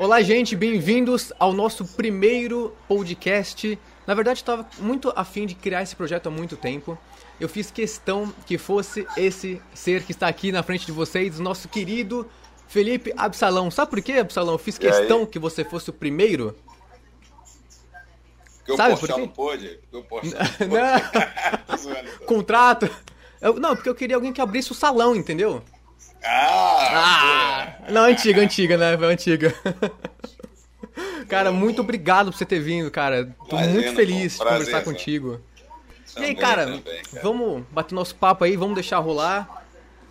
Olá, gente, bem-vindos ao nosso primeiro podcast. Na verdade, estava muito afim de criar esse projeto há muito tempo. Eu fiz questão que fosse esse ser que está aqui na frente de vocês, o nosso querido Felipe Absalão. Sabe por quê, Absalão? Eu fiz questão que você fosse o primeiro. Que o Sabe por quê? não pôde. Que o não Contrato. Eu, não, porque eu queria alguém que abrisse o salão, entendeu? Ah! ah não, antiga, antiga, né? Antiga. cara, muito obrigado por você ter vindo, cara. Tô Imagina, muito feliz de conversar contigo. e aí, cara, também, cara, vamos bater nosso papo aí, vamos deixar rolar.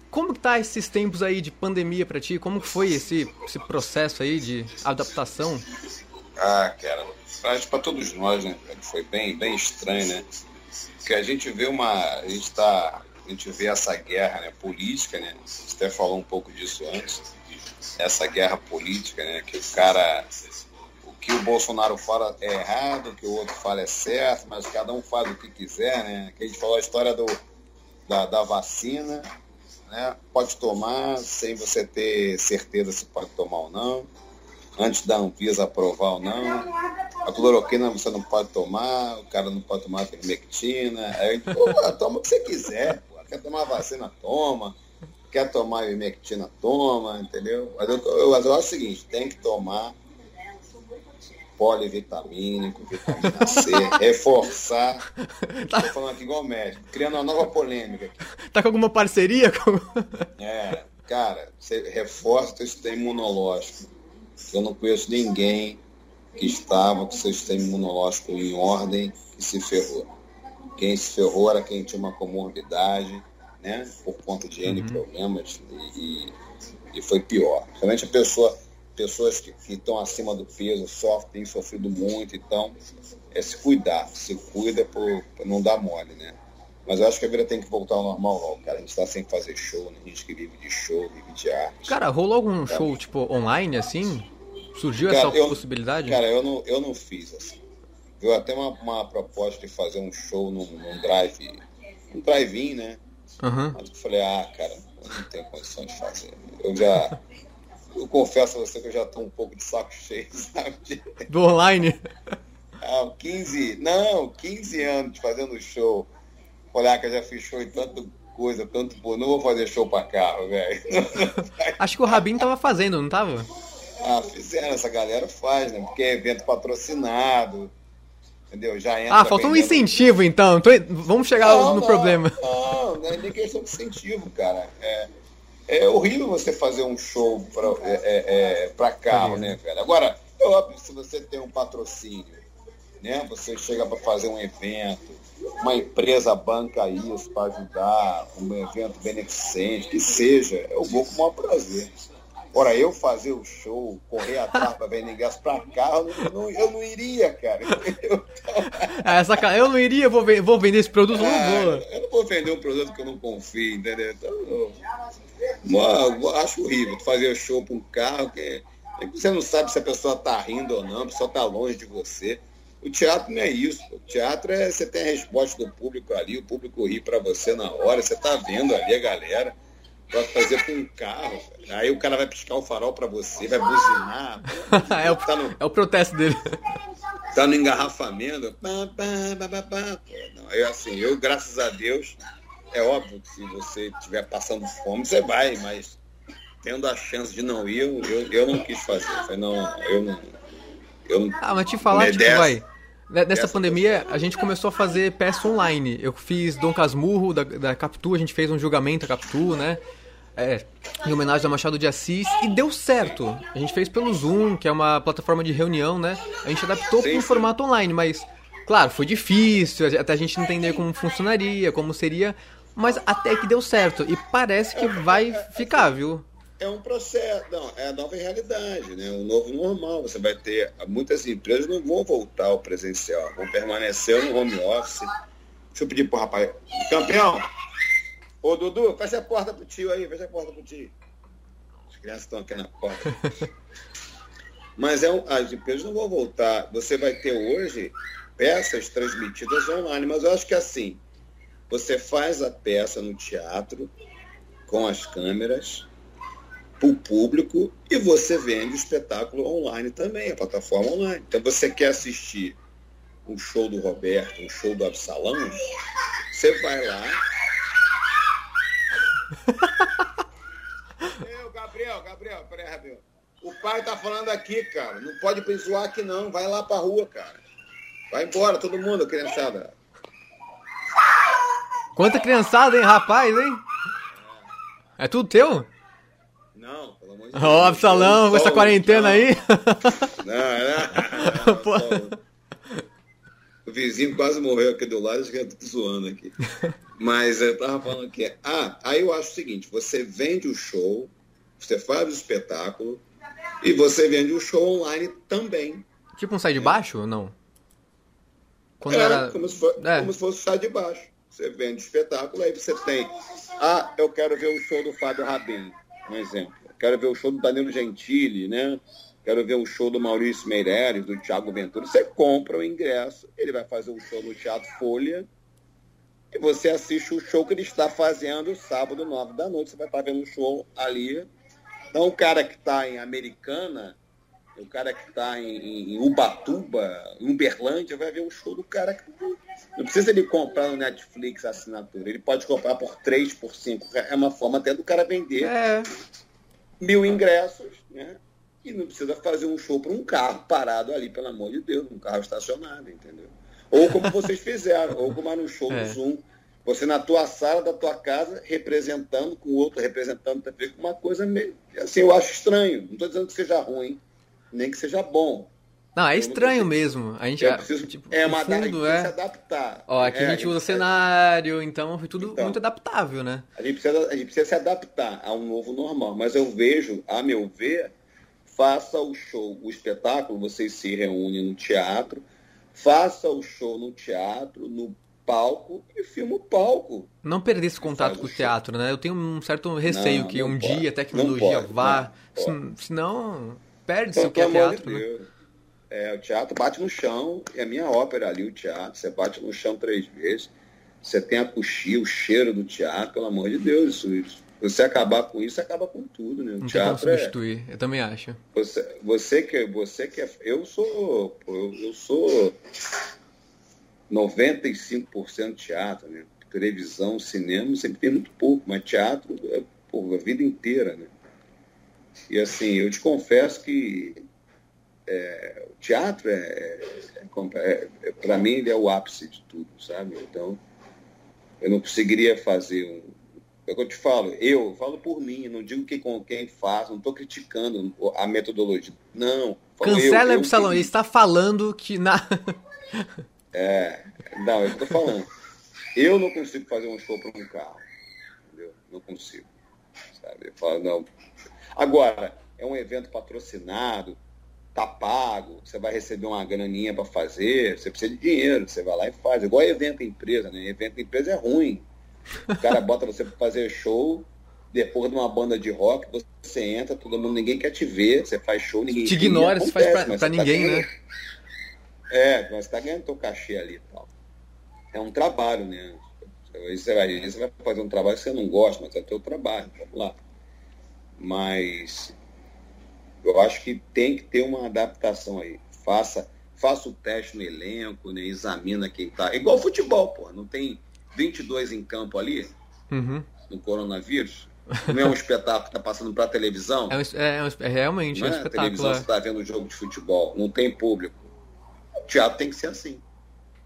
Como que tá esses tempos aí de pandemia para ti? Como que foi esse, esse processo aí de adaptação? Ah, cara, para todos nós, né? Foi bem, bem estranho, né? Porque a gente vê uma. A gente tá a gente vê essa guerra né, política, né? Você até falou um pouco disso antes, essa guerra política, né? Que o cara, o que o Bolsonaro fala é errado, o que o outro fala é certo, mas cada um faz o que quiser, né? Que a gente falou a história do, da, da vacina, né? Pode tomar sem você ter certeza se pode tomar ou não, antes da Anvisa aprovar ou não. A cloroquina você não pode tomar, o cara não pode tomar a vermectina. Aí a gente, toma o que você quiser. Quer tomar vacina, toma. Quer tomar ivermectina, toma, entendeu? Mas eu, eu, eu acho o seguinte, tem que tomar polivitamínico, vitamina C, reforçar. Tá. Tô falando aqui igual médico, criando uma nova polêmica aqui. Tá com alguma parceria com. É, cara, você reforça o seu sistema imunológico. Eu não conheço ninguém que estava com seu sistema imunológico em ordem e se ferrou. Quem se ferrou era quem tinha uma comorbidade, né? Por conta de N uhum. problemas e, e, foi pior. Realmente a pessoa, pessoas que, que estão acima do peso sofrem, têm sofrido muito, então é se cuidar, se cuida por, por não dar mole, né? Mas eu acho que a vida tem que voltar ao normal, cara. A gente está sem fazer show, né? A gente que vive de show, vive de arte. Cara, rolou algum é. show, tipo, online, assim? Surgiu cara, essa eu, possibilidade? Cara, eu não, eu não fiz, assim. Viu até uma, uma proposta de fazer um show num, num drive, um drive-in, né? Uhum. Mas eu falei, ah, cara, eu não tenho condição de fazer. Eu já. Eu confesso a você que eu já estou um pouco de saco cheio, sabe? Do online? Ah, 15. Não, 15 anos de fazendo show. Olha, que eu já fiz show em tanto coisa, tanto. Pô, não vou fazer show para carro, velho. Acho que o Rabin tava fazendo, não tava? Ah, fizeram, essa galera faz, né? Porque é evento patrocinado Entendeu? Já entra. Ah, faltou um incentivo então. Vamos chegar não, no não, problema. Não, não é nem questão de incentivo, cara. É, é horrível você fazer um show para é, é, é pra carro, né, velho? Agora, é óbvio, se você tem um patrocínio, né? Você chega para fazer um evento, uma empresa banca isso para ajudar, um evento beneficente, que seja, eu vou com o maior prazer. Ora, eu fazer o show, correr atrás para vender ingresso para carro, eu não, eu não iria, cara. Eu, ah, essa, eu não iria, vou, vou vender esse produto, não ah, vou. Eu não vou vender um produto que eu não confio, entendeu? Então, eu, acho horrível fazer show para um carro que você não sabe se a pessoa está rindo ou não, a pessoa está longe de você. O teatro não é isso. O teatro é você tem a resposta do público ali, o público ri para você na hora, você está vendo ali a galera vai fazer com um carro. Aí o cara vai piscar o farol para você, vai buzinar. é, o, tá no, é o protesto dele. Tá no engarrafamento. Pá, pá, pá, Não, eu, assim, eu, graças a Deus, é óbvio que se você estiver passando fome, você vai, mas tendo a chance de não ir, eu, eu, eu não quis fazer. Eu falei, não, eu não. Eu não ah, mas te falar, tipo, vai. Nessa pandemia, a gente começou a fazer peça online. Eu fiz Dom Casmurro, da, da Capitu, a gente fez um julgamento a Capitu, né? É, em homenagem a Machado de Assis, e deu certo. A gente fez pelo Zoom, que é uma plataforma de reunião, né? A gente adaptou para um formato online, mas, claro, foi difícil, até a gente entender como funcionaria, como seria, mas até que deu certo. E parece que vai ficar, viu? é um processo, não, é a nova realidade, né? o novo normal. Você vai ter, muitas empresas não vão voltar ao presencial, vão permanecer no home office. Deixa eu pedir pro rapaz, campeão, ô Dudu, fecha a porta pro tio aí, fecha a porta pro tio. As crianças estão aqui na porta. Mas é um, as empresas não vão voltar. Você vai ter hoje peças transmitidas online, mas eu acho que assim, você faz a peça no teatro com as câmeras, para o público e você vende o espetáculo online também, a plataforma online. Então você quer assistir um show do Roberto, um show do Absalão, você vai lá. Meu, Gabriel, Gabriel, peraí, Gabriel. O pai tá falando aqui, cara. Não pode zoar aqui não. Vai lá pra rua, cara. Vai embora, todo mundo, criançada. Quanta criançada, hein, rapaz, hein? É, é tudo teu? Não, pelo amor de Deus. Ó, oh, Absalão, com essa quarentena aí. Não, não. não o vizinho quase morreu aqui do lado, acho que eu tô zoando aqui. Mas eu tava falando aqui. Ah, aí eu acho o seguinte, você vende o show, você faz o espetáculo e você vende o show online também. Tipo um sai de baixo ou não? Quando é, era... como, se for, é. como se fosse sai de baixo. Você vende o espetáculo, aí você tem. Ah, eu quero ver o show do Fábio Rabin, um exemplo. Eu quero ver o show do Danilo Gentili, né? Quero ver o show do Maurício Meireles, do Thiago Ventura. Você compra o ingresso, ele vai fazer um show no Teatro Folha, e você assiste o show que ele está fazendo sábado, nove da noite. Você vai estar vendo o show ali. Então, o cara que está em Americana, o cara que está em, em, Ubatuba, em Uberlândia, vai ver o show do cara que. Não precisa ele comprar no Netflix a assinatura. Ele pode comprar por 3, por 5. É uma forma até do cara vender é. mil ingressos, né? E não precisa fazer um show para um carro parado ali, pelo amor de Deus, um carro estacionado, entendeu? Ou como vocês fizeram, ou como era no show é. do Zoom. Você na tua sala da tua casa, representando com o outro, representando também com uma coisa meio. Assim, eu acho estranho. Não estou dizendo que seja ruim, nem que seja bom. Não, é estranho mesmo. A gente é, preciso, tipo, é uma fundo, é... se adaptar. Ó, aqui é, a gente usa cenário, então foi tudo então, muito adaptável, né? A gente, precisa, a gente precisa se adaptar a um novo normal. Mas eu vejo, a meu ver, faça o show, o espetáculo, vocês se reúnem no teatro, faça o show no teatro, no palco e filma o palco. Não perder esse contato com o teatro, né? Eu tenho um certo receio não, que não um pode. dia a tecnologia pode, vá, senão perde-se o que é teatro, de né? É, o teatro bate no chão, é a minha ópera ali, o teatro, você bate no chão três vezes, você tem a coxia, o cheiro do teatro, pelo amor de Deus, isso, isso você acabar com isso, acaba com tudo, né? O Não teatro tem como substituir, é... eu também acho. Você, você que você que é, eu sou eu, eu sou 95% teatro, né? Televisão, cinema, sempre tem muito pouco, mas teatro é pô, a vida inteira, né? E assim, eu te confesso que é, o teatro é, é, é, é para mim ele é o ápice de tudo, sabe? Então eu não conseguiria fazer um é o que eu te falo, eu falo por mim, não digo que com quem faz, não estou criticando a metodologia. Não. Cancela o Epsilon, ele está falando que na. é, não, eu estou falando. Eu não consigo fazer um show para um carro. Entendeu? Não consigo. Sabe? Eu falo, não. Agora, é um evento patrocinado, tá pago, você vai receber uma graninha para fazer, você precisa de dinheiro, você vai lá e faz. Igual evento empresa, né? Evento empresa é ruim. O cara bota você para fazer show, depois de uma banda de rock, você entra, todo mundo, ninguém quer te ver, você faz show, ninguém te ignora, você faz pra, pra tá ninguém, tá né? É, mas você tá ganhando teu cachê ali e tal. É um trabalho, né? Você vai, você vai fazer um trabalho que você não gosta, mas é teu trabalho, vamos lá. Mas eu acho que tem que ter uma adaptação aí. Faça, faça o teste no elenco, né? examina quem tá. Igual futebol, pô. Não tem 22 em campo ali, uhum. no coronavírus. Não é um espetáculo que está passando para a televisão? É, um, é, um, é, realmente não é um é? espetáculo. televisão você está vendo um jogo de futebol, não tem público. O teatro tem que ser assim.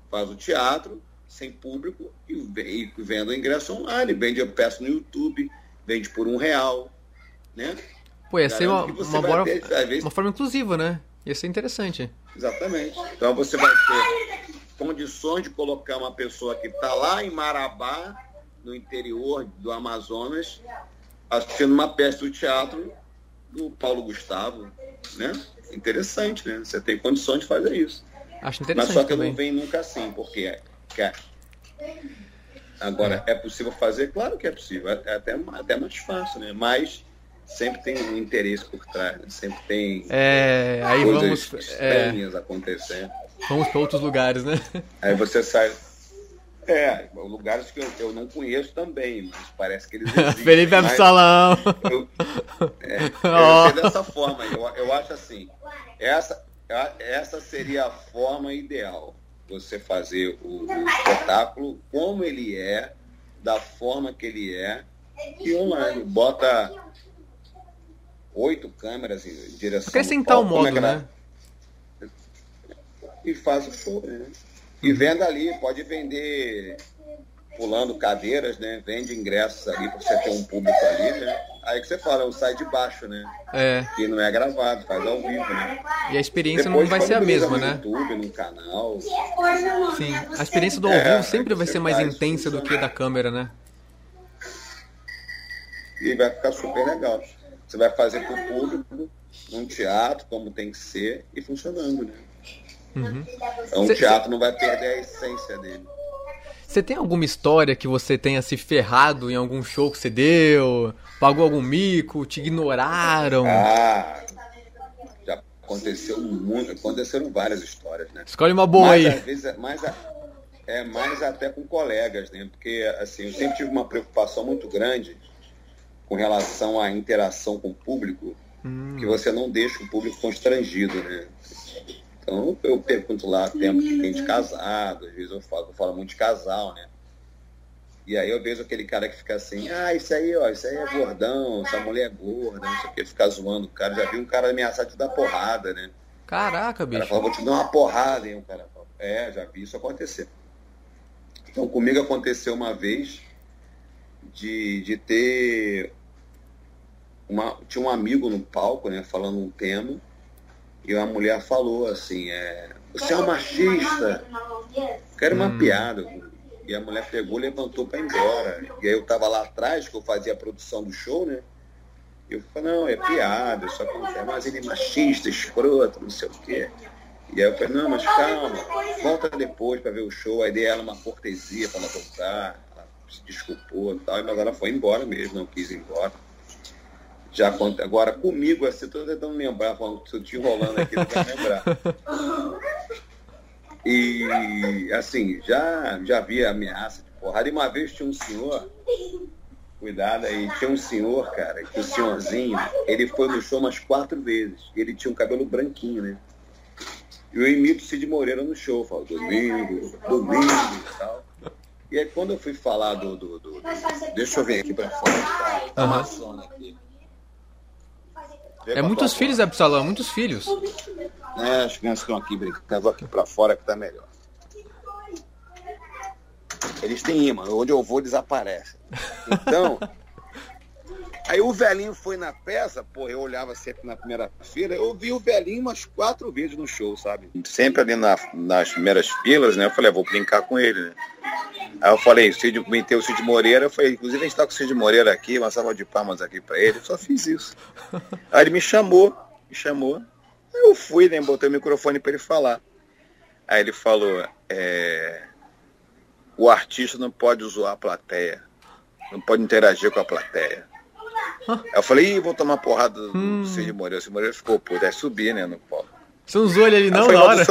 Faz o teatro sem público e, e vendo o ingresso online. Vende, eu peço no YouTube, vende por um real. Né? Pô, ia ser uma, uma, bora, ter, vezes... uma forma inclusiva, né? Ia ser interessante. Exatamente. Então você vai ter condições de colocar uma pessoa que está lá em Marabá, no interior do Amazonas, assistindo uma peça do teatro do Paulo Gustavo, né? Interessante, né? Você tem condições de fazer isso. Acho interessante Mas só que também. não vem nunca assim, porque é, agora é. é possível fazer, claro que é possível, é até até mais fácil, né? Mas sempre tem um interesse por trás, né? sempre tem é, aí coisas vamos, é. estranhas é... acontecendo. Vamos para outros lugares, né? Aí você sai. É, lugares que eu, eu, não conheço também, mas parece que eles existem. Felipe Absalão! Eu, é, eu oh. dessa forma, eu, eu acho assim, essa, essa seria a forma ideal, você fazer o, o espetáculo como ele é, da forma que ele é, e online. Bota oito câmeras em direção Acrescentar o modo, é né? E faz o show, né? E venda ali, pode vender pulando cadeiras, né? Vende ingressos ali para você ter um público ali, né? Aí que você fala, sai de baixo, né? É. Que não é gravado, faz ao vivo, né? E a experiência Depois, não vai ser a mesma, no né? YouTube, no canal. Sim, a experiência do ao é, vivo sempre vai ser mais intensa do que da câmera, né? E vai ficar super legal. Você vai fazer com o público, num teatro, como tem que ser, e funcionando, né? Uhum. Então o teatro não vai perder a essência dele. Você tem alguma história que você tenha se ferrado em algum show que você deu? Pagou algum mico? Te ignoraram? Ah, já aconteceu muito. Aconteceram várias histórias, né? Escolhe uma boa mais, aí. Vezes, é mais, é mais até com colegas, né? Porque, assim, eu sempre tive uma preocupação muito grande com relação à interação com o público, hum. que você não deixa o público constrangido, né? Então eu pergunto lá tempo que tem de casado, às vezes eu falo, eu falo muito de casal, né? E aí eu vejo aquele cara que fica assim, ah, isso aí, ó, isso aí é gordão, essa mulher é gorda, não sei o que, ficar zoando o cara. Já vi um cara ameaçar de dar porrada, né? Caraca, bicho. O cara fala, vou te dar uma porrada, hein? O cara fala, é, já vi isso acontecer. Então comigo aconteceu uma vez de, de ter uma, tinha um amigo no palco, né, falando um tema, e uma mulher falou assim, é, você é um machista. Quero uma hum. piada. E a mulher pegou, levantou para ir embora. E aí eu tava lá atrás, que eu fazia a produção do show, né? E eu falei, não, é piada, só que é, mas ele é machista, escroto, não sei o quê. E aí eu falei, não, mas calma, volta depois para ver o show. Aí dei ela uma cortesia para ela voltar, ela se desculpou e tal, mas ela foi embora mesmo, não quis ir embora. Já agora comigo, assim, estou tentando lembrar, falando que eu te enrolando aqui, não quero lembrar. E assim, já, já vi ameaça de porrada. E uma vez tinha um senhor, cuidado aí, tinha um senhor, cara, que o senhorzinho, ele foi no show umas quatro vezes. Ele tinha um cabelo branquinho, né? E eu imito Cid Moreira no show, falo, domingo, domingo e tal. E aí quando eu fui falar do. do, do, do deixa eu ver aqui pra fora, tá, uhum. aqui. É muitos filhos, Absalão, muitos filhos. É, as crianças estão aqui brincando, vou aqui pra fora que tá melhor. Eles têm imã, onde eu vou desaparece. Então, aí o velhinho foi na peça, pô, eu olhava sempre na primeira fila, eu vi o velhinho umas quatro vezes no show, sabe? Sempre ali na, nas primeiras filas, né? Eu falei, ah, vou brincar com ele, né? Aí eu falei, o Cid, o Cid Moreira, eu falei, inclusive a gente tá com o Cid Moreira aqui, uma salva de palmas aqui para ele, eu só fiz isso. Aí ele me chamou, me chamou, eu fui, né, botei o microfone para ele falar. Aí ele falou, é, o artista não pode zoar a plateia, não pode interagir com a plateia. Aí eu falei, Ih, vou tomar porrada do hum. Cid Moreira. O Cid Moreira ficou, pô, deve subir, né, no palco. Você usou ele ali não na hora?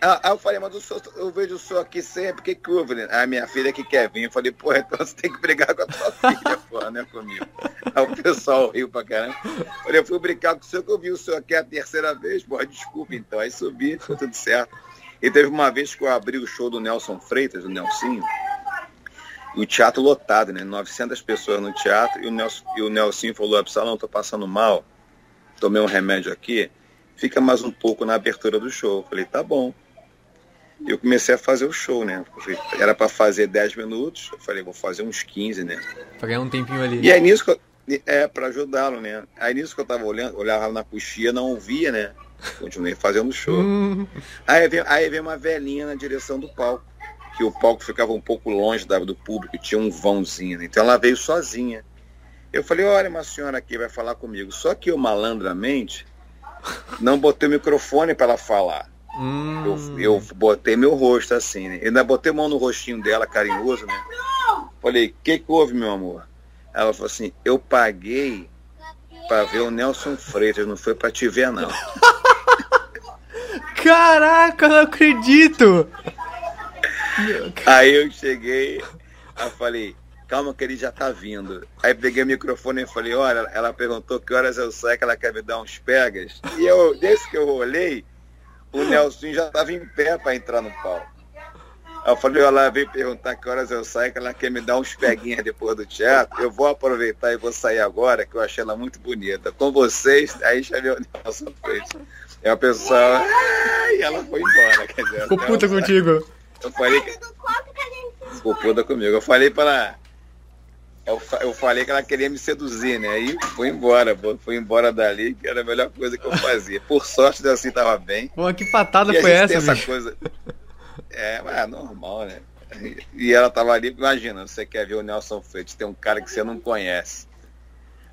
Aí eu falei, mas o senhor, eu vejo o senhor aqui sempre, o que que houve? Né? A minha filha que quer vir. Eu falei, porra, então você tem que brigar com a tua filha, porra, né, comigo. Aí o pessoal riu pra caramba. Eu falei, eu fui brincar com o senhor que eu vi o senhor aqui a terceira vez, porra, desculpa então. Aí subi, ficou tudo certo. E teve uma vez que eu abri o show do Nelson Freitas, do Nelsinho, e o teatro lotado, né? 900 pessoas no teatro, e o Nelson, e o Nelsinho falou, Absalão, tô passando mal, tomei um remédio aqui, fica mais um pouco na abertura do show. Eu falei, tá bom. Eu comecei a fazer o show, né? Era para fazer 10 minutos, eu falei, vou fazer uns 15, né? Pra ganhar um tempinho ali. E aí nisso que eu, é, para ajudá-lo, né? Aí nisso que eu tava olhando, olhava na coxia, não ouvia, né? Continuei fazendo o show. Hum. aí, veio, aí veio uma velhinha na direção do palco, que o palco ficava um pouco longe da, do público, tinha um vãozinho, né? Então ela veio sozinha. Eu falei, olha, uma senhora aqui vai falar comigo. Só que eu, malandramente, não botei o microfone para ela falar. Hum. Eu, eu, botei meu rosto assim, né? Eu ainda botei a mão no rostinho dela, carinhoso, né? Falei, o que, que houve, meu amor? Ela falou assim, eu paguei para ver o Nelson Freitas, não foi para te ver, não. Caraca, não acredito! Aí eu cheguei, eu falei, calma que ele já tá vindo. Aí peguei o microfone e falei, olha, ela perguntou que horas eu saio, que ela quer me dar uns pegas. E eu, desde que eu olhei, o Nelson já tava em pé para entrar no palco. Eu falei, ela veio perguntar que horas eu saio, que ela quer me dar uns peguinhas depois do teatro. Eu vou aproveitar e vou sair agora, que eu achei ela muito bonita. Com vocês, aí chamei o Nelson Freitas. E a pessoa, e ela foi embora. Quer dizer, Ficou puta contigo. Eu falei que... Puta comigo. Eu falei para ela... Eu, eu falei que ela queria me seduzir, né? Aí foi embora, pô. Foi embora dali, que era a melhor coisa que eu fazia. Por sorte, assim tava bem. Pô, que patada e foi essa, essa coisa. É, mas é normal, né? E ela tava ali, imagina, você quer ver o Nelson Freitas, tem um cara que você não conhece.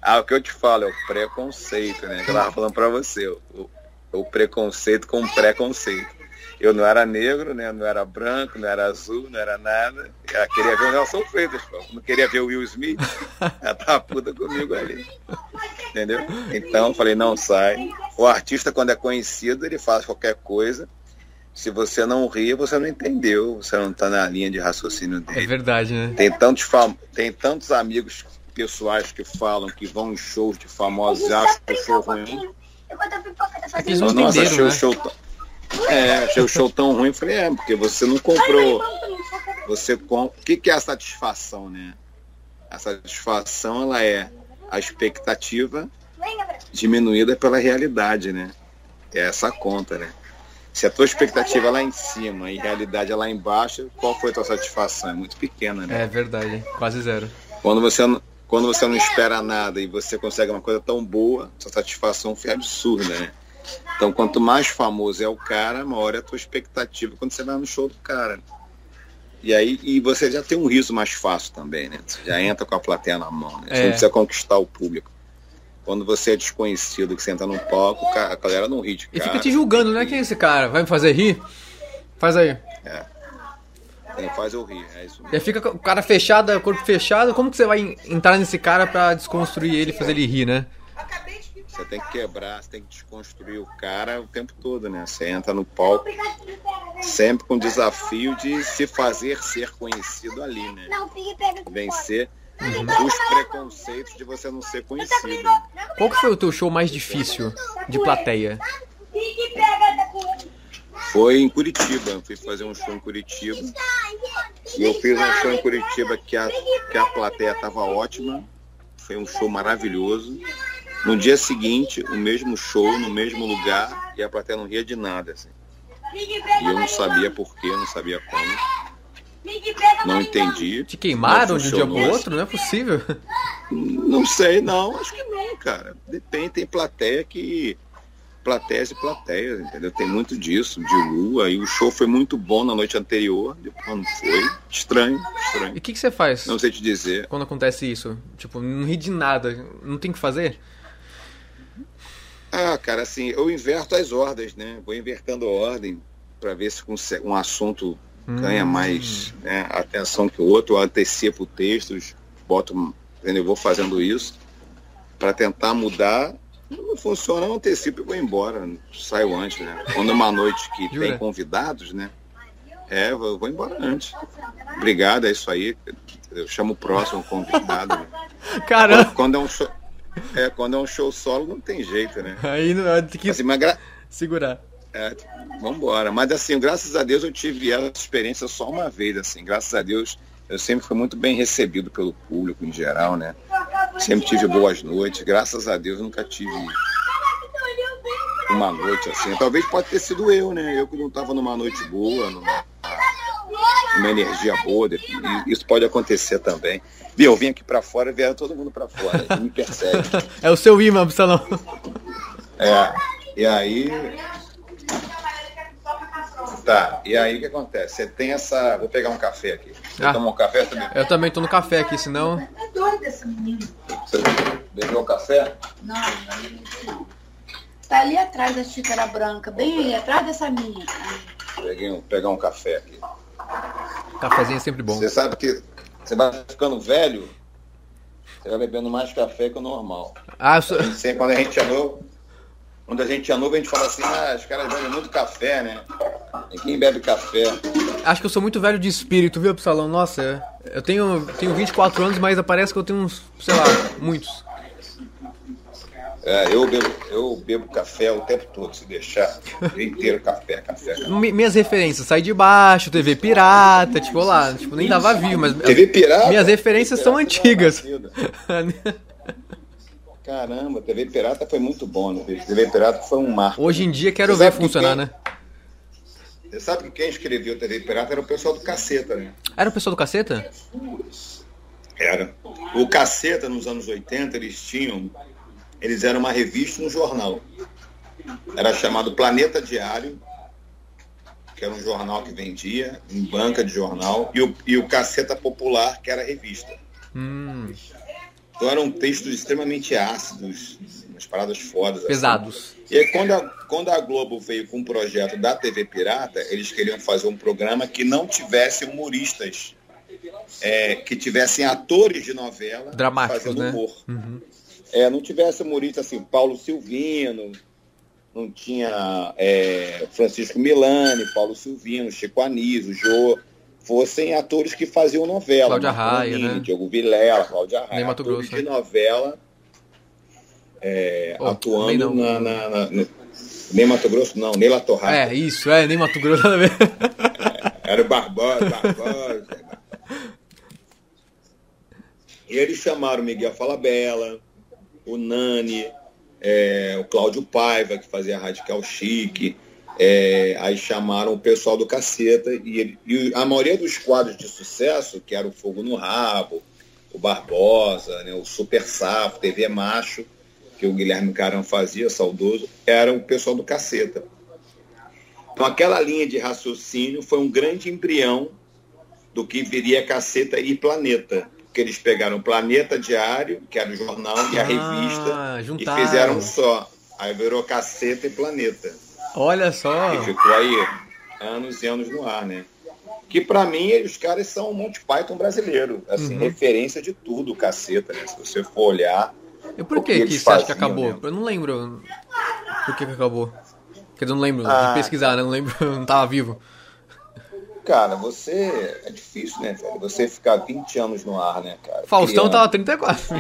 Ah, o que eu te falo é o preconceito, né? Que eu tava falando pra você, o, o preconceito com o preconceito. Eu não era negro, né? Não era branco, não era azul, não era nada. Ela queria ver o Nelson Freitas, pô. Não queria ver o Will Smith. Ela tava puta comigo ali. Entendeu? Então eu falei, não sai. O artista, quando é conhecido, ele faz qualquer coisa se você não ri, você não entendeu, você não está na linha de raciocínio dele. É verdade, né? Tem tantos, fam... tem tantos amigos pessoais que falam que vão em shows de famosos e acham que o show ruim. É que eles não Nossa, achei né? o show tão... É, achei o show tão ruim. Falei, é, porque você não comprou. Você comp... O que, que é a satisfação, né? A satisfação, ela é a expectativa diminuída pela realidade, né? É essa conta, né? Se a tua expectativa é lá em cima e a realidade é lá embaixo, qual foi a tua satisfação? É muito pequena, né? É verdade, quase zero. Quando você, quando você não espera nada e você consegue uma coisa tão boa, sua satisfação foi absurda, né? Então, quanto mais famoso é o cara, maior é a tua expectativa quando você vai no show do cara. E aí e você já tem um riso mais fácil também, né? Você já entra com a plateia na mão, né? Você é. não precisa conquistar o público. Quando você é desconhecido, que você entra no palco, a galera não ri de cara. E fica te julgando, né? Quem é esse cara? Vai me fazer rir? Faz aí. É. é faz eu rir, é isso mesmo. E fica o cara fechado, corpo fechado, como que você vai entrar nesse cara pra desconstruir ele fazer ele rir, né? Você tem que quebrar, você tem que desconstruir o cara o tempo todo, né? Você entra no palco sempre com o desafio de se fazer ser conhecido ali, né? Vencer uhum. os preconceitos de você não ser conhecido. Qual que foi o teu show mais difícil de plateia? Foi em Curitiba. Eu fui fazer um show em Curitiba. E eu fiz um show em Curitiba que a, que a plateia estava ótima. Foi um show maravilhoso. No dia seguinte, o mesmo show, no mesmo lugar, e a plateia não ria de nada. Assim. E eu não sabia porquê, não sabia como. Não entendi. Te queimaram de um dia pro outro? Não é possível. Não sei, não. Acho que não, cara. Depende, tem plateia que. Plateias e plateias, entendeu? Tem muito disso, de lua. E o show foi muito bom na noite anterior, depois não foi. Estranho, estranho. E o que, que você faz? Não sei te dizer. Quando acontece isso? Tipo, não ri de nada. Não tem o que fazer? Ah, cara, assim, eu inverto as ordens, né? Vou invertendo a ordem para ver se um assunto ganha hum. mais né, atenção que o outro, eu antecipo textos, boto, entendeu? vou fazendo isso para tentar mudar. Não funciona, eu antecipo e vou embora, saio antes, né? Quando é uma noite que Jura? tem convidados, né? É, eu vou embora antes. Obrigado, é isso aí. Eu chamo o próximo convidado. Né? Caramba! Quando, quando, é um show, é, quando é um show solo, não tem jeito, né? Aí não tem que assim, gra... segurar. É, vamos embora. Mas assim, graças a Deus eu tive essa experiência só uma vez, assim. Graças a Deus eu sempre fui muito bem recebido pelo público em geral, né? Sempre tive boas noites. Graças a Deus nunca tive uma noite assim. Talvez pode ter sido eu, né? Eu que não estava numa noite boa, numa, uma energia boa. Isso pode acontecer também. Bia, eu vim aqui para fora e vieram todo mundo para fora. Me persegue. é o seu imã, Absalão. É. E aí Tá, e aí o que acontece? Você tem essa. Vou pegar um café aqui. Você ah, tomou um café também? Eu também tô no café aqui, senão. É doida essa menina. Você bebeu um café? Não, não Tá ali atrás da xícara branca, bem ali atrás dessa minha. Peguei um, pegar um café aqui. Cafézinho é sempre bom. Você sabe que você vai ficando velho, você vai bebendo mais café que o normal. Ah, eu sou... Sempre quando a gente é novo, quando a gente é novo, a gente fala assim, ah, os caras bebem muito café, né? E quem bebe café? Acho que eu sou muito velho de espírito, viu, Psalão? Nossa, eu tenho, tenho 24 anos, mas parece que eu tenho uns, sei lá, muitos. É, eu bebo, eu bebo café o tempo todo, se deixar. Inteiro café, café. café. Minhas referências, sai de baixo, TV pirata, tipo lá, tipo, nem tava vivo, mas. TV pirata? Minhas referências são antigas. Caramba, TV pirata foi muito bom, né? TV pirata foi um marco. Hoje em dia quero ver funcionar, quem... né? Você sabe que quem escreveu TV pirata era o pessoal do Caceta, né? Era o pessoal do Caceta? Era. O Caceta, nos anos 80, eles tinham eles eram uma revista e um jornal. Era chamado Planeta Diário, que era um jornal que vendia, em banca de jornal, e o, e o Caceta Popular, que era revista. Hum. Então eram textos extremamente ácidos, umas paradas fodas. Assim. Pesados. Assim. E aí, quando a, quando a Globo veio com um projeto da TV Pirata, eles queriam fazer um programa que não tivesse humoristas, é, que tivessem atores de novela Dramáticos, fazendo né? humor. Uhum é, não tivesse humorista assim, Paulo Silvino, não tinha é, Francisco Milani, Paulo Silvino, Chico Anísio, Jô, fossem atores que faziam novela. Cláudia Raia, né? Diogo Vilela, Cláudia Raia, Mato atores Grosso, de né? novela é, Oh, atuando também na, não. na, na, no- nem Mato Grosso, não, nem La Torrada. É, isso, é, nem Mato Grosso nada a ver. Era o Barbosa, Barbosa. e eles chamaram o Miguel Falabella, o Nani, é, o Cláudio Paiva, que fazia Radical Chique. é, aí chamaram o pessoal do Caceta. E, ele- e a maioria dos quadros de sucesso, que era o Fogo no Rabo, o Barbosa, né, o Super Safo, TV Macho, que o Guilherme Carão fazia, saudoso, era o pessoal do Caceta. Então, aquela linha de raciocínio foi um grande embrião do que viria Caceta e Planeta. Porque eles pegaram o Planeta Diário, que era o jornal, e a Ah, revista, juntaram. e fizeram só. Aí virou Caceta e Planeta. Olha só. E ficou aí anos e anos no ar, né? Que pra mim, os caras são um Monty Python brasileiro. Assim, Uhum. referência de tudo, Caceta, né? Se você for olhar. E por o que que, que você acha que faziam, acabou? né? Eu não lembro por que, que acabou. Quer dizer, eu não lembro Ah. de pesquisar, né? Eu não lembro, eu não tava vivo. Cara, você. É difícil, né, velho? Você ficar 20 anos no ar, né, cara? Faustão Criando. tava 34.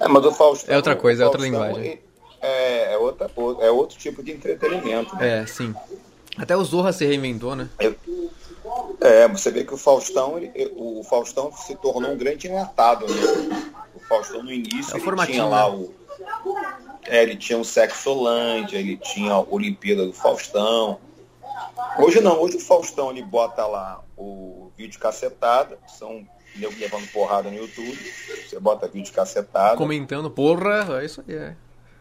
É, mas o Faustão. É outra coisa, é outra linguagem. É, é, outra, é outro tipo de entretenimento. Né? É, sim. Até o Zorra se reinventou, né? É, você vê que o Faustão, ele- o Faustão se tornou um grande enlatado, né? O Faustão no início É ele tinha lá né? o. É, ele tinha o Sexolândia, ele tinha a Olimpíada do Faustão. Hoje não, hoje o Faustão ele bota lá o vídeo cacetada, são nego levando porrada no YouTube, você bota vídeo cacetada. Comentando, porra, é isso aí, é.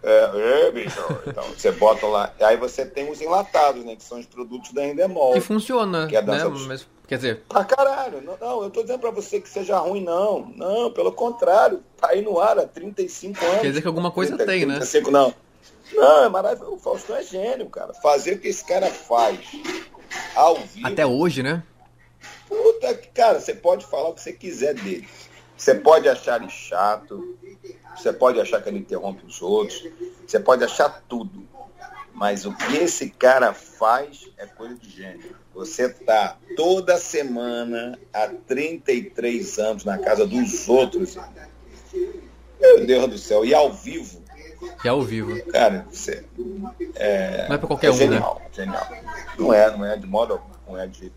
É, é, bicho. Então, você bota lá. Aí você tem os enlatados, né? Que são os produtos da Endemol. Que funciona, Que é a né? dos- Mas, quer dizer, Pra caralho. Não, não, eu tô dizendo pra você que seja ruim, não. Não, pelo contrário. Tá aí no ar há 35 anos. quer dizer que alguma coisa 30, tem, né? 35, não. Não, é maravilhoso. O Faustão é gênio, cara. Fazer o que esse cara faz ao vivo. Até hoje, né? Puta que, cara, você pode falar o que você quiser dele. Você pode achar ele chato, você pode achar que ele interrompe os outros, você pode achar tudo. Mas o que esse cara faz é coisa de gênio. Você tá toda semana há 33 anos na casa dos outros. Meu Deus do céu. E ao vivo, E ao vivo. cara, você é, Não é pra qualquer é um, né? genial, genial. Não é, não é de modo algum, não é de.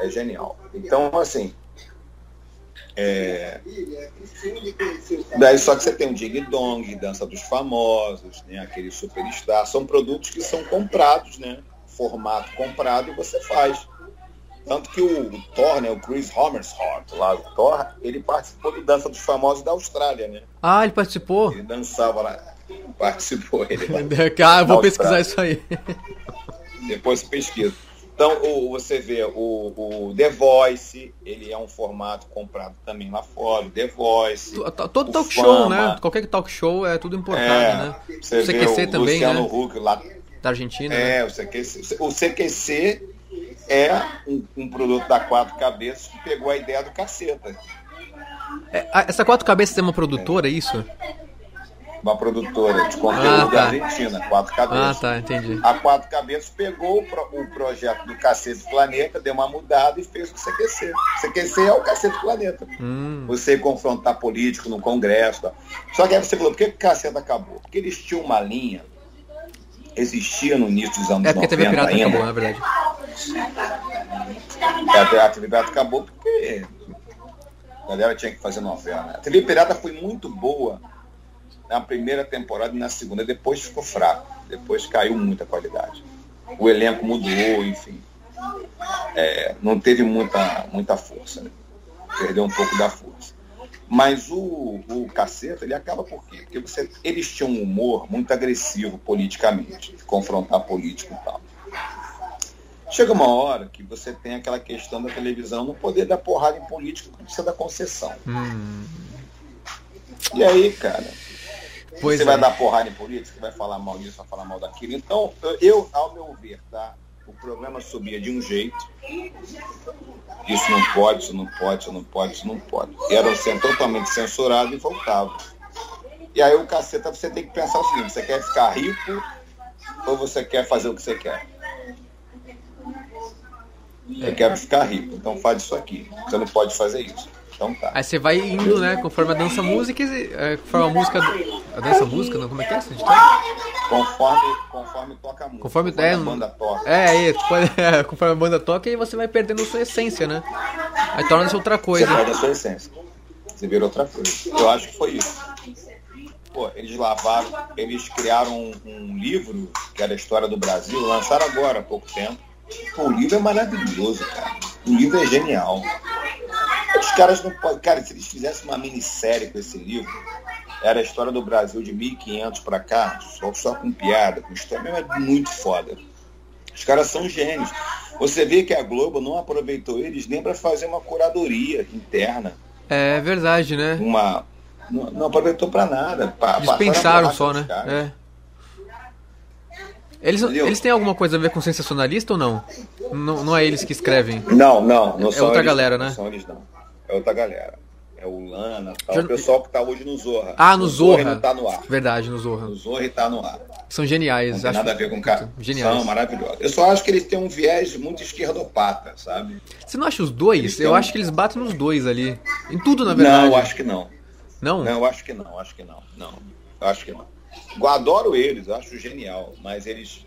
É genial. Então, assim. É... Daí só que você tem o Ding Dong, Dança dos Famosos, né? aquele Superstar, são produtos que são comprados, né? Formato comprado e você faz. Tanto que o, Thor, né? o Chris Homersholt, lá, o Thor, ele participou do Dança dos Famosos da Austrália, né? Ah, ele participou? Ele dançava lá. Participou ele lá. Ah, eu vou pesquisar isso aí. Depois pesquisa. Então, o, você vê o, o The Voice, ele é um formato comprado também lá fora, o The Voice. To- to- Todo o talk show, Fama. né? Qualquer talk show é tudo importado, É, né? você o CQC vê o também, Luciano né? Huck lá. Da Argentina. né? É, o CQC. O CQC é um, um produto da Quatro Cabeças que pegou a ideia do caceta. É, a- essa quatro cabeças tem uma produtora, é isso? uma produtora de conteúdo ah, tá. da Argentina, Quatro Cabeças. Ah, tá, entendi. A Quatro Cabeças pegou o, pro, o projeto do Cacete Planeta, deu uma mudada e fez o CQC. O CQC é o Cacete Planeta. Hum. Você confrontar político no Congresso. Tá. Só que aí você falou, por que o Cacete acabou? Porque eles tinham uma linha, existia no início dos anos 90 É porque a TV Pirata ainda. acabou, na verdade. É, a TV Pirata acabou porque a galera tinha que fazer novela. A TV Pirata foi muito boa na primeira temporada e na segunda. Depois ficou fraco. Depois caiu muita qualidade. O elenco mudou, enfim. É, não teve muita, muita força. Né? Perdeu um pouco da força. Mas o, o Caceta, ele acaba por quê? Porque você, eles tinham um humor muito agressivo politicamente, de confrontar político e tal. Chega uma hora que você tem aquela questão da televisão não poder dar porrada em político, precisa da concessão. Hum. E aí, cara, Pois você é. vai dar porrada em política, você vai falar mal disso, vai falar mal daquilo. Então, eu, ao meu ver, tá? O programa subia de um jeito. Isso não pode, isso não pode, isso não pode, isso não pode. E era sendo totalmente censurado e voltava. E aí o caceta você tem que pensar o seguinte, você quer ficar rico ou você quer fazer o que você quer? Você quer ficar rico, então faz isso aqui. Você não pode fazer isso. Então tá. Aí você vai indo, né, conforme a dança música, é, conforme a música. A dança música, não? Como é que é essa Conforme, conforme toca a música. Conforme, conforme é, a banda toca. É, é, é, conforme a banda toca, aí você vai perdendo a sua essência, né? Aí torna-se outra coisa. Você perde a sua essência. Você vira outra coisa. Eu acho que foi isso. Pô, eles lavaram, eles criaram um, um livro, que era a história do Brasil, lançaram agora há pouco tempo. Pô, o livro é maravilhoso, cara. O livro é genial. Os caras não podem. Cara, se eles fizessem uma minissérie com esse livro, era a história do Brasil de 1500 para cá, só, só com piada, com história, é muito foda. Os caras são gênios. Você vê que a Globo não aproveitou eles nem para fazer uma curadoria interna. É verdade, né? Uma, não, não aproveitou para nada. Pra, Dispensaram só, né? É. Eles, eles têm alguma coisa a ver com sensacionalista ou não? Não, não é eles que escrevem? Não, não. não é outra eles, galera, né? Não são eles, não é outra galera. É o Lana, tal. o pessoal que tá hoje no Zorra. Ah, no, Zorra. Zorra tá no ar. Verdade, no Zorra. No Zorra tá no ar. São geniais. Não tem nada a ver com o cara. Geniais. São maravilhosos. Eu só acho que eles têm um viés muito esquerdopata, sabe? Você não acha os dois? Eu acho que eles batem nos dois ali. Em tudo, na verdade. Não, eu acho que não. Não? Não, eu acho que não, acho que não. Não, eu acho que não. Eu adoro eles, eu acho genial, mas eles,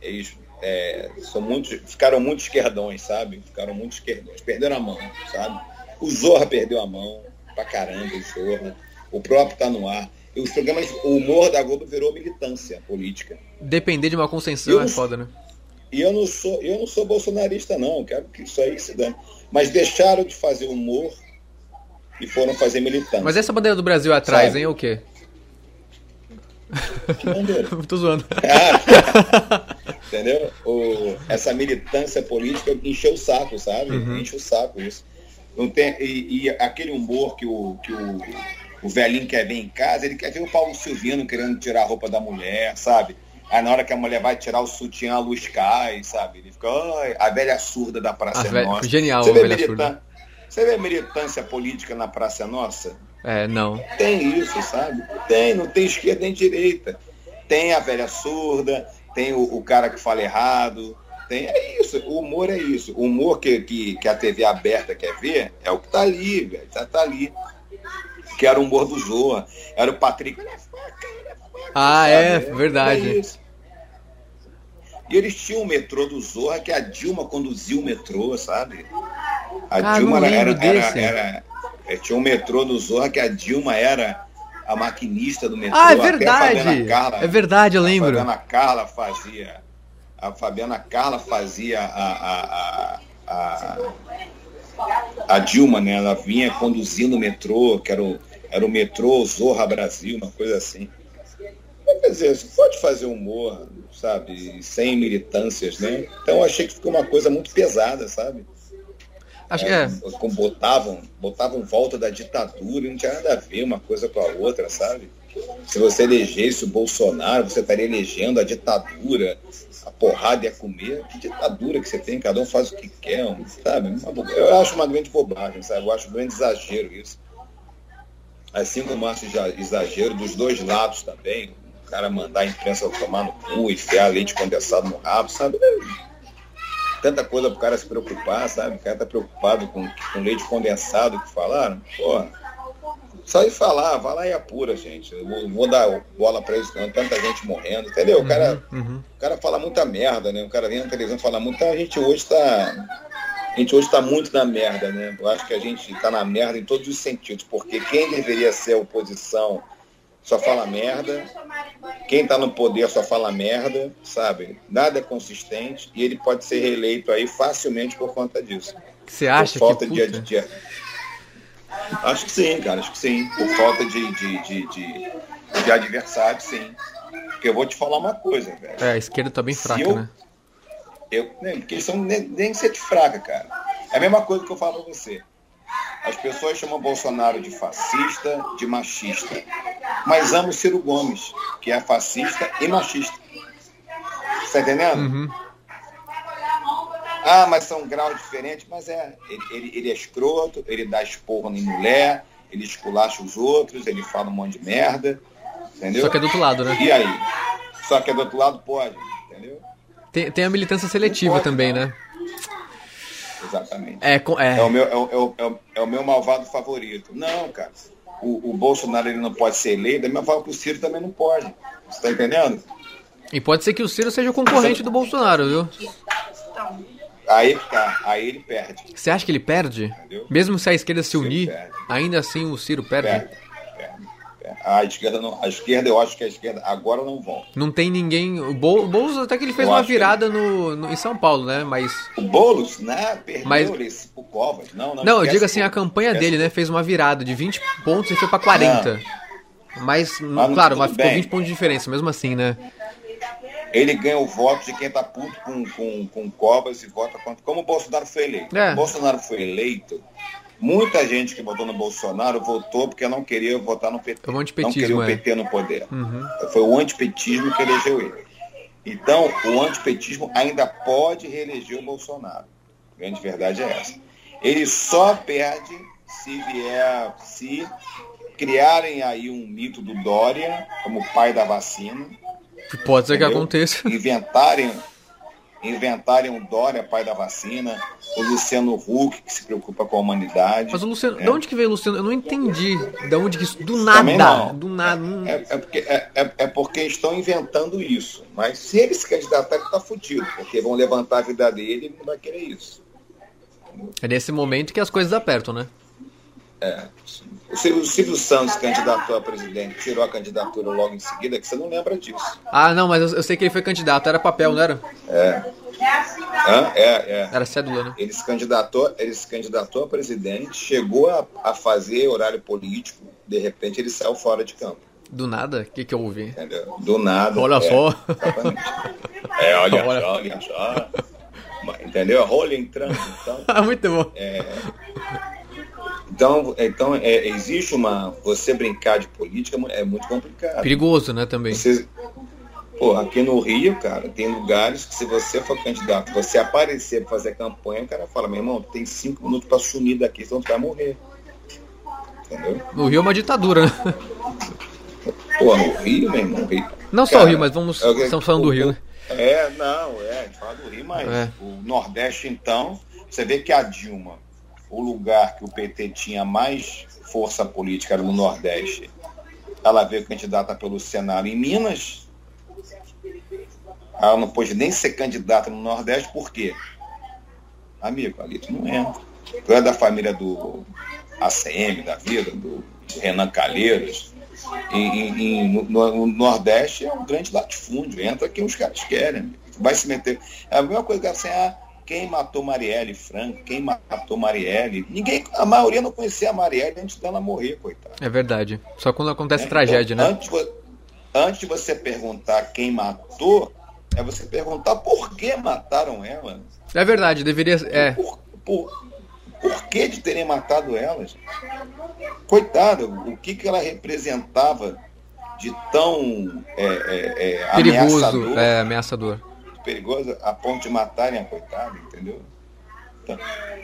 eles é, são muito, ficaram muito esquerdões, sabe? Ficaram muito esquerdões, perderam a mão, sabe? O Zorra perdeu a mão pra caramba, o Zorra. O próprio tá no ar. E os programas, o humor da Globo virou militância política. Depender de uma concessão é foda, né? E eu não sou, eu não sou bolsonarista, não. Quero que isso aí se dê. Mas deixaram de fazer humor e foram fazer militância. Mas essa bandeira do Brasil atrás, Sabe? hein, o quê? Que bandeira? Tô zoando. Ah, entendeu? O, essa militância política encheu o saco, sabe? Uhum. Enche o saco isso. Não tem, e, e, aquele humor que o, que o, o velhinho quer ver em casa, ele quer ver o Paulo Silvino querendo tirar a roupa da mulher, sabe? Aí na hora que a mulher vai tirar o sutiã, a luz cai, sabe? Ele fica, a velha surda da Praça a Nossa. Genial, Você vê, milita... Você vê militância política na Praça Nossa? É, não. Tem isso, sabe? Tem, não tem esquerda nem direita. Tem a velha surda, tem o, o cara que fala errado, tem. É isso, o humor é isso. O humor que, que, que a TV aberta quer ver é o que tá ali, velho. Tá, tá ali. Que era o humor do Zoa. Era o Patrick. Ah, é, é, verdade. É e eles tinham o metrô do Zorra que a Dilma conduziu o metrô, sabe? A ah, Dilma era, era, era, era, é, Tinha um metrô do Zorra que a Dilma era a maquinista do metrô. Ah, é verdade. Carla, é verdade, eu lembro. A Fabiana Carla fazia a Fabiana Carla fazia a, a, a, a, Dilma, né? Ela vinha conduzindo o metrô, que era o, era o metrô Zorra Brasil, uma coisa assim. Quer dizer, você pode fazer humor, sabe, sem militâncias, né? Então achei que ficou uma coisa muito pesada, sabe? Acho que é. Botavam, botavam volta da ditadura, não tinha nada a ver uma coisa com a outra, sabe? Se você elegesse o Bolsonaro, você estaria elegendo a ditadura, a porrada ia comer. Que ditadura que você tem, cada um faz o que quer, sabe? Eu acho uma grande bobagem, sabe? Eu acho um grande exagero isso. Assim como acho exagero dos dois lados também. O cara mandar a imprensa tomar no cu, enfiar leite condensado no rabo, sabe? Tanta coisa pro cara se preocupar, sabe? O cara tá preocupado com, com leite condensado que falaram. Porra, só de falar, vai lá e apura, gente. Eu vou, vou dar bola para isso, não. Tanta gente morrendo, entendeu? O cara, uhum, uhum. O cara fala muita merda, né? O cara vem na televisão fala muito. Então a gente hoje tá. A gente hoje está muito na merda, né? Eu acho que a gente está na merda em todos os sentidos, porque quem deveria ser a oposição só fala merda, quem está no poder só fala merda, sabe? Nada é consistente e ele pode ser reeleito aí facilmente por conta disso. Você acha por falta que de, de, Acho que sim, cara, acho que sim. Por falta de, de, de, de, de adversário, sim. Porque eu vou te falar uma coisa, velho. É, a esquerda tá bem fraca, eu, né? Eu, né, porque eles são nem, nem ser de fraca, cara. É a mesma coisa que eu falo pra você. As pessoas chamam Bolsonaro de fascista, de machista. Mas amam Ciro Gomes, que é fascista e machista. Você tá entendendo? Uhum. Ah, mas são graus diferentes, mas é. Ele, ele, ele é escroto, ele dá esporro em mulher, ele esculacha os outros, ele fala um monte de merda. Entendeu? Só que é do outro lado, né? E aí? Só que é do outro lado pode, entendeu? Tem, tem a militância seletiva também, né? Exatamente. É, é. É, o meu, é, o, é, o, é o meu malvado favorito. Não, cara. O, o Bolsonaro ele não pode ser eleito, a minha fala que o Ciro também não pode. Você tá entendendo? E pode ser que o Ciro seja o concorrente do Bolsonaro, viu? Aí tá, aí ele perde. Você acha que ele perde? Entendeu? Mesmo se a esquerda se unir, ainda assim o Ciro perde, perde. A esquerda, não, a esquerda, eu acho que a esquerda agora não volta. Não tem ninguém. O Boulos até que ele fez eu uma virada que... no, no, em São Paulo, né? Mas. O Boulos, né? Perdeu Mas... esse pro Covas. Não, não, não eu digo assim, a campanha dele, né? Fez uma virada de 20 pontos e foi pra 40. Não. Mas, mas, claro, mas ficou 20 pontos de diferença, mesmo assim, né? ele ganha o voto de quem está puto com, com, com Cobas e vota contra. Como o Bolsonaro foi eleito. É. O Bolsonaro foi eleito, muita gente que votou no Bolsonaro votou porque não queria votar no PT. É não queria o PT é. no poder. Uhum. Foi o antipetismo que elegeu ele. Então, o antipetismo ainda pode reeleger o Bolsonaro. A grande verdade é essa. Ele só perde se vier, se criarem aí um mito do Dória como pai da vacina Pode ser que aconteça. Inventarem, inventarem o Dória, pai da vacina, o Luciano Huck, que se preocupa com a humanidade. Mas o Luciano, é. de onde que veio o Luciano? Eu não entendi. De onde que isso. Do nada. Do nada. É, é, porque, é, é, é, porque estão inventando isso. Mas se ele se candidatar, ele tá fudido, porque vão levantar a vida dele e ele não vai querer isso. É nesse momento que as coisas apertam, né? É. O Silvio, Santos candidatou a presidente, tirou a candidatura logo em seguida, que você não lembra disso. Ah, não, mas eu, eu sei que ele foi candidato, era papel, não era? É. Hã? É, é. Era cédula, né? Ele se candidatou, ele se candidatou a presidente, chegou a, a fazer horário político, de repente ele saiu fora de campo. Do nada? O que, que eu ouvi? Entendeu? Do nada. Olha é, só. É, olha, olha. só, olha só. Entendeu? Rolha entrando. Então, Muito bom. É, então, então é, existe uma. Você brincar de política é muito complicado. Perigoso, né, também. Você, pô, aqui no Rio, cara, tem lugares que se você for candidato, você aparecer para fazer campanha, o cara fala, meu irmão, tem cinco minutos para sumir daqui, senão tu vai morrer. Entendeu? No Rio é uma ditadura, né? Pô, no Rio, meu irmão. Rio. Não cara, só o Rio, mas vamos. É estamos falando o, do Rio, né? É, não, é, a gente fala do Rio, mas é. o Nordeste, então, você vê que a Dilma o lugar que o PT tinha mais força política era no Nordeste. Ela veio candidata pelo Senado em Minas. Ela não pôde nem ser candidata no Nordeste, por quê? Amigo, ali tu não entra. Tu é da família do ACM, da vida, do, Renan Calheiros. E, e, e no, no, Nordeste é um grande latifúndio. Entra quem os caras querem. Vai se meter. É a mesma coisa que assim, ah, quem matou Marielle Franco, quem matou Marielle. Ninguém, a maioria não conhecia a Marielle antes dela morrer, coitada. É verdade. Só quando acontece é, tragédia, então, né? Antes, antes de você perguntar quem matou, é você perguntar por que mataram ela. É verdade, deveria. É. Por, por, por que de terem matado ela? Coitada, o que, que ela representava de tão é, é, é, perigoso, ameaçador, é, ameaçador perigosa a ponto de matarem a coitada, entendeu?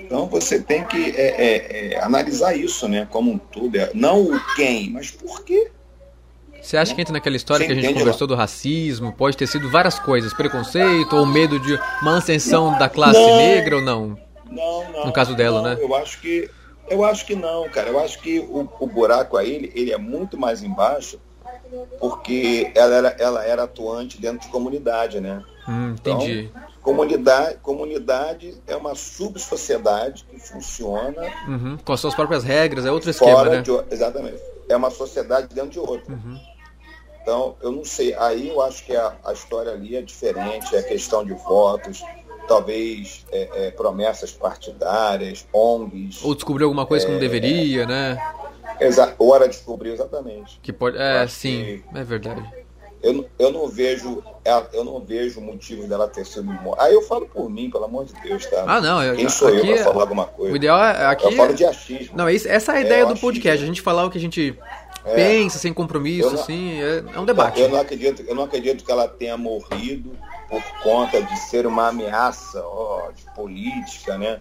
Então você tem que é, é, é, analisar isso, né? Como um todo. É, não o quem, mas por quê. Você acha que entra naquela história Você que a gente conversou lá? do racismo? Pode ter sido várias coisas, preconceito ou medo de uma ascensão da classe não, negra ou não? Não, não. No caso dela, não, né? Eu acho que eu acho que não, cara. Eu acho que o, o buraco a ele, ele é muito mais embaixo, porque ela era, ela era atuante dentro de comunidade, né? Hum, entendi. Então, comunidade, comunidade é uma subsociedade que funciona uhum, com as suas próprias regras, é outro esquema, né? De, exatamente. É uma sociedade dentro de outra. Uhum. Então, eu não sei. Aí eu acho que a, a história ali é diferente, é questão de votos, talvez é, é, promessas partidárias, ONGs. Ou descobriu alguma coisa que não é, deveria, né? Exa ou era descobrir exatamente. Que pode. É, sim, é verdade. Eu, eu não vejo eu não vejo motivo dela ter sido morta. Aí eu falo por mim, pelo amor de Deus, tá? Ah, não. Eu, Quem sou eu para falar alguma coisa? O ideal é aqui. Eu falo de achismo. Não, essa é a ideia do achismo. podcast. A gente falar o que a gente é, pensa, sem compromisso, não, assim, é, é, um debate. Eu não acredito, eu não acredito que ela tenha morrido por conta de ser uma ameaça ó, de política, né?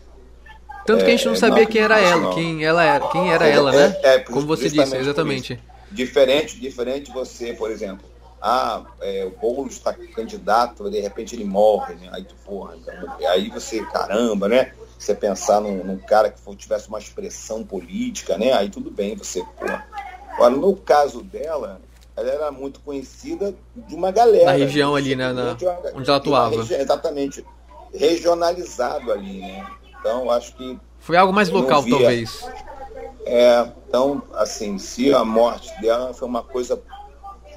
Tanto que a gente não é, sabia não, quem era ela, não. quem ela era, quem era ela, né? É, Como você disse, exatamente. Diferente, diferente você, por exemplo, ah, é, o Boulos está candidato, de repente ele morre, né? Aí tu, porra, aí você, caramba, né? Você pensar num, num cara que tivesse uma expressão política, né? Aí tudo bem, você, porra. Agora, no caso dela, ela era muito conhecida de uma galera. Na região ali, né? Na, uma, onde ela atuava. Região, exatamente. Regionalizado ali, né? Então, acho que. Foi algo mais local, talvez. É, então, assim, se a morte dela foi uma coisa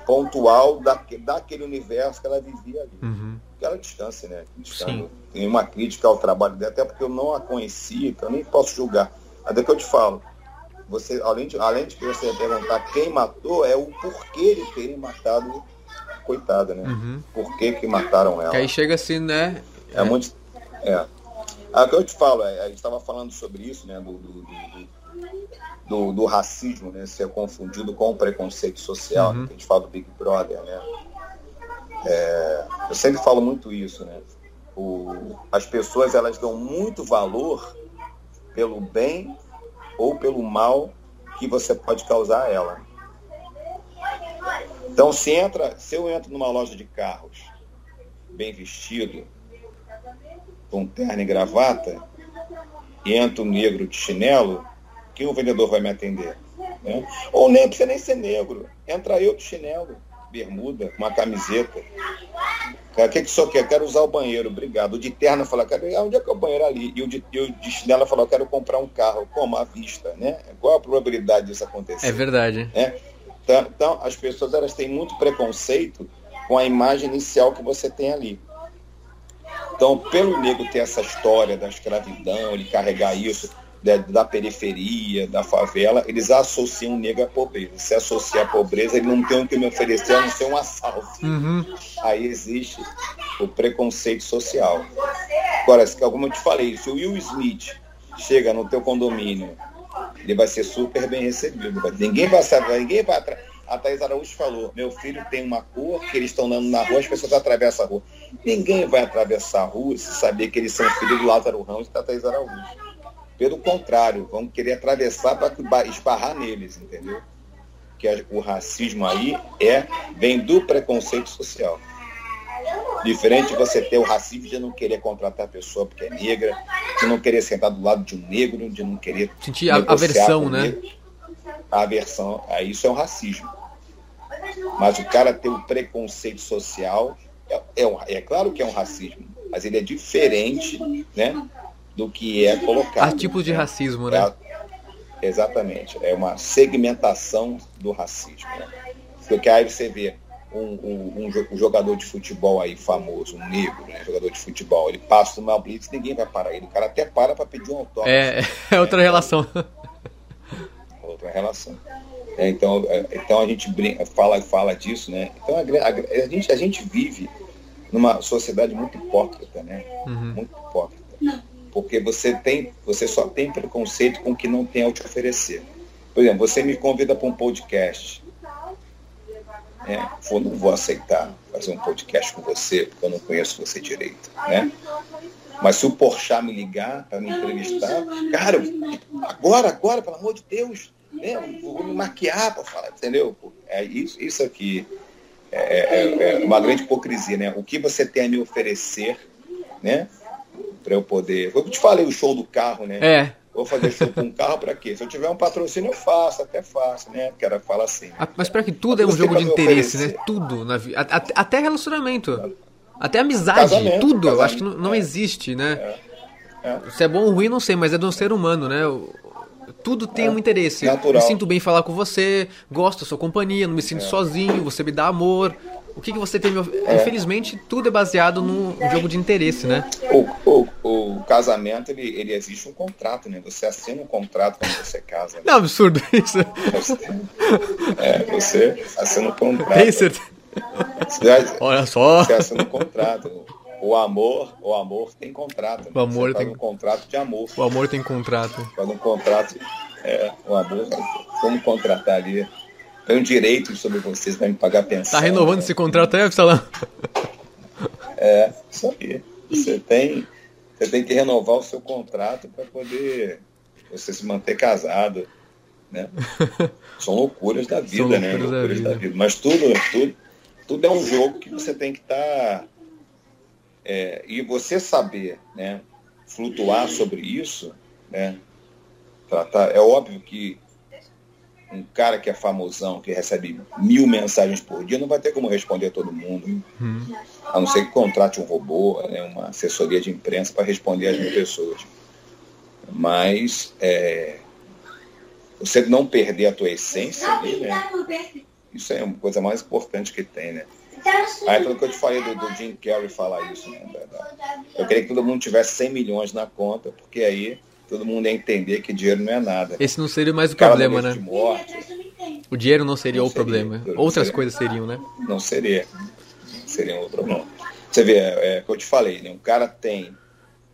pontual daquele, daquele universo que ela vivia ali. Uhum. Aquela distância, né? Distância. Tem uma crítica ao trabalho dela, até porque eu não a conhecia, então eu nem posso julgar. Até que eu te falo, você, além de, além de você perguntar quem matou, é o porquê de terem matado, coitada, né? Uhum. Por que, que mataram ela? Que aí chega assim, né? É, é. muito. É. Ah, o que eu te falo, é, a gente estava falando sobre isso, né? do, do, do do, do, racismo, né, ser confundido com o preconceito social, uhum. que a gente fala do Big Brother, né? É, eu sempre falo muito isso, né? O, as pessoas elas dão muito valor pelo bem ou pelo mal que você pode causar a ela. Então, se entra, se eu entro numa loja de carros, bem vestido, com terno e gravata, e entro negro de chinelo, que o vendedor vai me atender? Né? Ou nem precisa nem ser negro. Entra eu de chinelo, bermuda, uma camiseta. O que, que o senhor quer? Quero usar o banheiro, obrigado. O de terno fala, quero, onde é que é o banheiro ali? E o de, e o de chinelo falou, quero comprar um carro. Como? À vista, né? Qual a probabilidade disso acontecer? É verdade. É? Então, então, as pessoas elas têm muito preconceito com a imagem inicial que você tem ali. Então, pelo negro ter essa história da escravidão, ele carregar isso, da, da, periferia, da favela, eles associam o negro à pobreza. Se associar à pobreza, ele não tem o que me oferecer a não ser um assalto. Uhum. Aí existe o preconceito social. Agora, como eu te falei, se o Will Smith chega no teu condomínio, ele vai ser super bem recebido. Ninguém vai saber, ninguém vai a Thais Araújo falou, meu filho tem uma cor que eles estão andando na rua, as pessoas atravessam a rua. Ninguém vai atravessar a rua se saber que eles são filhos do Lázaro Ramos e da Thais Araújo. Pelo contrário, vão querer atravessar para esbarrar neles, entendeu? Que o racismo aí é vem do preconceito social. Diferente de você ter o racismo de não querer contratar a pessoa porque é negra, de não querer sentar do lado de um negro, de não querer. Sentir a aversão, né? A aversão, aí isso é um racismo. Mas o cara ter o preconceito social é, é, é claro que é um racismo, mas ele é diferente, né? Do que é colocado. Há tipos de racismo, né? É, exatamente. É uma segmentação do racismo. Né? Porque aí você vê um, um, um, jogador de futebol aí famoso, um negro, né? Jogador de futebol, ele passa uma blitz ninguém vai parar ele. O cara até para para pedir um autógrafo. É, é outra relação. Outra relação. É, então, é, então a gente brinca, fala fala disso, né? Então a, a, a, gente, a gente vive numa sociedade muito hipócrita, né? Uhum. Muito hipócrita porque você tem, você só tem preconceito com o que não tem a te oferecer. Por exemplo, você me convida para um podcast. né? Vou, não vou aceitar fazer um podcast com você, porque eu não conheço você direito, né? Mas se o Porchat me ligar para me entrevistar, cara, agora, agora, pelo amor de Deus, né? vou me maquiar para falar, entendeu? É isso, isso aqui é, é, é, uma grande hipocrisia, né? O que você tem a me oferecer, né? Para eu poder. Eu te falei o show do carro, né? É. Vou fazer show com um carro para quê? Se eu tiver um patrocínio, eu faço, até faço, né? Porque ela fala assim. Né? Mas para que tudo é um jogo de interesse, né? Tudo na vida. Até relacionamento. Até amizade, casamento, tudo. Casamento, eu acho que não, não é. existe, né? É. É. Se é bom ou ruim, não sei, mas é de um ser humano, né? Tudo tem é. um interesse. Natural. Me sinto bem falar com você, gosto da sua companhia, não me sinto é. sozinho, você me dá amor. O que, que você tem é. Infelizmente, tudo é baseado num jogo de interesse, né? O, o, o, casamento, ele, ele existe um contrato, né? Você assina um contrato quando você casa. Né? Não, absurdo isso. Você, é, você assina um contrato. Tem certeza. Olha só. Você assina um contrato. O amor, o amor tem contrato. Né? O amor Você tem um contrato de amor. O amor tem contrato. Faz um contrato. É, o amor, como contratar ali tenho direitos sobre vocês, vai me pagar pensão. Tá renovando né? esse contrato aí, Absalão? É, isso aí. Você tem, você tem que renovar o seu contrato para poder você se manter casado. Né? São loucuras da vida, loucuras né? Loucuras da vida. da vida. Mas tudo, tudo, tudo é um jogo que você tem que estar. Tá, é, e você saber né, flutuar sobre isso, né? Tratar, é óbvio que um cara que é famosão, que recebe mil mensagens por dia, não vai ter como responder a todo mundo. Hum. A não ser que contrate um robô, né, uma assessoria de imprensa para responder às mil pessoas. Mas é, você não perder a tua essência ali, né? Isso é uma coisa mais importante que tem, né? Aí aquilo que eu te falei do, do Jim Carrey falar isso, né? Eu queria que todo mundo tivesse 100 milhões na conta, porque aí todo mundo ia entender que dinheiro não é nada. Esse não seria mais o problema, né? Morte, o dinheiro não seria não o seria, problema. Outras seria, coisas seriam, né? Não seria. Seria outro problema. Você vê, é, é o que eu te falei, né? O cara tem.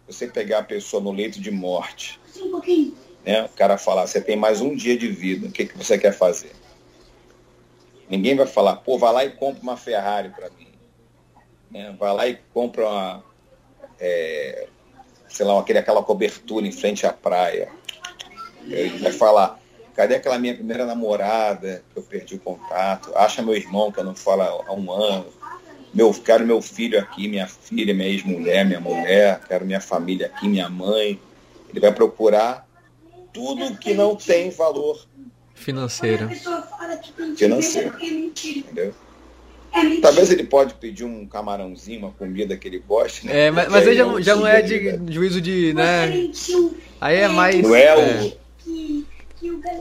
Você pegar a pessoa no leito de morte. Né? O cara falar, você tem mais um dia de vida, o que, que você quer fazer? Ninguém vai falar, pô, vai lá e compra uma Ferrari para mim. Né? Vai lá e compra uma, é, sei lá, aquele, aquela cobertura em frente à praia. Ele vai falar, cadê aquela minha primeira namorada que eu perdi o contato? Acha meu irmão que eu não falo há um ano. Meu, quero meu filho aqui, minha filha, minha ex-mulher, minha mulher, quero minha família aqui, minha mãe. Ele vai procurar tudo que não tem valor financeiro. Financeiro. Entendeu? É Talvez ele pode pedir um camarãozinho, uma comida que ele goste, né? É, mas, mas aí já, já não é de, né? juízo de, né? Aí é mais. Não é, o. É.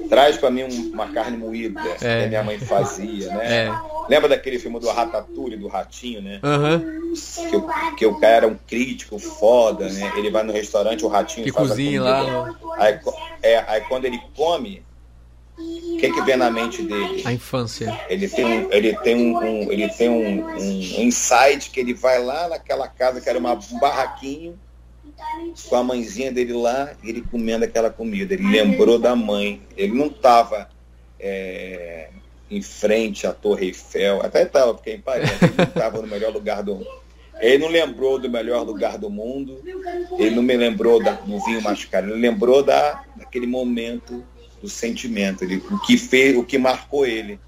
Traz para mim uma carne moída é. que a minha mãe fazia, né? É. Lembra daquele filme do Ratatouille, do ratinho, né? Uhum. Que, o, que o cara era um crítico foda, né? Ele vai no restaurante, o ratinho que faz cozinha lá. Aí, é, aí quando ele come, o que, que vem na mente dele? A infância. Ele tem um, ele tem um, um ele tem um, um, insight que ele vai lá naquela casa que era uma, um barraquinho com a mãezinha dele lá, ele comendo aquela comida. Ele lembrou da mãe. Ele não estava é, em frente à Torre Eiffel, até estava, porque em Paris, ele não estava no melhor lugar do mundo. Ele não lembrou do melhor lugar do mundo, ele não me lembrou da, do vinho mais caro, ele lembrou da, daquele momento do sentimento, ele, o que fez, o que marcou ele.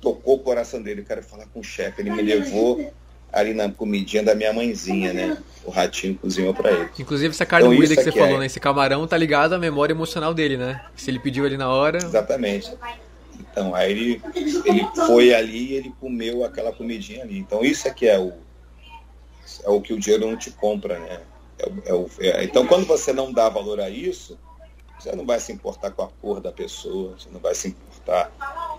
Tocou o coração dele, eu quero falar com o chefe. Ele me levou ali na comidinha da minha mãezinha, né? O ratinho cozinhou para ele. Inclusive essa carne então, moída que você falou, é... né? Esse camarão tá ligado à memória emocional dele, né? Se ele pediu ali na hora. Exatamente. Então, aí ele, ele foi ali e ele comeu aquela comidinha ali. Então isso é que é o, é o que o dinheiro não te compra, né? É, é o, é, então quando você não dá valor a isso, você não vai se importar com a cor da pessoa, você não vai se importar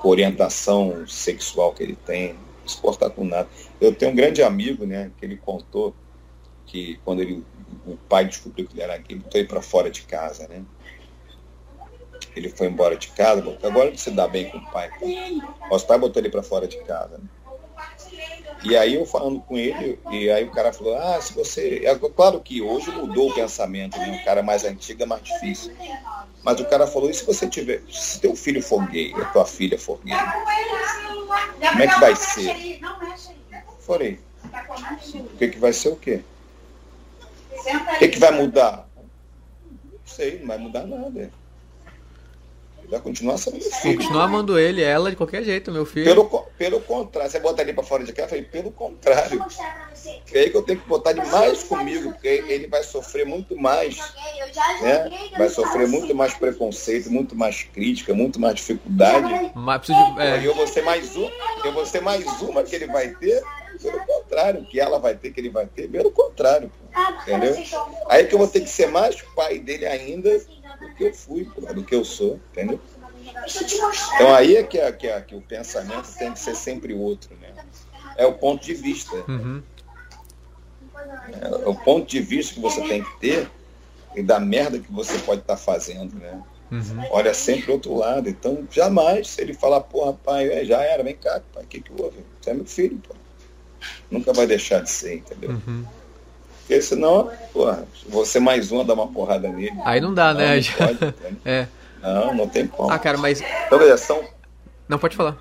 com a orientação sexual que ele tem, não se importar com nada. Eu tenho um grande amigo, né, que ele contou que quando ele, o pai descobriu que ele era gay, botou ele para fora de casa, né? Ele foi embora de casa, agora ele se dá bem com o pai. Mas o pai botou ele para fora de casa, né? E aí eu falando com ele, e aí o cara falou, ah, se você. É claro que hoje mudou o pensamento, né? O cara mais antigo é mais difícil. Mas o cara falou, e se você tiver. Se teu filho for gay, ou tua filha for gay, Como é que vai ser? Falei, o que, que vai ser o quê? O que, que vai mudar? Não sei, não vai mudar nada. Vai continuar sendo meu filho. Continuar amando ele, ela, de qualquer jeito, meu filho. Pelo, pelo contrário, você bota ele pra fora de casa, eu falei, pelo contrário. É aí que eu tenho que botar demais comigo, porque ele vai sofrer muito mais. Né? Vai sofrer muito mais preconceito, muito mais crítica, muito mais dificuldade. Mas de, é, Eu vou ser mais um, eu vou ser mais uma que ele vai ter, pelo contrário, que ela vai ter, que ele vai ter, pelo contrário. pô. Entendeu? Aí que eu vou ter que ser mais pai dele ainda do que eu fui, do que eu sou, entendeu? Então aí é que, é, que, é, que o pensamento tem que ser sempre outro, né? É o ponto de vista. uhum. É o ponto de vista que você tem que ter e da merda que você pode estar fazendo, né? Uhum. Olha sempre outro lado. Então, jamais, se ele falar, porra, pai, é, já era, vem cá, pai, o que, que houve? Você é meu filho, pô. Nunca vai deixar de ser, entendeu? Uhum. Porque senão, porra, você mais uma dá uma porrada nele. Aí não dá, né? Não, não, pode? É. não, não tem como. Ah, cara, mas. Então, beleza, são... Não, pode falar.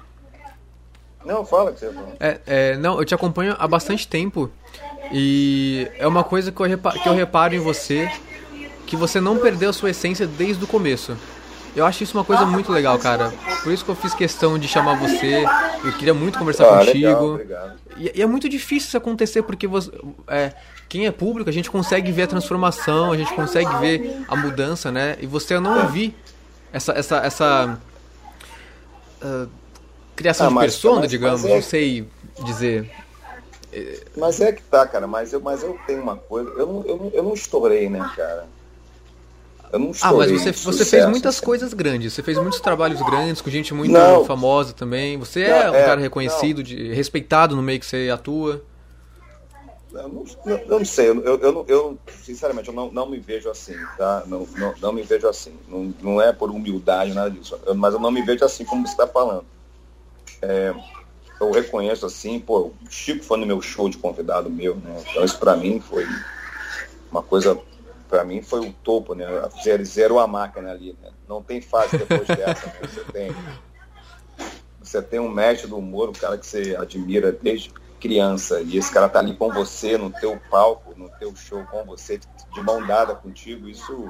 Não, fala que você. É, é, não, eu te acompanho há bastante tempo e é uma coisa que eu, repa que eu reparo em você, que você não perdeu a sua essência desde o começo. Eu acho isso uma coisa muito legal, cara. Por isso que eu fiz questão de chamar você. Eu queria muito conversar Ah, contigo. legal, obrigado. E, e é muito difícil isso acontecer porque você, é, quem é público, a gente consegue ver a transformação, a gente consegue ver a mudança, né? E você não vi essa essa essa ah, criação Ah, de mas- persona, mas- digamos, mas é- não sei dizer. Mas é que tá, cara, mas eu, mas eu tenho uma coisa, eu não, eu não, eu não estourei, né, cara? Eu não Ah, estourei. mas você, de você sucesso, fez muitas assim. coisas grandes, você fez muitos trabalhos grandes com gente muito Não. famosa também. Você é Não, um é, cara reconhecido, de, respeitado no meio que você atua. Eu não, eu- não sei, eu, eu, eu, sinceramente, eu não, não me vejo assim, tá? Não, não, não me vejo assim. Não, não é por humildade, nada disso. Mas eu não me vejo assim como você está falando. É, eu reconheço assim, pô, o Chico foi no meu show de convidado meu, né? Então isso pra mim foi uma coisa, pra mim foi o topo, né? Zero, zero a máquina ali, né? Não tem fase depois dessa, né? Você tem, você tem um mestre do humor, um cara que você admira desde criança, e esse cara tá ali com você, no teu palco, no teu show com você, de mão dada contigo, isso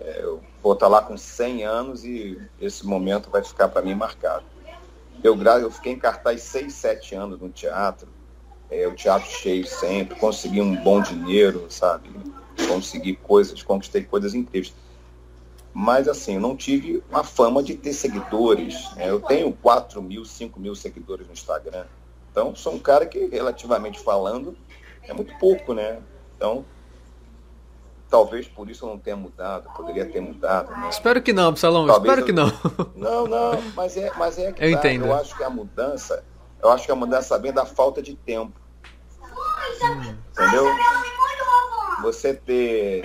é, eu vou estar lá com 100 anos e esse momento vai ficar para mim marcado. Eu, eu fiquei em cartaz 6, 7 anos no teatro, é, o teatro cheio sempre, consegui um bom dinheiro, sabe? Consegui coisas, conquistei coisas incríveis. Mas assim, não tive uma fama de ter seguidores. né? Eu tenho 4 mil, 5 mil seguidores no Instagram. Então, sou um cara que, relativamente falando, é muito pouco, né? Então, talvez por isso eu não tenha mudado, poderia ter mudado, né? Espero que não, Absalão, Talvez espero eu- que não. Não, não, mas é, mas é que Eu tá. entendo. Eu acho que a mudança, eu acho que a mudança vem da falta de tempo. Entendeu? Você ter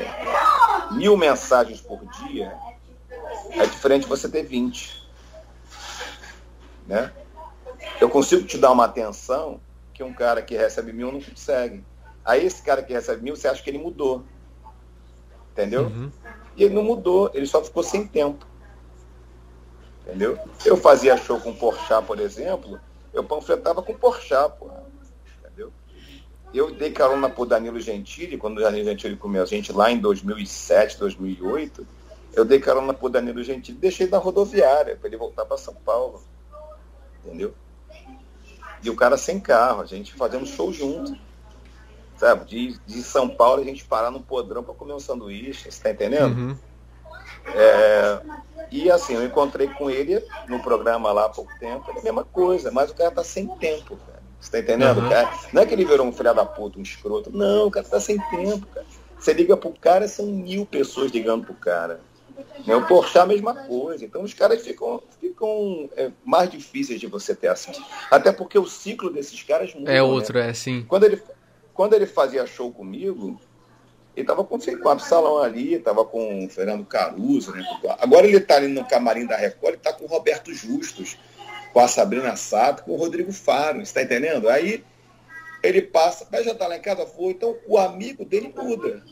mil mensagens por dia é diferente de você ter 20. Né? Eu consigo te dar uma atenção que um cara que recebe mil não consegue. Aí esse cara que recebe mil, você acha que ele mudou. Entendeu? Uhum. E ele não mudou, ele só ficou sem tempo. Entendeu? Eu fazia show com o Porchat, por exemplo, eu panfletava com o Porchat, porra. Entendeu? Eu dei carona pro Danilo Gentili, quando o Danilo Gentili comeu a gente lá em 2007, 2008, eu dei carona pro Danilo Gentili e deixei na rodoviária, para ele voltar para São Paulo. Entendeu? E o cara sem carro, a gente fazendo show junto. Sabe? De, de São Paulo a gente parar no podrão para comer um sanduíche, você tá entendendo? Uhum. É, e assim, eu encontrei com ele no programa lá há pouco tempo, é a mesma coisa, mas o cara tá sem tempo, cara. Você tá entendendo? Uhum. Cara? Não é que ele virou um filho da puta, um escroto. Não, o cara tá sem tempo, cara. Você liga pro cara, são mil pessoas ligando pro cara. Né? O Porchat a mesma coisa. Então os caras ficam, ficam é, mais difíceis de você ter acesso. Até porque o ciclo desses caras muda. É né? outro, é sim. Quando ele, quando ele fazia show comigo, ele tava com o Felipe Salão ali, tava com o Fernando Caruso, né? Agora ele tá ali no camarim da Record, ele tá com o Roberto Justus, com a Sabrina Sato, com o Rodrigo Faro, você tá entendendo? Aí ele passa, vai jantar lá em casa, foi, então o amigo dele muda.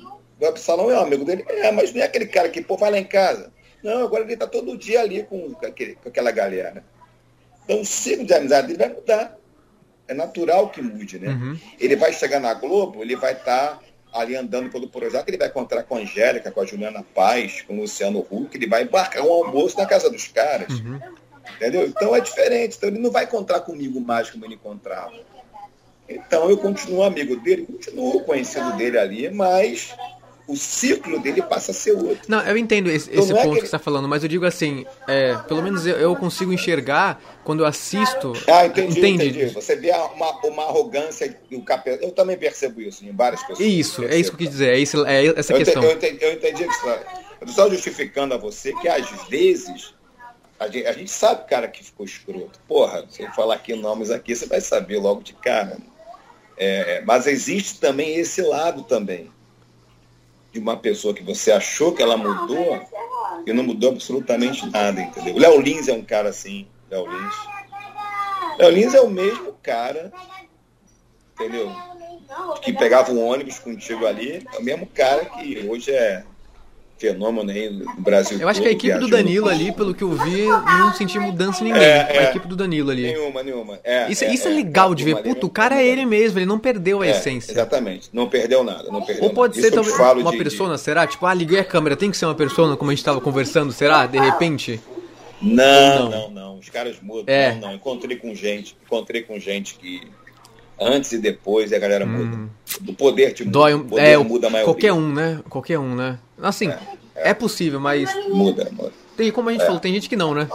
O Absalão é um amigo dele, é, mas não é aquele cara que, pô, vai lá em casa. Não, agora ele tá todo dia ali com, com aquele- com aquela galera. Então o ciclo de amizade dele vai mudar. É natural que mude, né? Uhum. Ele vai chegar na Globo, ele vai estar tá ali andando pelo projeto, ele vai encontrar com a Angélica, com a Juliana Paz, com o Luciano Huck, ele vai embarcar um almoço na casa dos caras. Uhum. Entendeu? Então é diferente. Então ele não vai encontrar comigo mais como ele encontrava. Então eu continuo amigo dele, continuo conhecendo dele ali, mas o ciclo dele passa a ser outro. Não, eu entendo esse, então, esse é ponto que, ele... que você está falando, mas eu digo assim, é, pelo menos eu, eu, consigo enxergar quando eu assisto. Ah, entendi, entendi. entendi. Você vê uma, uma arrogância do capeta. Eu também percebo isso em várias pessoas. Isso, é isso que eu quis dizer, é, isso, é essa eu questão. Entendi, eu entendi, eu entendi isso. Eu estou justificando a você que às vezes a gente, a gente sabe, cara, que ficou escroto. Porra, se eu falar aqui nomes aqui, você vai saber logo de cara. É, mas existe também esse lado também de uma pessoa que você achou que ela mudou e não mudou absolutamente nada, entendeu? O Léo Lins é um cara assim, Léo Lins. Léo Lins é o mesmo cara, entendeu? Que pegava um ônibus contigo ali, é o mesmo cara que hoje é fenômeno aí no Brasil. Eu acho que a equipe do Danilo ali, pelo que eu vi, não senti mudança em ninguém. É, é, a equipe do Danilo ali. Nenhuma, nenhuma. É, isso é, isso é, é legal de ver. Puta, o cara é ele mesmo, ele não perdeu a é, essência. Exatamente, não perdeu nada. Não perdeu Ou pode nada. ser também uma de, persona, de... será? Tipo, ah, liguei a câmera, tem que ser uma persona, como a gente estava conversando, será? De repente? Não, não, não, não. Os caras mudam. É. Não, não. Encontrei com gente, encontrei com gente que antes e depois a galera muda. Hum. O poder te muda. Dói, o poder é, muda a maioria. Qualquer um, né? Qualquer um, né? Assim, é. É possível, mas. Muda, muda. Tem, como a gente é. falou, tem gente que não, né?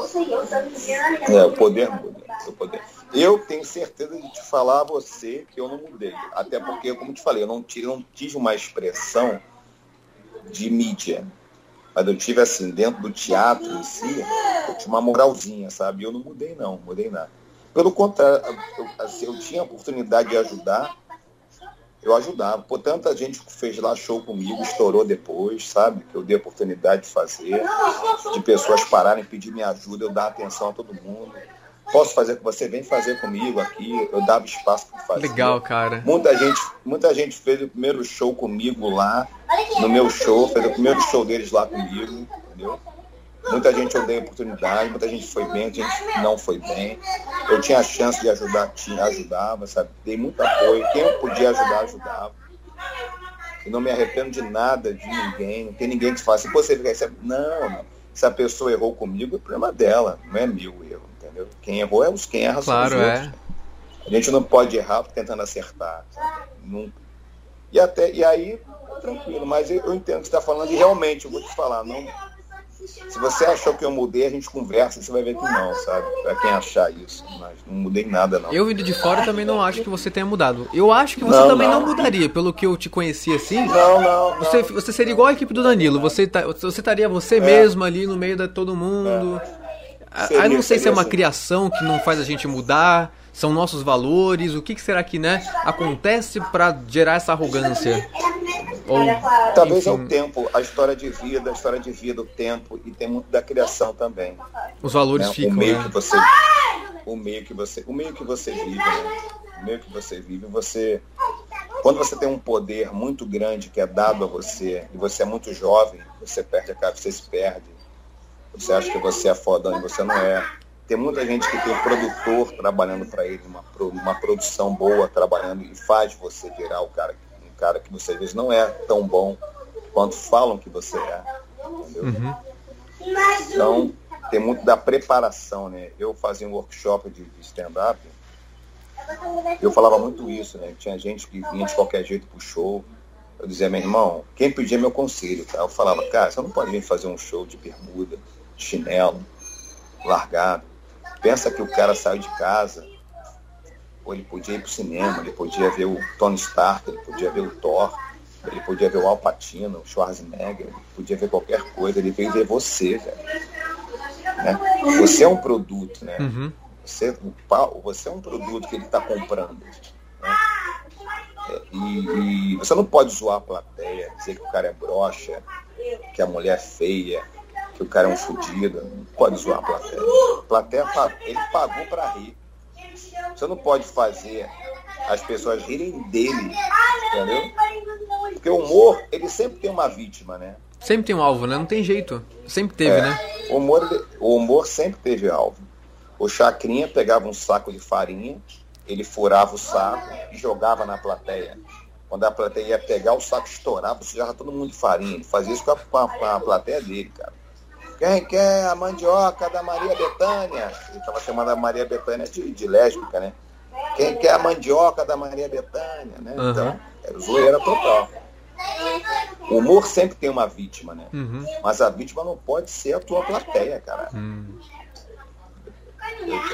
É, o poder muda. O poder. Eu tenho certeza de te falar a você que eu não mudei. Até porque, como te falei, eu não tive, não tive uma expressão de mídia. Mas eu tive assim, dentro do teatro em si, eu tinha uma moralzinha, sabe? Eu não mudei não, mudei nada. Pelo contrário, eu, assim, eu tinha a oportunidade de ajudar eu ajudava. Pô, tanta gente fez lá show comigo, estourou depois, sabe? Que eu dei a oportunidade de fazer, de pessoas pararem, pedir minha ajuda, eu dar atenção a todo mundo. Posso fazer com você? Vem fazer comigo aqui. Eu dava espaço para fazer. Legal, cara. Muita gente, muita gente fez o primeiro show comigo lá, no meu show, fez o primeiro show deles lá comigo, entendeu? Muita gente eu dei oportunidade, muita gente foi bem, muita gente não foi bem. Eu tinha a chance de ajudar, tinha, ajudava, sabe? Dei muito apoio. Quem eu podia ajudar, ajudava. E não me arrependo de nada, de ninguém. Não tem ninguém que fala assim, você fica Não, não. Se a pessoa errou comigo, é problema dela, não é meu erro, entendeu? Quem errou é os quem erra claro, são os outros. É. A gente não pode errar tentando acertar. Sabe? Nunca. E, até, e aí, tranquilo, mas eu, eu entendo o que você está falando e realmente, eu vou te falar, não se você achou que eu mudei, a gente conversa, você vai ver que não, sabe? Pra quem achar isso. Mas não mudei nada, não. Eu vindo de fora também não acho que você tenha mudado. Eu acho que você não, também não. não. mudaria, pelo que eu te conheci assim. Não, não. Você, não. você seria igual a equipe do Danilo. Você, tá, você estaria você é. mesmo ali no meio de todo mundo. É. Seria, Aí não sei se é uma assim. criação que não faz a gente mudar são nossos valores, o que, que será que né, acontece para gerar essa arrogância? Ou, Talvez enfim, é o tempo, a história de vida, a história de vida, o tempo, e tem muito da criação também. Os valores né? ficam. O meio né? que você. O meio que você. O meio que você vive, né? O meio que você vive, você. Quando você tem um poder muito grande que é dado a você, e você é muito jovem, você perde a cara, você se perde. Você acha que você é fodão e você não é tem muita gente que tem um produtor trabalhando para ele, uma, uma produção boa trabalhando e faz você virar o cara, um cara que você às vezes não é tão bom quanto falam que você é. Uhum. Então, tem muito da preparação, né? Eu fazia um workshop de, de stand-up, eu falava muito isso, né? Tinha gente que vinha de qualquer jeito pro show. Eu dizia, meu irmão, quem pedia meu conselho, tá? Eu falava, cara, você não pode vir fazer um show de bermuda, de chinelo, largado. Pensa que o cara saiu de casa, ou ele podia ir para o cinema, ele podia ver o Tony Stark, ele podia ver o Thor, ele podia ver o Al Pacino, o Schwarzenegger, ele podia ver qualquer coisa, ele veio ver você, velho. Né? Você é um produto, né? Uhum. Você, o, você é um produto que ele está comprando. Né? E, e, você não pode zoar a plateia, dizer que o cara é broxa, que a mulher é feia, que o cara é um fudido, não pode zoar a plateia. A plateia, ele pagou para rir. Você não pode fazer as pessoas rirem dele, entendeu? Porque o humor, ele sempre tem uma vítima, né? Sempre tem um alvo, né? Não tem jeito. Sempre teve, é, né? O humor, o humor sempre teve alvo. O Chacrinha pegava um saco de farinha, ele furava o saco e jogava na plateia. Quando a plateia ia pegar, o saco estourava, sujava todo mundo de farinha. Ele fazia isso com a, com a, com a plateia dele, cara. Quem quer a mandioca da Maria Betânia? Ele estava chamando a Maria Betânia de, de lésbica, né? Quem quer a mandioca da Maria Betânia, né? Uhum. Então, era zoeira total. O humor sempre tem uma vítima, né? Uhum. Mas a vítima não pode ser a tua plateia, cara. Uhum.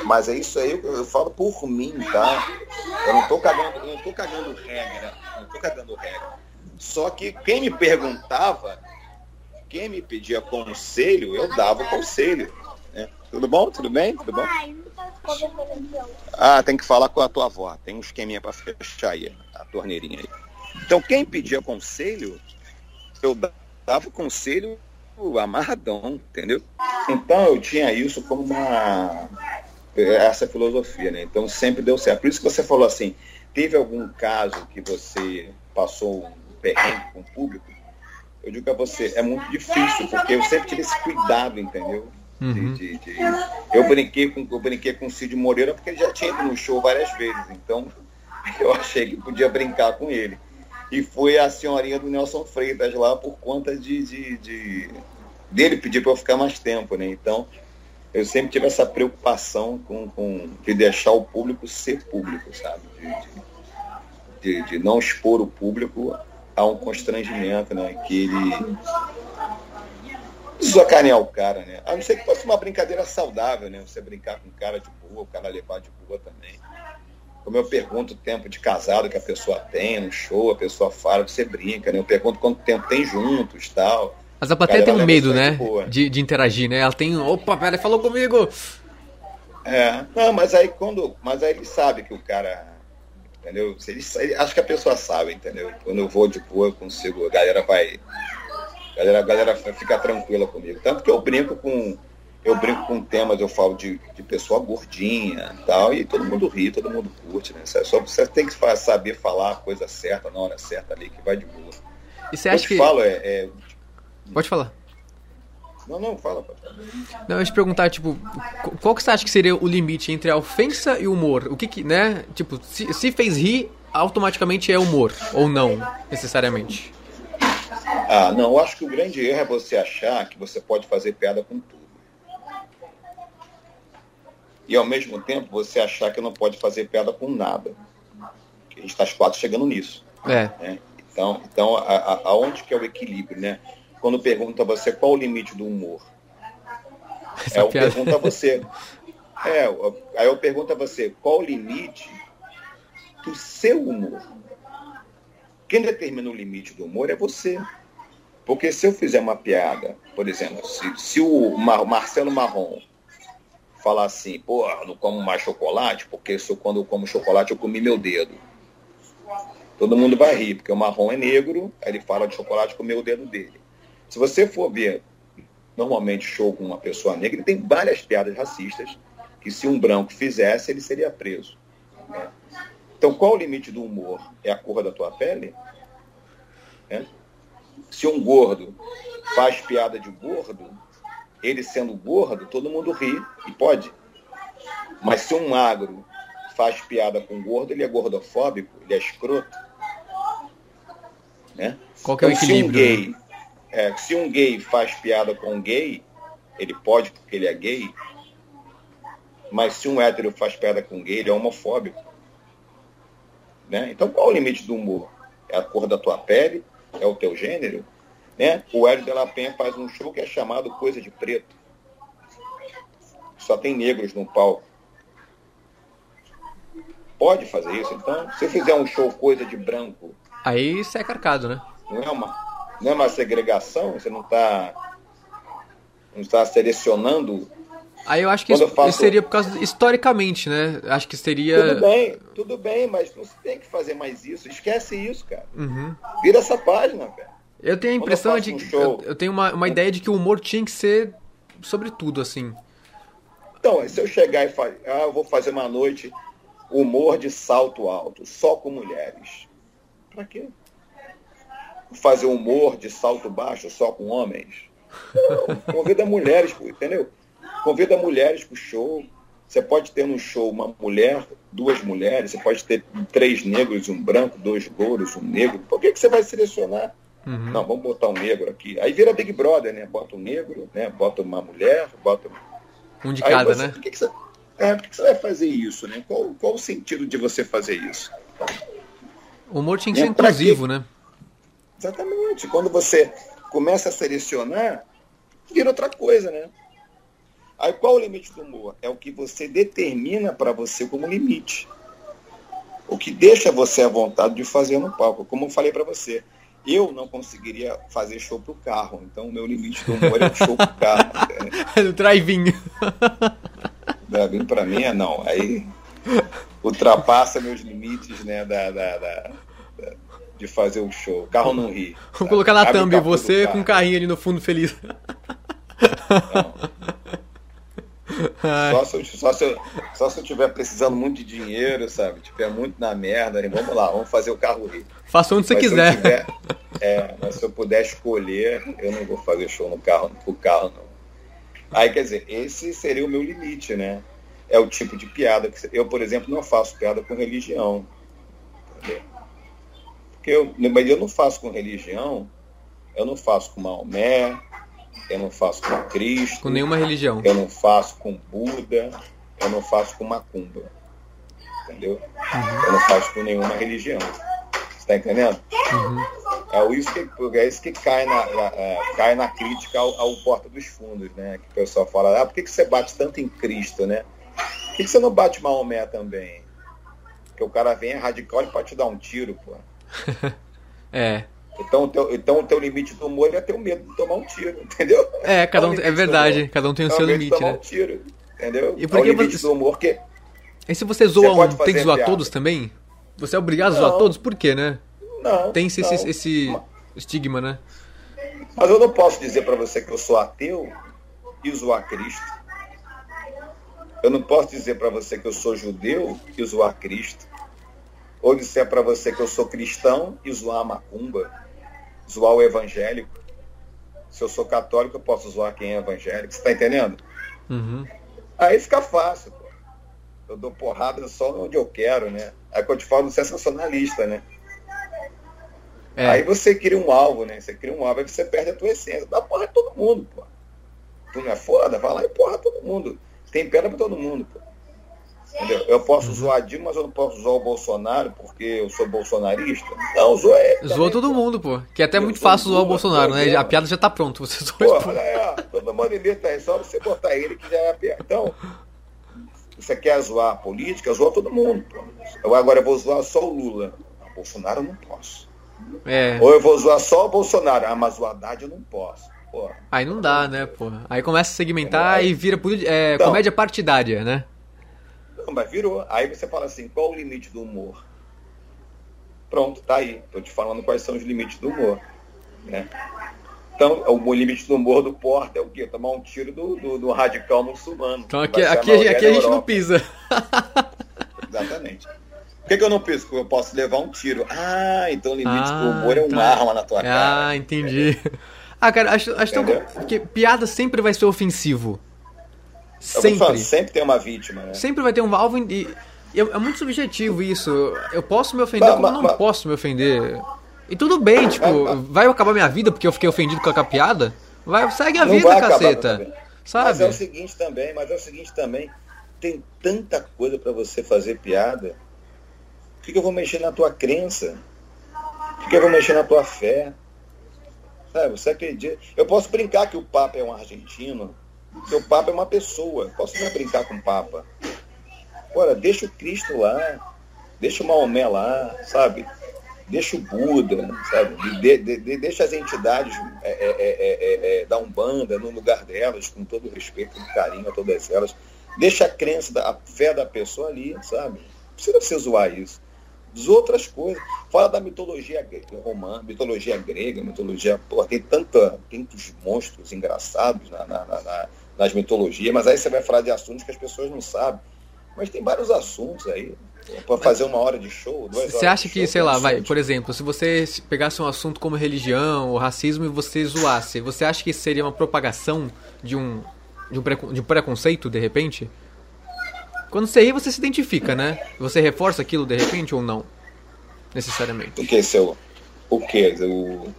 Mas é isso aí, eu, eu falo por mim, tá? Eu não tô cagando, eu não tô cagando regra, não tô cagando regra. Só que quem me perguntava, quem me pedia conselho, eu dava conselho. Né? Tudo bom? Tudo bem? Tudo bom? Ah, tem que falar com a tua avó. Tem um esqueminha para fechar aí, a torneirinha aí. Então, quem pedia conselho, eu dava conselho amarradão, entendeu? Então, eu tinha isso como uma. essa filosofia, né? Então, sempre deu certo. Por isso que você falou assim: teve algum caso que você passou um perrengue com o público? Eu digo a você: é muito difícil, porque eu sempre tive esse cuidado, entendeu? Uhum. De, de, de... Eu, brinquei com, eu brinquei com o Cid Moreira porque ele já tinha ido no show várias vezes, então eu achei que podia brincar com ele. E foi a senhorinha do Nelson Freitas lá por conta de, de, de... dele pedir para eu ficar mais tempo, né? Então eu sempre tive essa preocupação com, com de deixar o público ser público, sabe? De, de, de não expor o público a um constrangimento, né? Que ele sacanear o cara, né? A não ser que fosse uma brincadeira saudável, né? Você brincar com o cara de boa, o cara levar de boa também. Como eu pergunto o tempo de casado que a pessoa tem no show, a pessoa fala, você brinca, né? Eu pergunto quanto tempo tem juntos tal. Mas a plateia tem um medo, né? De, de, interagir, né? Ela tem, opa, pera, falou comigo! É, não, mas aí quando. Mas aí ele sabe que o cara. Entendeu? Acho que a pessoa sabe, entendeu? Quando eu vou de boa, eu consigo, a galera vai a galera, a galera fica tranquila comigo. Tanto que eu brinco com. Eu brinco com temas, eu falo de, de pessoa gordinha tal, e todo mundo ri, todo mundo curte, né? Só você tem que saber falar a coisa certa na hora certa ali, que vai de boa. E você acha que. falo é, é... Pode falar. Não, não, fala. Pode. Não, eu te perguntar, tipo, qual que você acha que seria o limite entre a ofensa e o humor? O que que, né? Tipo, se, se fez rir, automaticamente é humor, ou não, necessariamente? Ah, não, eu acho que o grande erro é você achar que você pode fazer piada com tudo. E ao mesmo tempo você achar que não pode fazer piada com nada. A gente está quase chegando nisso. É. Né? Então, então a, a, aonde que é o equilíbrio, né? Quando pergunta a você qual o limite do humor. Essa é, eu piada... pergunto a você. É, aí eu pergunto a você, qual o limite do seu humor? Quem determina o limite do humor é você. Porque se eu fizer uma piada, por exemplo, se, se o Mar Marcelo Marrom falar assim, pô, não como mais chocolate, porque eu, quando eu como chocolate eu comi meu dedo. Todo mundo vai rir, porque o marrom é negro, aí ele fala de chocolate comeu o dedo dele. Se você for ver normalmente show com uma pessoa negra, ele tem várias piadas racistas que se um branco fizesse, ele seria preso. Né? Então, qual o limite do humor? É a cor da tua pele? É? Se um gordo faz piada de gordo, ele sendo gordo, todo mundo ri e pode. Mas se um magro faz piada com gordo, ele é gordofóbico, ele é escroto. Né? Qual que é o então, equilíbrio? Se um, gay, é, se um gay faz piada com um gay, ele pode porque ele é gay. Mas se um hétero faz piada com um gay, ele é homofóbico. Né? Então qual é o limite do humor? É a cor da tua pele? é o teu gênero, né? O Hélio de la Penha faz um show que é chamado Coisa de Preto. Só tem negros no palco. Pode fazer isso, então. Se fizer um show Coisa de Branco. Aí você é carcado, né? Não é uma, não é uma segregação, você não está não está selecionando Aí eu acho que isso, faço... seria por causa historicamente, né? Acho que seria. Tudo bem, tudo bem, mas não tem que fazer mais isso. Esquece isso, cara. Uhum. Vira essa página, cara. Eu tenho a impressão de. Um eu, tenho uma, uma ideia de que o humor tinha que ser sobre tudo, assim. Então, se eu chegar e falar, ah, eu vou fazer uma noite humor de salto alto, só com mulheres. Pra quê? Fazer humor de salto baixo, só com homens. Não, convida mulheres, entendeu? Convida mulheres pro show. Você pode ter no show uma mulher, duas mulheres, você pode ter três negros um branco, dois louros, um negro. Por que, que você vai selecionar? Uhum. Não, vamos botar um negro aqui. Aí vira Big Brother, né? Bota um negro, né? Bota uma mulher, bota. Um de cada, você, né? Por que, que você... É, por que você vai fazer isso, né? Qual, qual o sentido de você fazer isso? O humor tinha que ser é, inclusivo, né? Exatamente. Quando você começa a selecionar, vira outra coisa, né? Aí qual o limite do humor? É o que você determina para você como limite. O que deixa você à vontade de fazer no palco. Como eu falei para você, eu não conseguiria fazer show pro carro. Então o meu limite do humor é o show pro carro. É no drive-in. Drive-in para mim é não. Aí ultrapassa meus limites né, da, da, da, de fazer o show. O carro não ri. Vou colocar na thumb você com um carrinho ali no fundo feliz. Só se, eu, só, se eu, só se eu tiver precisando muito de dinheiro, sabe? Tiver muito na merda, vamos lá, vamos fazer o carro rir. Faça onde você mas quiser. Tiver, é, mas se eu puder escolher, eu não vou fazer show no carro, no carro, não. Aí, quer dizer, esse seria o meu limite, né? É o tipo de piada que eu, por exemplo, não faço piada com religião. Entendeu? Porque eu, mas eu não faço com religião, eu não faço com Maomé, eu não faço com Cristo. Com nenhuma religião. Eu não faço com Buda, eu não faço com Macumba. Entendeu? Uhum. Eu não faço com nenhuma religião. Você está entendendo? Uhum. É, isso que, é isso que cai na, na é, cai na crítica ao, ao, Porta dos Fundos, né? Que o pessoal fala, ah, por que, que você bate tanto em Cristo, né? Por que, que você não bate Maomé também? Porque o cara vem é radical e pode te dar um tiro, pô. É. Então o, teu, então, o teu limite do humor é ter o medo de tomar um tiro, entendeu? É, cada um, é, é verdade, cada um tem o é seu limite, né? um tiro, entendeu? E por que é o limite você... do humor que... E se você zoa você um, tem que zoar piada. todos também? Você é obrigado a zoar todos? Por quê, né? Não. Tem esse, não. esse estigma, né? Mas eu não posso dizer para você que eu sou ateu e zoar Cristo. Eu não posso dizer para você que eu sou judeu e zoar Cristo. Ou disser para você que eu sou cristão e zoar a macumba zoar o evangélico. Se eu sou católico, eu posso zoar quem é evangélico. Você está entendendo? Uhum. Aí fica fácil. Pô. Eu dou porrada só onde eu quero, né? Aí que eu te falo do sensacionalista, né? É. Aí você cria um alvo, né? Você cria um alvo, aí você perde a tua essência. Dá porra de todo mundo, pô. Tu não é foda? Vai lá e porra todo mundo. Tem pedra pra todo mundo, pô. Entendeu? Eu posso uhum. zoar Dilma, mas eu não posso zoar o Bolsonaro porque eu sou bolsonarista. Não, zoa ele. Zoa todo mundo, pô. Que é até eu muito fácil zoar o Bolsonaro, né? A piada já tá pronta, você zoa Pô, olha aí, todo mundo imita aí, só você botar ele que já é a piada. Então, você quer zoar a política, zoa todo mundo. Pô. Eu agora eu vou zoar só o Lula. Não, Bolsonaro eu não posso. É. Ou eu vou zoar só o Bolsonaro. Ah, mas o Haddad eu não posso. Pô. Aí não dá, né, pô? Aí começa a segmentar é, e vira é, então, comédia partidária, né? Não, mas virou. Aí você fala assim, qual o limite do humor? Pronto, tá aí. Estou te falando quais são os limites do humor. Né? Então, o limite do humor do Porta é o quê? Tomar um tiro do, do, do radical muçulmano. Então aqui, aqui, a, aqui a gente não pisa. Exatamente. Por que, que, eu não piso? Porque eu posso levar um tiro. Ah, então o limite ah, do humor é uma tá. arma na tua cara. Ah, entendi. Ah, cara, acho, acho que piada sempre vai ser ofensivo. Sempre. Falando, sempre tem uma vítima, né? Sempre vai ter um alvo e, é, muito subjetivo isso. Eu posso me ofender mas, como mas, não mas... posso me ofender. E tudo bem, tipo, vai acabar minha vida porque eu fiquei ofendido com a piada? Vai, segue a não vida, caceta. Sabe? Mas é o seguinte também, mas é o seguinte também. Tem tanta coisa para você fazer piada. Por que, que eu vou mexer na tua crença? Por que, que eu vou mexer na tua fé? Sabe, você acredita? Eu posso brincar que o Papa é um argentino, porque o Papa é uma pessoa. Posso não brincar com o Papa. Agora, deixa o Cristo lá, deixa o Maomé lá, sabe? Deixa o Buda, sabe? De, de, de, deixa as entidades é, é, é, é, da Umbanda no lugar delas, com todo respeito e carinho a todas elas. Deixa a crença, a fé da pessoa ali, sabe? Não precisa você zoar isso. Diz outras coisas. Fala da mitologia romana, mitologia grega, mitologia. Tem tanta, tantos monstros engraçados na, na, na, nas mitologias, mas aí você vai falar de assuntos que as pessoas não sabem. Mas tem vários assuntos aí. Para fazer uma hora de show, duas Você acha que, show, sei lá, vai, por exemplo, se você pegasse um assunto como religião ou racismo e você zoasse, você acha que seria uma propagação de um, de um, de um preconceito, de repente? Quando você ri, você se identifica, né? Você reforça aquilo de repente ou não? Necessariamente. O que, seu? O que? O...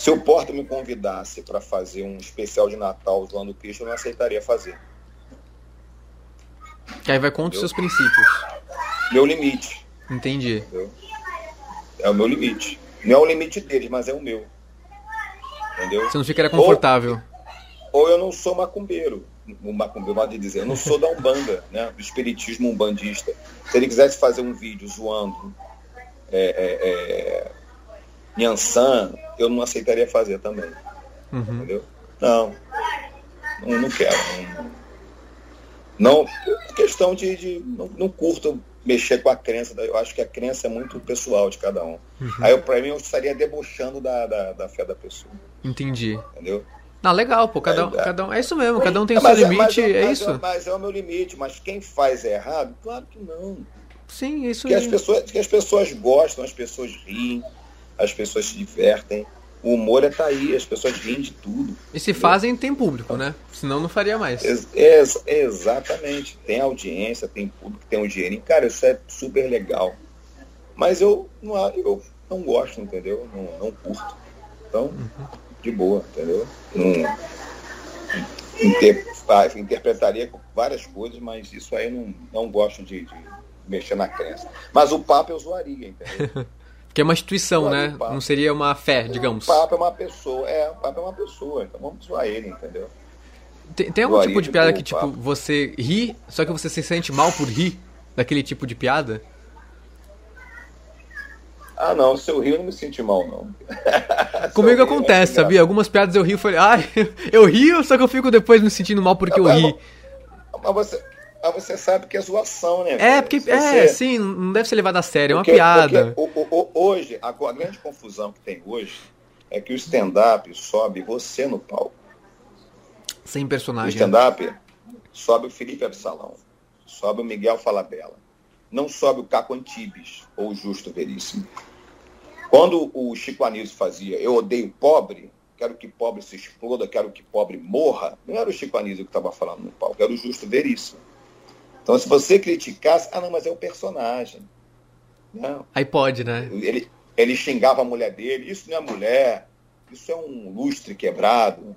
Se o Porta me convidasse para fazer um especial de Natal zoando o Cristo, eu não aceitaria fazer. Que aí vai contra os seus princípios. Meu limite. Entendi. Entendeu? É o meu limite. Não é o limite deles, mas é o meu. Entendeu? Você não ficaria confortável. Ou, ou eu não sou macumbeiro. O macumbeiro, de dizer. Eu não sou da Umbanda, né? Do espiritismo umbandista. Se ele quisesse fazer um vídeo zoando é, é, é, Nhansan, eu não aceitaria fazer também. Uhum. Entendeu? Não. Não, não quero. Não, não questão de. de não, não, curto mexer com a crença. Eu acho que a crença é muito pessoal de cada um. Uhum. Aí, pra mim, eu estaria debochando da, da, da fé da pessoa. Entendi. Entendeu? Não, legal, pô. Cada, um, é, cada um, é isso mesmo, cada um tem o seu é, limite, mas, é mas, isso? Mas é o meu limite, mas quem faz é errado? Claro que não. Sim, isso que. As pessoas, que as pessoas gostam, as pessoas riem, as pessoas se divertem. O humor é tá aí, as pessoas riem de tudo. E se fazem, tem público, né? Senão não faria mais. Ex ex exatamente. Tem audiência, tem público, tem um dinheiro. Cara, isso é super legal. Mas eu não, eu não gosto, entendeu? Não, não curto. Então, uhum. de boa, entendeu? Não, inter, interpretaria várias coisas, mas isso aí não, não gosto de, de mexer na crença. Mas o Papa eu zoaria, entendeu? Que é uma instituição, né? Não seria uma fé, digamos. O Papa é uma pessoa, é, o Papa é uma pessoa, então vamos zoar ele, entendeu? Tem, tem algum zoaria tipo de piada que, tipo, você ri, só que você se sente mal por rir daquele tipo de piada? Ah, não, se eu rio, eu não me senti mal, não. Comigo acontece, sabia? Algumas piadas eu rio e falei, ai, eu rio, só que eu fico depois me sentindo mal porque eu ri. Mas você, mas você sabe que é zoação, né? É, porque, você, é, sim, não deve ser levado a sério, é uma piada. Porque, o, o, hoje, a, a, grande confusão que tem hoje é que o stand-up sobe você no palco. Sem personagem. O stand-up sobe o Felipe Absalão, sobe o Miguel Falabella, não sobe o Caco Antibes ou o Justo Veríssimo. Quando o Chico Anísio fazia Eu Odeio Pobre, quero que pobre se exploda, quero que pobre morra, não era o Chico Anísio que estava falando no palco, era o Justo Veríssimo. Então, se você criticasse, ah, não, mas é o personagem. Não. Aí pode, né? Ele, ele xingava a mulher dele, isso não é mulher, isso é um lustre quebrado.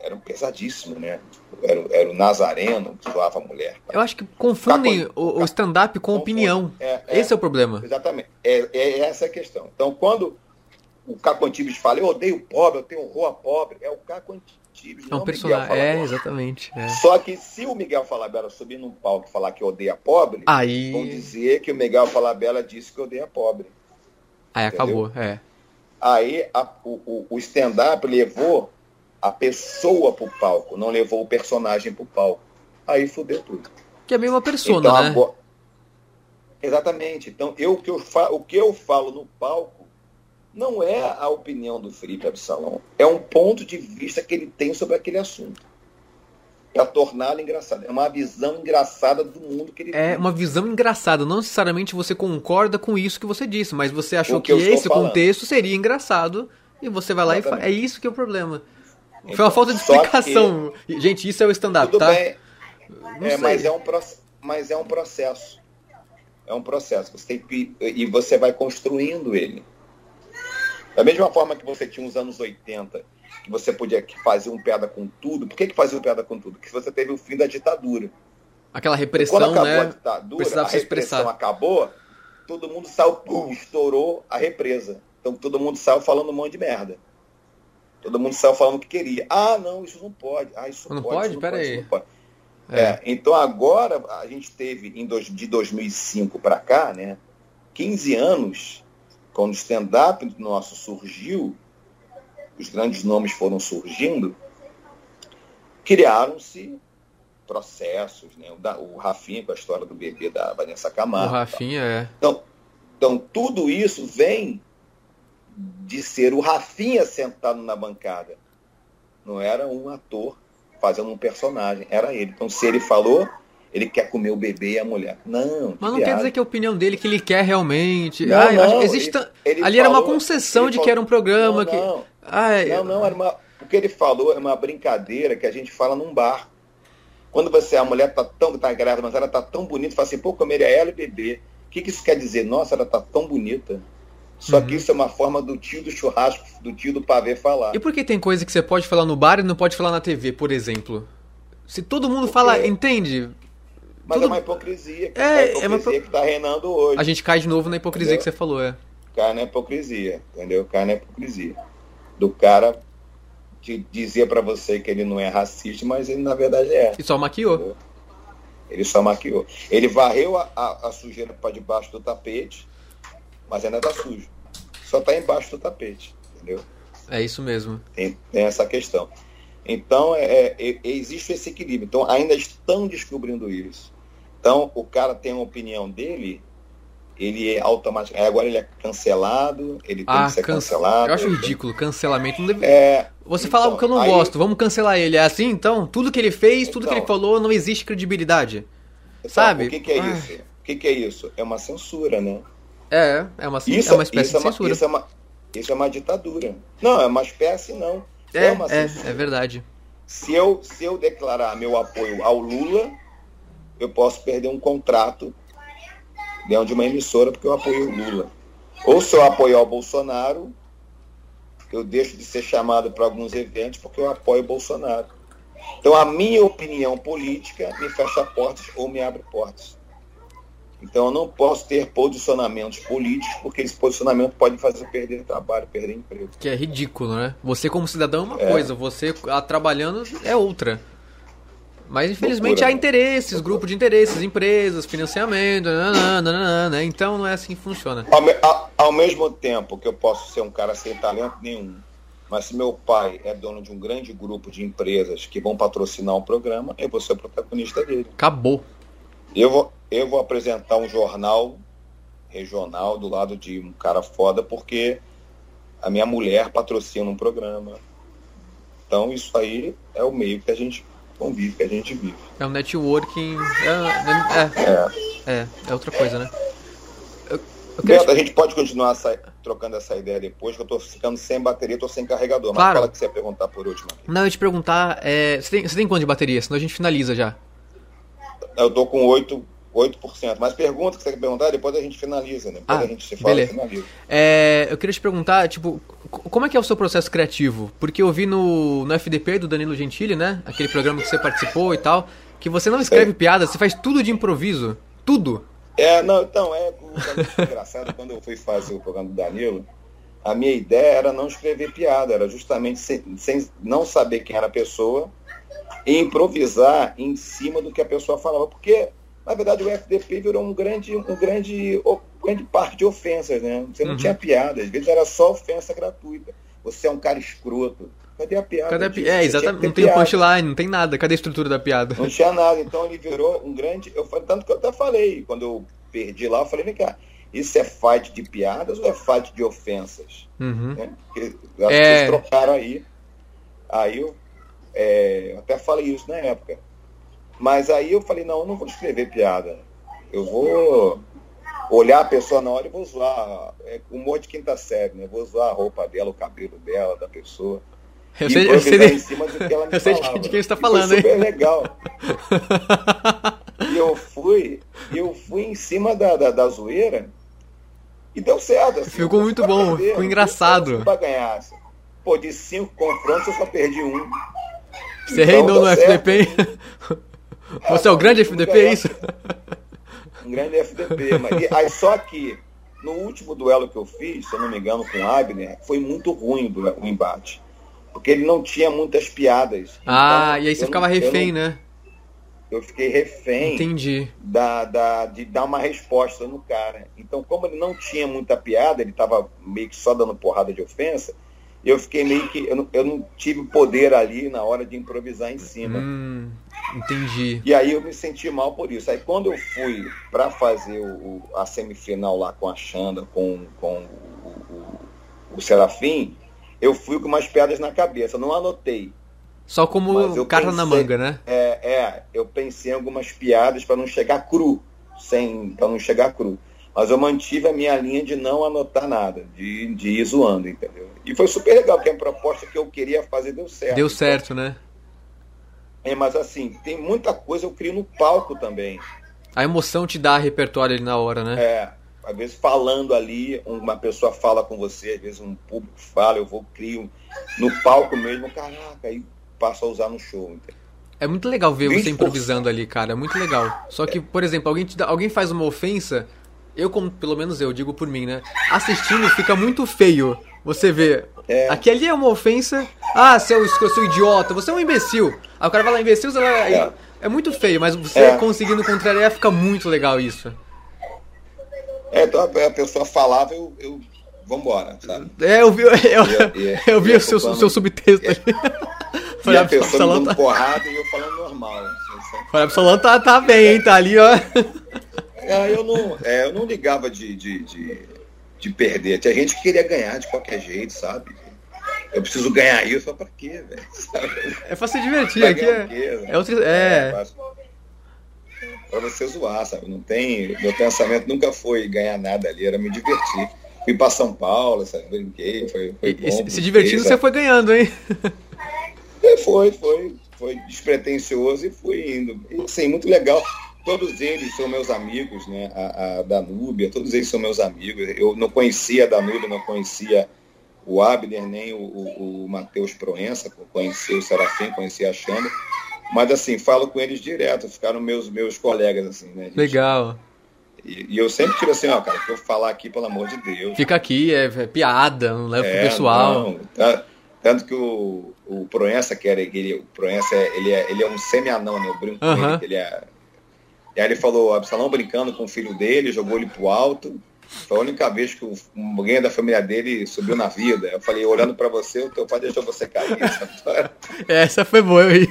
Era um pesadíssimo, né? Era, era o Nazareno que zoava a mulher. Eu acho que confundem o, o stand-up com opinião. É, é, Esse é o problema. Exatamente. É, é essa a questão. Então, quando o Caco Antibes fala, eu odeio pobre, eu tenho horror a pobre, é o Caco Antibes é um personagem. É, exatamente. É. Só que se o Miguel Falabella subir num palco e falar que odeia pobre, Aí... vão dizer que o Miguel Falabella disse que odeia pobre. Aí acabou, é. Aí a, o, o stand-up levou a pessoa pro palco, não levou o personagem pro palco. Aí fudeu tudo. Que é a mesma persona, então, né? Agora... Exatamente. Então, eu, que eu fa... o que eu falo no palco não é a opinião do Felipe Absalão, é um ponto de vista que ele tem sobre aquele assunto. Para torná-lo engraçado. É uma visão engraçada do mundo que ele é tem. É uma visão engraçada. Não necessariamente você concorda com isso que você disse, mas você achou que, que esse falando. contexto seria engraçado e você vai lá Exatamente. e fala. É isso que é o problema. Então, Foi uma falta de explicação. Que... Gente, isso é o stand-up, tá? Bem. É, mas, é um, mas é um processo. É um processo. Você tem que... E você vai construindo ele. Da mesma forma que você tinha os anos 80, que você podia fazer um piada com tudo. Por que, que fazia um piada com tudo? Porque você teve o fim da ditadura. Aquela repressão, quando acabou né? a ditadura, a repressão acabou, todo mundo saiu, pum, estourou a represa. Então todo mundo saiu falando um monte de merda. Todo mundo saiu falando o que queria. Ah, não, isso não pode. Ah, isso não pode. Pode? Pera aí. É. é. então agora a gente teve em dois, de 2005 para cá, né, 15 anos quando o stand-up nosso surgiu, os grandes nomes foram surgindo, criaram-se processos, né? O, da, o Rafinha com a história do bebê da Vanessa Camargo. O Rafinha é. Então, então tudo isso vem de ser o Rafinha sentado na bancada. Não era um ator fazendo um personagem, era ele. Então, se ele falou, ele quer comer o bebê e a mulher. Não. Mas não quer dizer que é a opinião dele que ele quer realmente. Não, ah, não, existe ele, ele ali falou, era uma concessão de falou, que era um programa não, que. Não, não, não era uma, o que ele falou é uma brincadeira que a gente fala num bar. Quando você, a mulher tá tão, tá grávida, mas ela tá tão bonita, fala assim, pô, comeria ela e bebê. O que, que isso quer dizer? Nossa, ela tá tão bonita. Só uhum. que isso é uma forma do tio do churrasco, do tio do pavê falar. E por que tem coisa que você pode falar no bar e não pode falar na TV, por exemplo? Se todo mundo Porque... fala, entende? Mas Tudo... é uma hipocrisia. Que é, é uma hipocrisia é uma... que tá reinando hoje. A gente cai de novo na hipocrisia entendeu? que você falou, é. Cai na hipocrisia, entendeu? Cai na hipocrisia. Do cara que dizia para você que ele não é racista, mas ele na verdade é. E só maquiou. Entendeu? Ele só maquiou. Ele varreu a, a, a sujeira para debaixo do tapete, mas ainda tá sujo. Só tá embaixo do tapete, entendeu? É isso mesmo. Tem, tem essa questão. Então, é, é, existe esse equilíbrio. Então, ainda estão descobrindo isso. Então, o cara tem uma opinião dele, ele é automaticamente. Agora ele é cancelado, ele tem ah, que ser cancelado. Eu acho ridículo, tem... cancelamento. Não deve... é, Você então, fala algo que eu não aí... gosto, vamos cancelar ele. É assim, então? Tudo que ele fez, tudo então, que ele então. falou, não existe credibilidade. Então, sabe? O que, que é ah. isso? O que, que, é isso? É uma censura, né? É, é uma, isso, é uma espécie de é censura. Isso é, uma, isso é uma ditadura. Não, é uma espécie, não. É, é, uma é, é verdade. Se eu, se eu declarar meu apoio ao Lula, eu posso perder um contrato dentro de uma emissora porque eu apoio o Lula. Ou se eu apoio o Bolsonaro, eu deixo de ser chamado para alguns eventos porque eu apoio o Bolsonaro. Então a minha opinião política me fecha portas ou me abre portas. Então eu não posso ter posicionamentos políticos, porque esse posicionamento pode fazer perder trabalho, perder emprego. Que é ridículo, né? Você como cidadão é uma é. coisa, você trabalhando é outra. Mas infelizmente há interesses, grupo de interesses, empresas, financiamento, nananana, né? então não é assim que funciona. Ao, me, ao, ao, mesmo tempo que eu posso ser um cara sem talento nenhum, mas se meu pai é dono de um grande grupo de empresas que vão patrocinar um programa, eu vou ser o protagonista dele. Acabou. Eu vou, eu vou apresentar um jornal regional do lado de um cara foda porque a minha mulher patrocina um programa. Então isso aí é o meio que a gente convive, que a gente vive. É um networking. É, é, é, é, é outra coisa, né? Eu, eu Beto, te... a gente pode continuar essa, trocando essa ideia depois, que eu tô ficando sem bateria, tô sem carregador. Mas claro. fala que você ia perguntar por último. Aqui. Não, eu ia te perguntar, é, você, tem, você tem quanto de bateria? Senão a gente finaliza já. Eu tô com 8, 8%. Mas pergunta que você quer perguntar, depois a gente finaliza, né? Depois ah, a gente se fala beleza. finaliza. É, eu queria te perguntar, tipo, como é que é o seu processo criativo? Porque eu vi no, no FDP do Danilo Gentili, né? Aquele programa que você participou e tal, que você não escreve piadas, você faz tudo de improviso. Tudo. É, não, então, é, é engraçado, quando eu fui fazer o programa do Danilo, a minha ideia era não escrever piada, era justamente sem, sem não saber quem era a pessoa e improvisar em cima do que a pessoa falava, porque na verdade o FDP virou um grande, um grande, um grande parque de ofensas, né? Você não uhum. tinha piada, às vezes era só ofensa gratuita. Você é um cara escroto. Cadê a piada? Cadê a pi... É, exatamente. Não tem piada. punchline, não tem nada. Cadê a estrutura da piada? Não tinha nada. Então ele virou um grande. Eu falei, tanto que eu até falei, quando eu perdi lá, eu falei, vem cá, isso é fight de piadas ou é fight de ofensas? Uhum. Né? Porque é... vocês trocaram aí. Aí eu, é, eu até falei isso na época. Mas aí eu falei, não, eu não vou escrever piada. Eu vou olhar a pessoa na hora e vou zoar. É humor de quinta série, né? Vou zoar a roupa dela, o cabelo dela, da pessoa. Eu sei, eu sei, de, em cima do que ela me eu sei de quem você está falando, foi super hein? legal. e eu fui, eu fui em cima da, da, da zoeira e deu certo. Assim, ficou muito bom, ficou engraçado. Para ganhar. Assim. Pô, de cinco confrontos eu só perdi um. Você então, reinou no FDP, hein? Você é o grande FDP, é isso? Um grande FDP. Mas, aí, só que no último duelo que eu fiz, se eu não me engano, com o Abner, foi muito ruim o embate. Porque ele não tinha muitas piadas. Ah, então, e aí você ficava refém, eu não, né? Eu fiquei refém Entendi. Da, da, de dar uma resposta no cara. Então, como ele não tinha muita piada, ele estava meio que só dando porrada de ofensa, eu fiquei meio que. Eu não, eu não tive poder ali na hora de improvisar em cima. Hum, entendi. E aí eu me senti mal por isso. Aí quando eu fui para fazer o, a semifinal lá com a Xanda, com, com o, o, o Serafim, eu fui com umas pedras na cabeça. Não anotei. Só como carta na manga, né? É, é, eu pensei em algumas piadas para não chegar cru, sem, para não chegar cru. Mas eu mantive a minha linha de não anotar nada, de, de ir zoando, entendeu? E foi super legal, porque a proposta que eu queria fazer deu certo. Deu certo, né? É, mas assim, tem muita coisa eu crio no palco também. A emoção te dá repertório ali na hora, né? É, às vezes falando ali, uma pessoa fala com você, às vezes um público fala, eu vou crio no palco mesmo, caraca, aí passo a usar no show. Entendeu? É muito legal ver você improvisando ali, cara, é muito legal. Só que, por exemplo, alguém, te dá, alguém faz uma ofensa, eu, como pelo menos eu, digo por mim, né? Assistindo fica muito feio. Você vê, é. aqui ali é uma ofensa, ah, seu, seu idiota, você é um imbecil. Aí o cara vai lá, imbecil, você vai, é. é muito feio, mas você é. conseguindo contrariar fica muito legal isso. É, então a pessoa falava, eu, eu vambora, sabe? É, eu vi, eu, eu, eu vi o seu, seu subtexto ali. E a pessoa me dando tá... porrada e eu falando normal. Falei, Absolão tá, tá bem, hein? Tá ali, ó. É, eu não, é, eu não ligava de, de, de, de, perder. Tinha gente que queria ganhar de qualquer jeito, sabe? Eu preciso ganhar isso, pra quê, velho? É pra se divertir, aqui é, quê, é, outro, é... é pra você zoar, sabe? Não tem. Meu pensamento nunca foi ganhar nada ali, era me divertir. Fui pra São Paulo, sabe? Brinquei, foi, foi bom. Se, se divertindo, você foi ganhando, hein? Foi, foi, foi despretensioso e fui indo. E assim, muito legal. Todos eles são meus amigos, né? A, a Danúbia, todos eles são meus amigos. Eu não conhecia a Danúbia, não conhecia o Abner, nem o, o, o Matheus Proença, conheci o Serafim, conheci a Xanda. Mas assim, falo com eles direto, ficaram meus, meus colegas, assim, né? Gente? Legal. E, e, eu sempre tiro assim, ó, cara, que eu falar aqui, pelo amor de Deus. Fica aqui, é, é piada, não leva é, pro pessoal. Não, tá, tanto que o, o Proença, que era ele, o Proença, ele é, ele é um semi-anão, né? Eu brinco com ele, ele é. E aí ele falou, Absalão brincando com o filho dele, jogou ele pro alto. Foi a única vez que alguém da família dele subiu na vida. Eu falei, olhando para você, o teu pai deixou você cair. Essa foi boa aí.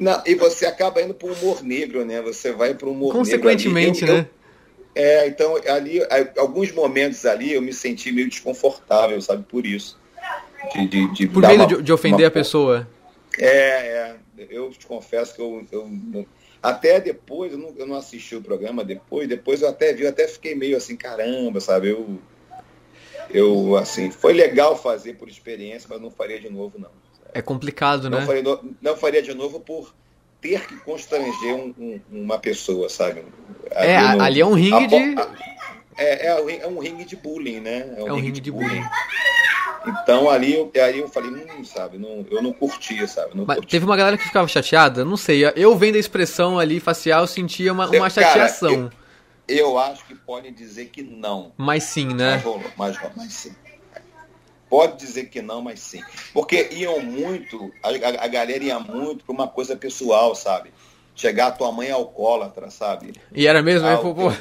Não, e você acaba indo pro humor negro, né? Você vai pro humor Consequentemente, negro. Consequentemente, né? Eu, é, então ali, alguns momentos ali eu me senti meio desconfortável, sabe, por isso. De, de, de Por medo uma, de, de, ofender uma... a pessoa. É, é. Eu te confesso que eu, eu até depois, eu não, eu não, assisti o programa depois, depois eu até vi, eu até fiquei meio assim, caramba, sabe? Eu, eu assim, foi legal fazer por experiência, mas não faria de novo, não. Sabe? É complicado, não né? Faria, não faria de novo por ter que constranger um, um, uma pessoa, sabe? Ali é, no, ali é um ringue a, de. A, é, é, é, um ringue de bullying, né? É um, é um ringue, ringue, de bullying. bullying. Então ali, eu, aí eu falei, hum, sabe, não, eu não curtia, sabe? Não curtia. Teve uma galera que ficava chateada? Não sei. Eu vendo a expressão ali facial, sentia uma, uma chateação. Cara, eu, eu, acho que pode dizer que não. Mas sim, né? Mas, mas, mas sim. Pode dizer que não, mas sim. Porque iam muito, a, a, a galera ia muito para uma coisa pessoal, sabe? Chegar a tua mãe alcoólatra, sabe? E era mesmo? Ah, pô,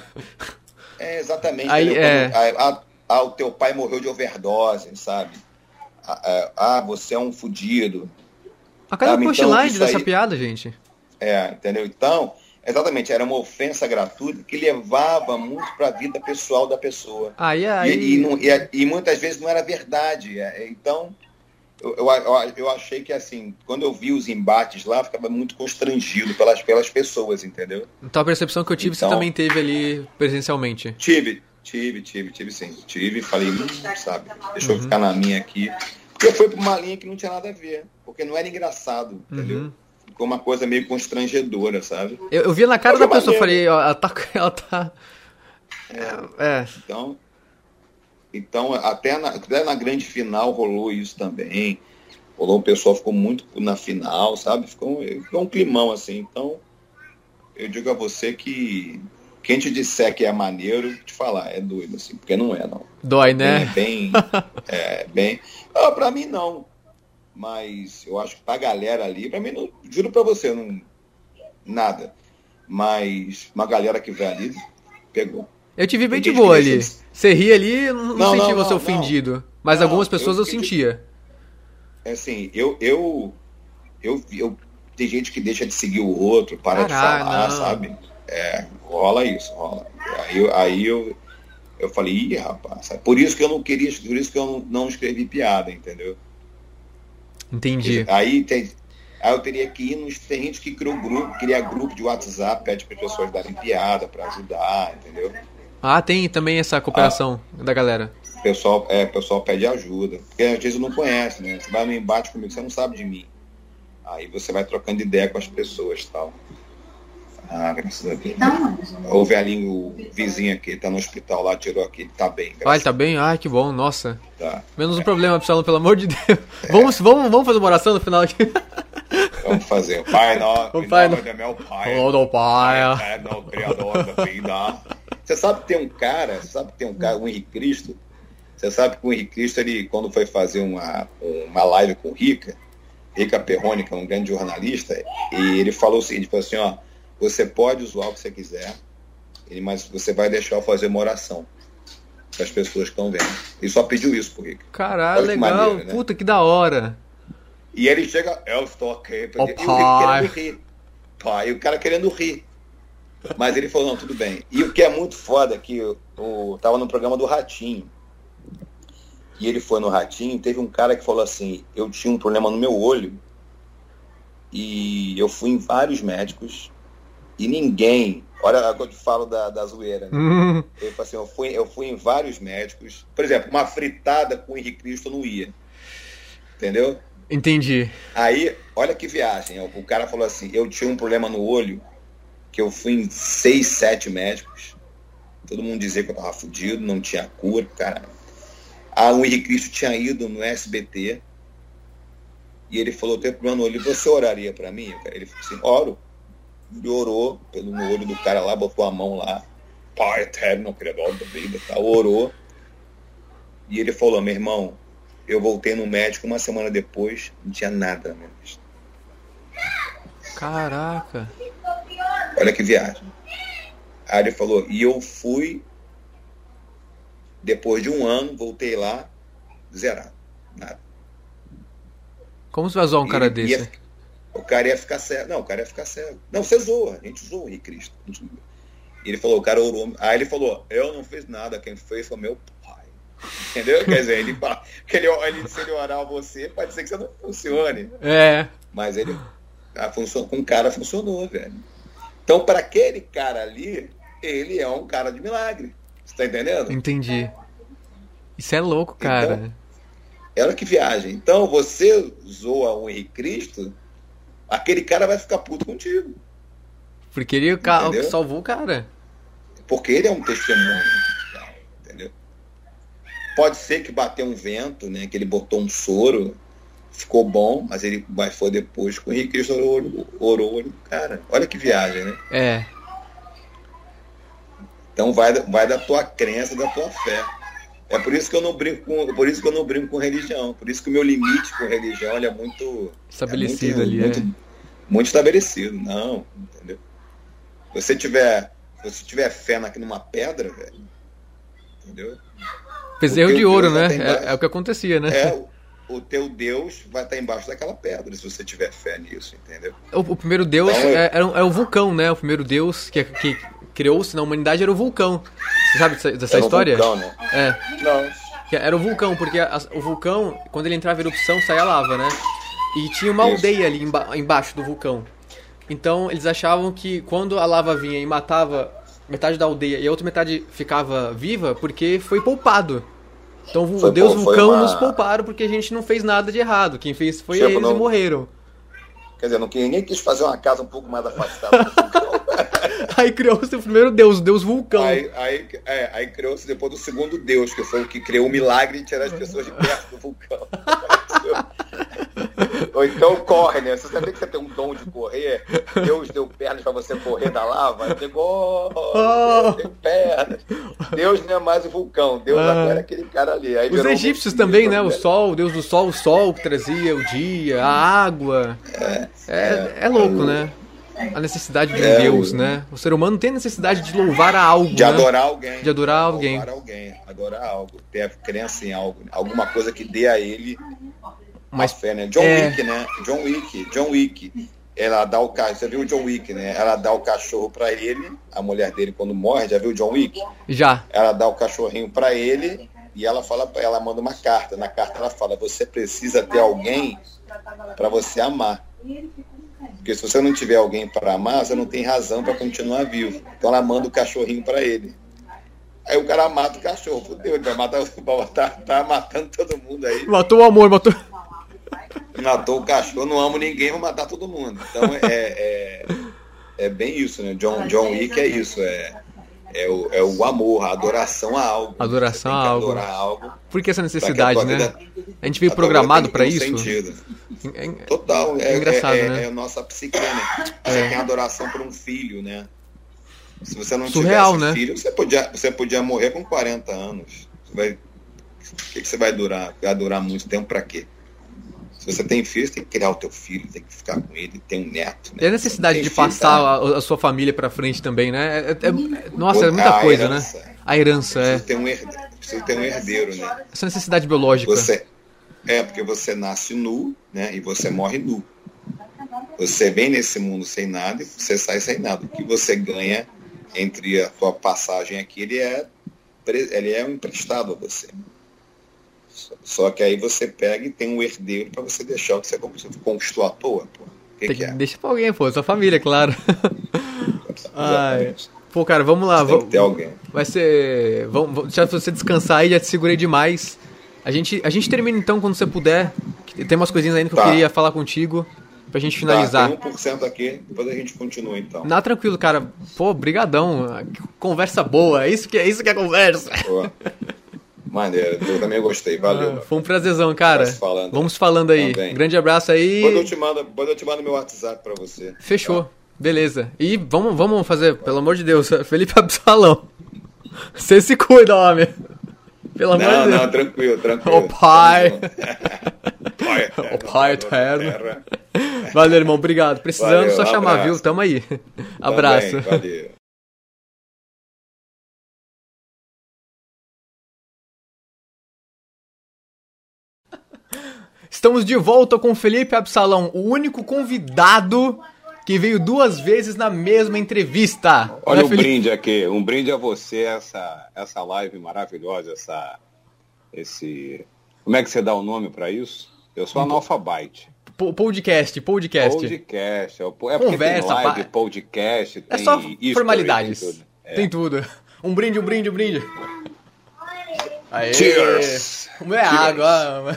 É, exatamente. Aí, é... a, ah, o teu pai morreu de overdose, sabe? Ah, é, ah você é um fudido. A cara do punchline então, dessa aí... piada, gente. É, entendeu? Então, exatamente, era uma ofensa gratuita que levava muito para a vida pessoal da pessoa. Aí, aí... E, e, e, e, muitas vezes não era verdade. É, então, eu, eu, eu, achei que, assim, quando eu vi os embates lá, ficava muito constrangido pelas, pelas pessoas, entendeu? Então, a percepção que eu tive, então, você também teve ali presencialmente. Tive, Tive, tive, tive sim. Tive, falei, hum, sabe, deixa eu uhum. ficar na minha aqui. Porque eu fui para uma linha que não tinha nada a ver, porque não era engraçado, entendeu? Uhum. Ficou uma coisa meio constrangedora, sabe? Eu, eu vi na cara da pessoa, falei, ó, ela tá. Ela tá... É. é. Então, então até, na, até na grande final rolou isso também. Rolou, o pessoal ficou muito na final, sabe? Ficou, ficou um climão assim. Então, eu digo a você que quem te disser que é maneiro, te falar, é doido, assim, porque não é, não. Dói, né? Bem, é, bem. Ah, pra mim não. Mas eu acho que pra galera ali, pra mim, não, juro pra você, não. Nada. Mas uma galera que vê ali, pegou. Eu te vi bem de boa ali. Você ri ali, não, não senti você não, ofendido. Mas algumas pessoas eu, eu sentia. É assim, eu, eu, eu, eu, tem gente que deixa de seguir o outro, para Caralho, de falar, sabe? É, rola isso, rola. Aí, aí eu, eu falei, ih, rapaz, por isso que eu não queria, por isso que eu não, não escrevi piada, entendeu? Entendi. Aí tem. Aí eu teria que ir nos. Tem gente que criou grupo, cria grupo de WhatsApp, pede para as pessoas darem piada para ajudar, entendeu? Ah, tem também essa cooperação ah, da galera. O pessoal, é, pessoal pede ajuda. Porque às vezes não conhece, né? Você vai no embate comigo, você não sabe de mim. Aí você vai trocando ideia com as pessoas tal. Ah, graças a Deus. Então, o velhinho, o vizinho aqui, tá no hospital lá, tirou aqui, tá bem. Ah, ele tá bem? Ai, que bom, nossa. Tá. Menos um problema, Absalom, pelo amor de Deus. É. Vamos, vamos, vamos fazer uma oração no final aqui. Vamos fazer. Pai nosso, o pai no... é meu pai. O do pai. É, no criador da vida. Você sabe que tem um cara, você sabe que tem um cara, o Henrique Cristo. Você sabe que o Henrique Cristo, ele, quando foi fazer uma, uma live com o Rica, Rica Perrone, que é um grande jornalista, e ele falou o seguinte, falou assim, ó, você pode usar o que você quiser, mas você vai deixar eu fazer uma oração para as pessoas que estão vendo. Ele só pediu isso pro Rica. Caralho, legal. Maneiro, né? Puta, que da hora. E ele chega, eu estou aqui. Oh, e o pai. querendo rir. Pai, e o cara querendo rir. Mas ele falou, não, tudo bem. E o que é muito foda é que eu, eu tava no programa do Ratinho. E ele foi no Ratinho, teve um cara que falou assim, eu tinha um problema no meu olho. E eu fui em vários médicos e ninguém. Olha que eu te falo da, da zoeira. Né? Uhum. Ele falou assim: eu fui, eu fui em vários médicos. Por exemplo, uma fritada com o Henrique Cristo não ia. Entendeu? Entendi. Aí, olha que viagem. O cara falou assim: eu tinha um problema no olho, que eu fui em seis, sete médicos. Todo mundo dizia que eu tava fudido, não tinha cura, cara. Ah, o Henrique Cristo tinha ido no SBT. E ele falou: tem problema no olho, você oraria para mim? Ele falou assim: oro. Ele orou pelo, no olho do cara lá, botou a mão lá. Pai eterno, criador da vida, tá? orou. E ele falou, meu irmão, eu voltei no médico uma semana depois, não tinha nada na minha vista. Caraca. Olha que viagem. Aí ele falou, e eu fui, depois de um ano, voltei lá, zerado. Nada. Como você vai zoar um cara desse? Ia, o cara ia ficar cego. Não, o cara ia ficar cego. Não, você zoa. A gente zoa o Cristo. Ele falou, o cara orou. Aí ele falou, eu não fiz nada, quem fez foi meu pai. Entendeu? Quer dizer, ele ele, ele, se ele orar a você, pode ser que você não funcione. É. Mas ele. A função, com o cara funcionou, velho. Então, para aquele cara ali, ele é um cara de milagre. Você tá entendendo? Entendi. Isso é louco, cara. Então, ela que viagem. Então, você zoa o Henrique Cristo, aquele cara vai ficar puto contigo. Porque ele é salvou o cara. Porque ele é um testemunho. Entendeu? Pode ser que bateu um vento, né? Que ele botou um soro, ficou bom, mas ele mas foi depois com o Henrique Cristo orou, orou o olho do cara. Olha que viagem, né? É. Então vai, vai da tua crença, da tua fé. É por isso que eu não brinco com, por isso que eu não brinco com religião. Por isso que o meu limite com religião é muito estabelecido é muito, ali, muito, é. muito estabelecido. Não, entendeu? Se você tiver, se você tiver fé na, numa pedra, velho, entendeu? Bezerro de ouro, né? É, é, o que acontecia, né? É, o, teu Deus vai estar embaixo daquela pedra, se você tiver fé nisso, entendeu? O, o primeiro Deus então, é, é, é, o vulcão, né? O primeiro Deus que, que criou-se na humanidade era o vulcão. Você sabe dessa, dessa era história? vulcão, né? É. Não. Era o vulcão, porque a, o vulcão, quando ele entrava em erupção, saía lava, né? E tinha uma Isso. aldeia ali emba embaixo do vulcão. Então eles achavam que quando a lava vinha e matava metade da aldeia e a outra metade ficava viva, porque foi poupado. Então o Deus vulcão uma... nos pouparam porque a gente não fez nada de errado. Quem fez foi tipo, eles não... e morreram. Quer dizer, não, ninguém quis fazer uma casa um pouco mais afastada aí criou-se o primeiro deus, o deus vulcão. Aí, aí, é, aí criou-se depois do segundo deus, que foi o que criou o milagre de tirar as pessoas de perto do vulcão. Ou então corre, né? Você sabia que você tem um dom de correr? Deus deu pernas para você correr da lava? Pegou, oh, tem pernas. Deus não é mais o vulcão, Deus ah. agora é aquele cara ali. Aí Os egípcios também, né? O sol, o deus do sol, o sol que trazia o dia, a água. É, é, é, é louco, né? A necessidade de um é, Deus, né? O ser humano tem necessidade de louvar a algo. De né? adorar alguém. De adorar alguém. Adorar alguém, adorar algo. Ter a crença em algo. Alguma coisa que dê a ele uma fé, né? John é... Wick, né? John Wick. John Wick. Ela dá o cachorro. Você viu o John Wick, né? Ela dá o cachorro para ele, a mulher dele quando morre, já viu o John Wick? Já. Ela dá o cachorrinho para ele e ela fala, ela manda uma carta. Na carta ela fala: "Você precisa ter alguém para você amar". Porque se você não tiver alguém para amar, você não tem razão para continuar vivo. Então ela manda o cachorrinho para ele. Aí o cara mata o cachorro. Fudeu, ele vai matar, tá, tá matando todo mundo aí. Matou o amor, matou. matou o cachorro, não amo ninguém, vou matar todo mundo. Então é, é, é bem isso, né? John, John Wick é isso, é, é, o, é o amor, a adoração a algo. Adoração a algo. algo. Por que essa necessidade, a né? Vida, a gente veio programado para isso. Sentido. É, Total, é, é engraçado, é, né? é a nossa psique, né? Você tem adoração por um filho, né? Se você não Surreal, tivesse né? filho, você podia, você podia morrer com 40 anos. Você vai, o que, que você vai durar? Vai durar muito tempo para quê? Se você tem filho, você tem que criar o teu filho, tem que ficar com ele, tem um neto. Né? E a necessidade de filho, passar tá... a, a, sua família para frente também, né? É, é, é nossa, é muita coisa, né? A herança, é. Ter um herdeiro, precisa ter um herdeiro, né? Essa necessidade biológica. Você, é, porque você nasce nu, né? E você morre nu. Você vem nesse mundo sem nada e você sai sem nada. O que você ganha entre a sua passagem aqui, ele é, ele é um emprestado a você. Só que aí você pega e tem um herdeiro para você deixar o que você conquistou à toa, pô. Que tem que é? Deixa pra alguém, pô, sua família, claro. Ai. Pô, cara, vamos lá. Vamos, ter alguém. Vai ser. Vamos, já você descansar aí, já te segurei demais. A gente, a gente termina então quando você puder. Tem umas coisinhas ainda que tá. eu queria falar contigo. Pra gente finalizar. Tá, tem 1% aqui, depois a gente continua então. Não, tranquilo, cara. Pô, brigadão. Conversa boa. É isso que é isso que é conversa. Pô. Maneiro, eu também gostei, valeu. Ah, foi um prazerzão, cara. Falando. Vamos falando aí. Também. Grande abraço aí. Depois eu te mando, eu te mando meu WhatsApp pra você. Fechou. Tá? Beleza. E vamos, vamos fazer, pelo amor de Deus, Felipe Absalão. Você se cuida, homem. Pelo amor de Deus. Não, tranquilo, tranquilo. O pai. pai o pai eterno. Valeu, irmão. Obrigado. Precisando, valeu, só chamar, abraço. viu? Tamo aí. Abraço. Também, valeu. Estamos de volta com Felipe Absalão, o único convidado que veio duas vezes na mesma entrevista. Olha né, o Felipe? brinde aqui, um brinde a você, essa, essa live maravilhosa, essa, esse... Como é que você dá o nome para isso? Eu sou analfabete. Podcast, podcast. Podcast. É, é porque Conversa, tem live, podcast, tem É só formalidades. Tem tudo. É. Tem tudo. Um brinde, um brinde, um brinde. Aê. Cheers! Como é água.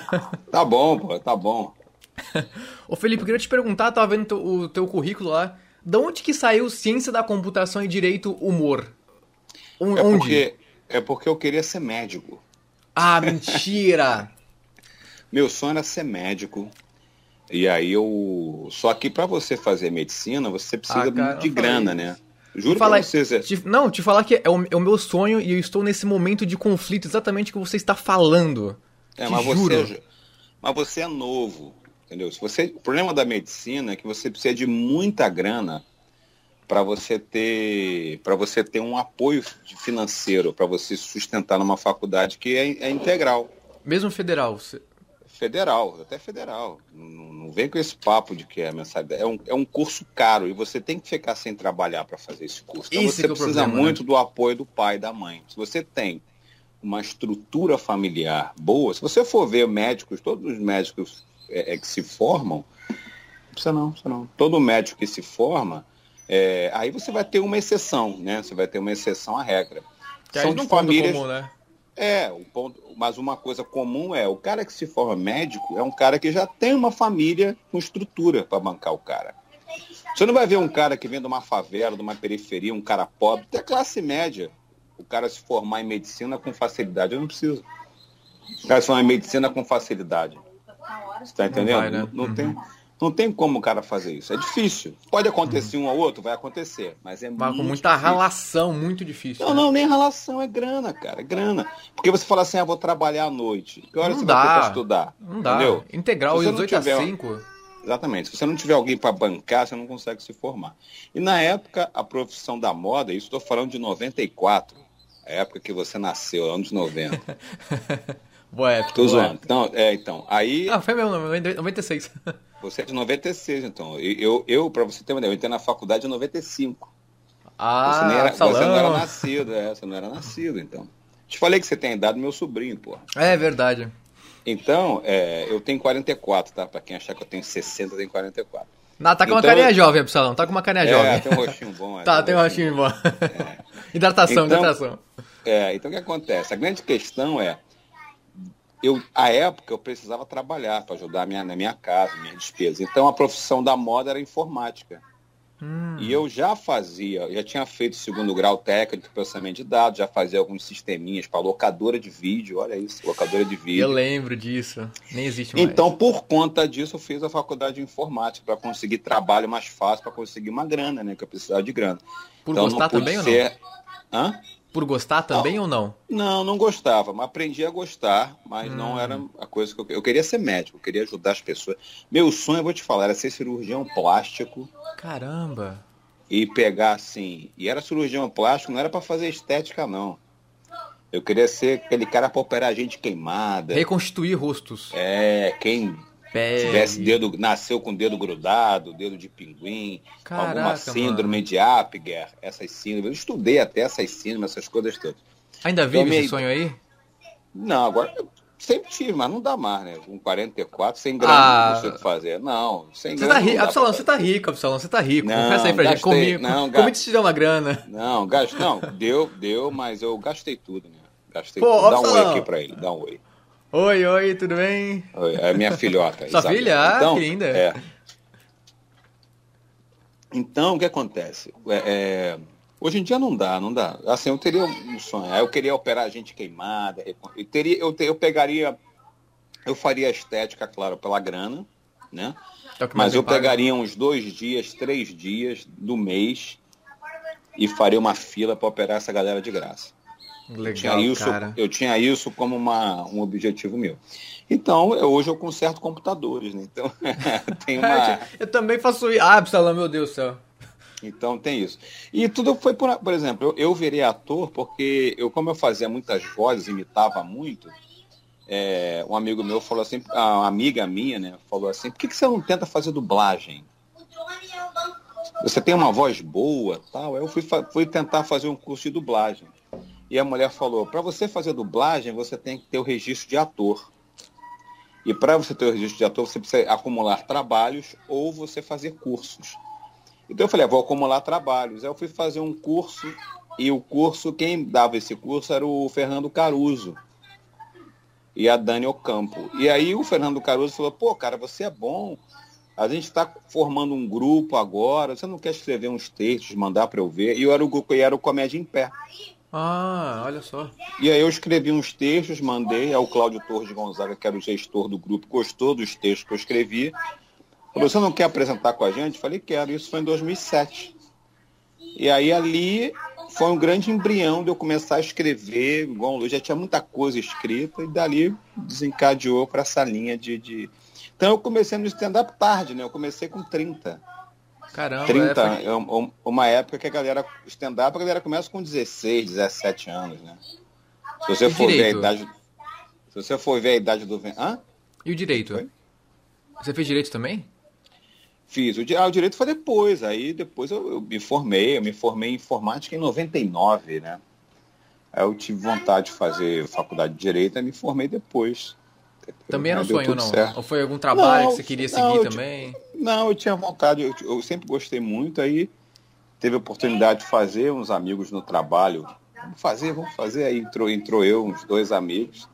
Tá bom, pô, tá bom. Ô Felipe, eu queria te perguntar, tava vendo o teu currículo lá, de onde que saiu ciência da computação e direito humor? Um, é onde? Porque, é porque eu queria ser médico. Ah, mentira! Meu sonho era ser médico. E aí eu. Só que para você fazer medicina, você precisa ah, cara, de grana, né? Juro falar, pra vocês. É... Te, não, te falar que é o, é o, meu sonho e eu estou nesse momento de conflito exatamente que você está falando. É, mas juro. você, mas você é novo. Entendeu? Se você, o problema da medicina é que você precisa de muita grana para você ter para você ter um apoio financeiro para você sustentar numa faculdade que é, é integral. Mesmo federal? Você... Federal, até federal. Não, não, vem com esse papo de que é mensalidade. É um, é um curso caro e você tem que ficar sem trabalhar para fazer esse curso. Então você é precisa problema, muito né? do apoio do pai e da mãe. Se você tem uma estrutura familiar boa, se você for ver médicos, todos os médicos é, é, que se formam, precisa não, precisa não. Todo médico que se forma, é, aí você vai ter uma exceção, né? Você vai ter uma exceção à regra. Que São de famílias. Comum, né? É, o ponto, mas uma coisa comum é o cara que se forma médico é um cara que já tem uma família com estrutura para bancar o cara. Você não vai ver um cara que vem de uma favela, de uma periferia, um cara pobre, até classe média, o cara se formar em medicina com facilidade. Eu não preciso. O cara se formar em medicina com facilidade. Você tá entendendo? Não, vai, né? não, não uhum. tem, não tem como o cara fazer isso. É difícil. Pode acontecer uhum. um ou outro, vai acontecer. Mas é vai muito com muita difícil. relação, muito difícil. Não, né? não, nem relação, é grana, cara. É grana. Porque você fala assim, ah, vou trabalhar à noite. Que hora não você dá. vai ter pra estudar? Não dá. Entendeu? Integral, e 18 tiver... a 5. Exatamente. Se você não tiver alguém para bancar, você não consegue se formar. E na época, a profissão da moda, isso estou falando de 94, a época que você nasceu, anos 90. Boa época. Tô zoando. Então, é, então, aí... Ah, foi mesmo, 96. Você é de 96, então. Eu, eu para você ter uma ideia, eu entrei na faculdade em 95. Ah, você, nem era, salão. você não era nascido, é, você não era nascido, então. Te falei que você tem a idade do meu sobrinho, pô. É verdade. Então, é, eu tenho 44, tá? Pra quem achar que eu tenho 60, eu tenho 44. Não, tá com então, uma carinha jovem, Epsilon. Tá com uma carinha é, jovem. tem um rostinho bom. É, tá, tem um rostinho bom. É. hidratação, então, hidratação. É, então o que acontece? A grande questão é, eu, a época eu precisava trabalhar para ajudar minha, na minha casa, minha despesa. Então a profissão da moda era informática. Hum. E eu já fazia, já tinha feito segundo grau técnico de processamento de dados, já fazia alguns sisteminhas para locadora de vídeo, olha isso, locadora de vídeo. Eu lembro disso, nem existe mais. Então, por conta disso, eu fiz a faculdade de informática para conseguir trabalho mais fácil, para conseguir uma grana, né, que eu precisava de grana. Por então, gostar também ser... ou não? Hã? Por gostar também não, ou não? Não, não gostava, mas aprendi a gostar, mas hum. não era a coisa que eu, eu queria ser médico, eu queria ajudar as pessoas. Meu sonho, eu vou te falar, era ser cirurgião plástico. Caramba! E pegar assim, e era cirurgião plástico, não era para fazer estética não. Eu queria ser aquele cara para operar gente queimada. Reconstituir rostos. É, quem Pele. tivesse dedo, nasceu com dedo grudado, dedo de pinguim, Caraca, alguma síndrome mano. de Apgar, essas síndromes. Eu estudei até essas síndromes, essas coisas todas. Ainda vive então, esse sonho aí? Não, agora sempre tive, mas não dá mais, né? Com 44, sem grana, ah, não sei o que fazer. Não, sem você grana. Tá ri... Absalão, você tá rico, Absalão, você tá rico. Não, Confessa aí pra gastei, gente. Comi, não, comi te tirar uma grana. Não, gasto, não, deu, deu, mas eu gastei tudo, né? Gastei Pô, tudo. Dá um oi aqui pra ele, dá um oi. Oi, oi, tudo bem? Oi, é minha filhota. Sua filha? Ah, então, que linda. É. Então, o que acontece? É, é, hoje em dia não dá, não dá. Assim, eu teria um sonho. Eu queria operar a gente queimada. Eu, teria, eu, eu pegaria, eu faria estética, claro, pela grana, né? É Mas eu paga. pegaria uns dois dias, três dias do mês e faria uma fila para operar essa galera de graça. Legal, eu tinha isso, cara. Eu tinha isso como uma, um objetivo meu. Então, eu, hoje eu conserto computadores, né? Então, tem uma... Eu também faço. Ah, Absalão, meu Deus do céu. Então tem isso. E tudo foi por, por exemplo, eu, eu virei ator porque eu, como eu fazia muitas vozes, imitava muito, é, um amigo meu falou assim, uma amiga minha, né, falou assim, por que, que você não tenta fazer dublagem? Você tem uma voz boa, tal. Eu fui, fui tentar fazer um curso de dublagem. E a mulher falou: para você fazer dublagem, você tem que ter o registro de ator. E para você ter o registro de ator, você precisa acumular trabalhos ou você fazer cursos. Então eu falei: ah, vou acumular trabalhos. Aí eu fui fazer um curso e o curso, quem dava esse curso era o Fernando Caruso e a Dani Ocampo. E aí o Fernando Caruso falou: pô, cara, você é bom. A gente está formando um grupo agora. Você não quer escrever uns textos, mandar para eu ver? E eu era o grupo, era o Comédia em Pé. Ah, olha só. E aí eu escrevi uns textos, mandei ao Cláudio Torres Gonzaga, que era o gestor do grupo, gostou dos textos que eu escrevi. Falou, você não quer apresentar com a gente? Falei, quero. Isso foi em 2007. E aí ali foi um grande embrião de eu começar a escrever, igual eu já tinha muita coisa escrita, e dali desencadeou para essa linha de, de... Então eu comecei no stand-up tarde, né? Eu comecei com 30. Caramba, 30, é, é uma época que a galera, stand-up, a galera começa com 16, 17 anos, né? Se você for ver a idade. Se você for ver a idade do. Hã? E o direito? Foi? Você fez direito também? Fiz. O, ah, o direito foi depois. Aí depois eu, eu, me formei. Eu me formei em informática em 99, né? Aí eu tive vontade de fazer faculdade de direito e me formei depois. Também era um sonho, não? Certo. Ou foi algum trabalho não, que você queria seguir não, também? Não, eu tinha vontade, eu, eu, sempre gostei muito, aí teve a oportunidade de fazer, uns amigos no trabalho, vamos fazer, vamos fazer, aí entrou, entrou eu, uns dois amigos,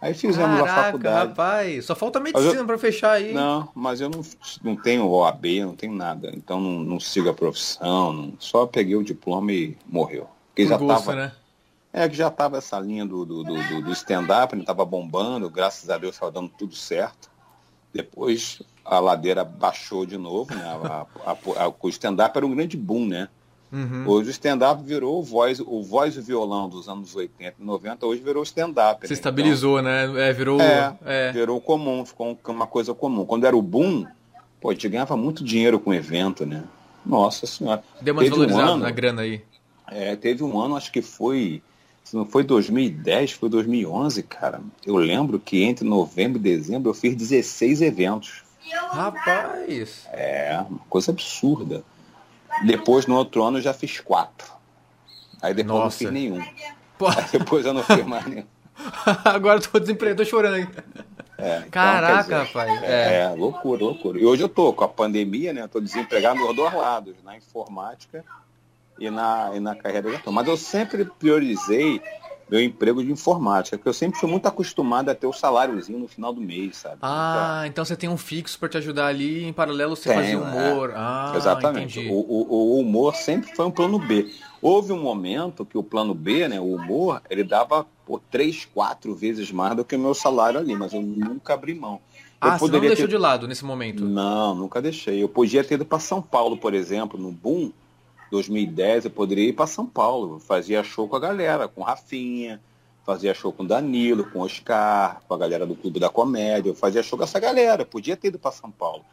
aí fizemos Caraca, a faculdade. rapaz, só falta medicina para fechar aí. Não, mas eu não, não tenho OAB, não tenho nada, então não, não sigo a profissão, não, só peguei o diploma e morreu. Porque já gosto, tava, né? É que já estava essa linha do, do, do, do stand-up, não estava bombando, graças a Deus estava dando tudo certo. Depois a ladeira baixou de novo, né? A, a, a, o stand-up era um grande boom, né? Uhum. Hoje o stand-up virou o voz, o voz e o violão dos anos 80 e 90, hoje virou stand-up. Se né? estabilizou, então, né? É, virou. É, é, virou comum, ficou uma coisa comum. Quando era o boom, pô, a gente ganhava muito dinheiro com o evento, né? Nossa senhora. Deu uma desvalorizada um na grana aí. É, teve um ano, acho que foi se não foi 2010, foi 2011, cara. Eu lembro que entre novembro e dezembro eu fiz 16 eventos. Rapaz! É, uma coisa absurda. Depois, no outro ano, eu já fiz quatro. Aí depois Nossa. não fiz nenhum. Aí depois eu não fiz mais nenhum. Agora eu tô desempregado, tô chorando aí. É, então, Caraca, dizer, rapaz. É, é, loucura, loucura. E hoje eu tô com a pandemia, né? Eu tô desempregado nos dois lados, na informática e na, e na carreira de ator. Mas eu sempre priorizei meu emprego de informática, que eu sempre fui muito acostumado a ter o saláriozinho no final do mês, sabe? Ah, então, então você tem um fixo para te ajudar ali, em paralelo você fazia humor. É. Ah, Exatamente. O, o, o, humor sempre foi um plano B. Houve um momento que o plano B, né, o humor, ele dava por três, quatro vezes mais do que o meu salário ali, mas eu nunca abri mão. Eu ah, você não deixou ter... de lado nesse momento? Não, nunca deixei. Eu podia ter ido para São Paulo, por exemplo, no Boom, 2010 eu poderia ir para São Paulo, fazia show com a galera, com Rafinha, fazia show com Danilo, com Oscar, com a galera do Clube da Comédia, eu fazia show com essa galera, podia ter ido para São Paulo.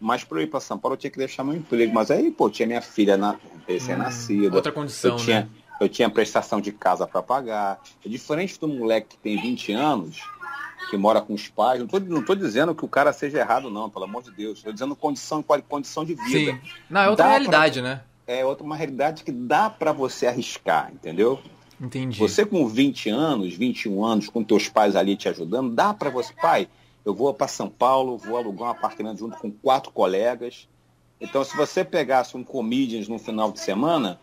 Mas para eu ir para São Paulo eu tinha que deixar meu emprego. Mas aí, pô, tinha minha filha na, recém-nascida. Hum, outra condição, eu tinha, né? Eu tinha prestação de casa para pagar. É diferente do moleque que tem 20 anos, que mora com os pais. Não tô, não tô dizendo que o cara seja errado, não, pelo amor de Deus. Estou dizendo condição, condição de vida. Sim. Não, é outra Dá realidade, pra... né? É outra uma realidade que dá para você arriscar, entendeu? Entendi. Você com 20 anos, 21 anos, com teus pais ali te ajudando, dá para você, pai, eu vou para São Paulo, vou alugar um apartamento junto com quatro colegas. Então, se você pegasse um comedians no final de semana,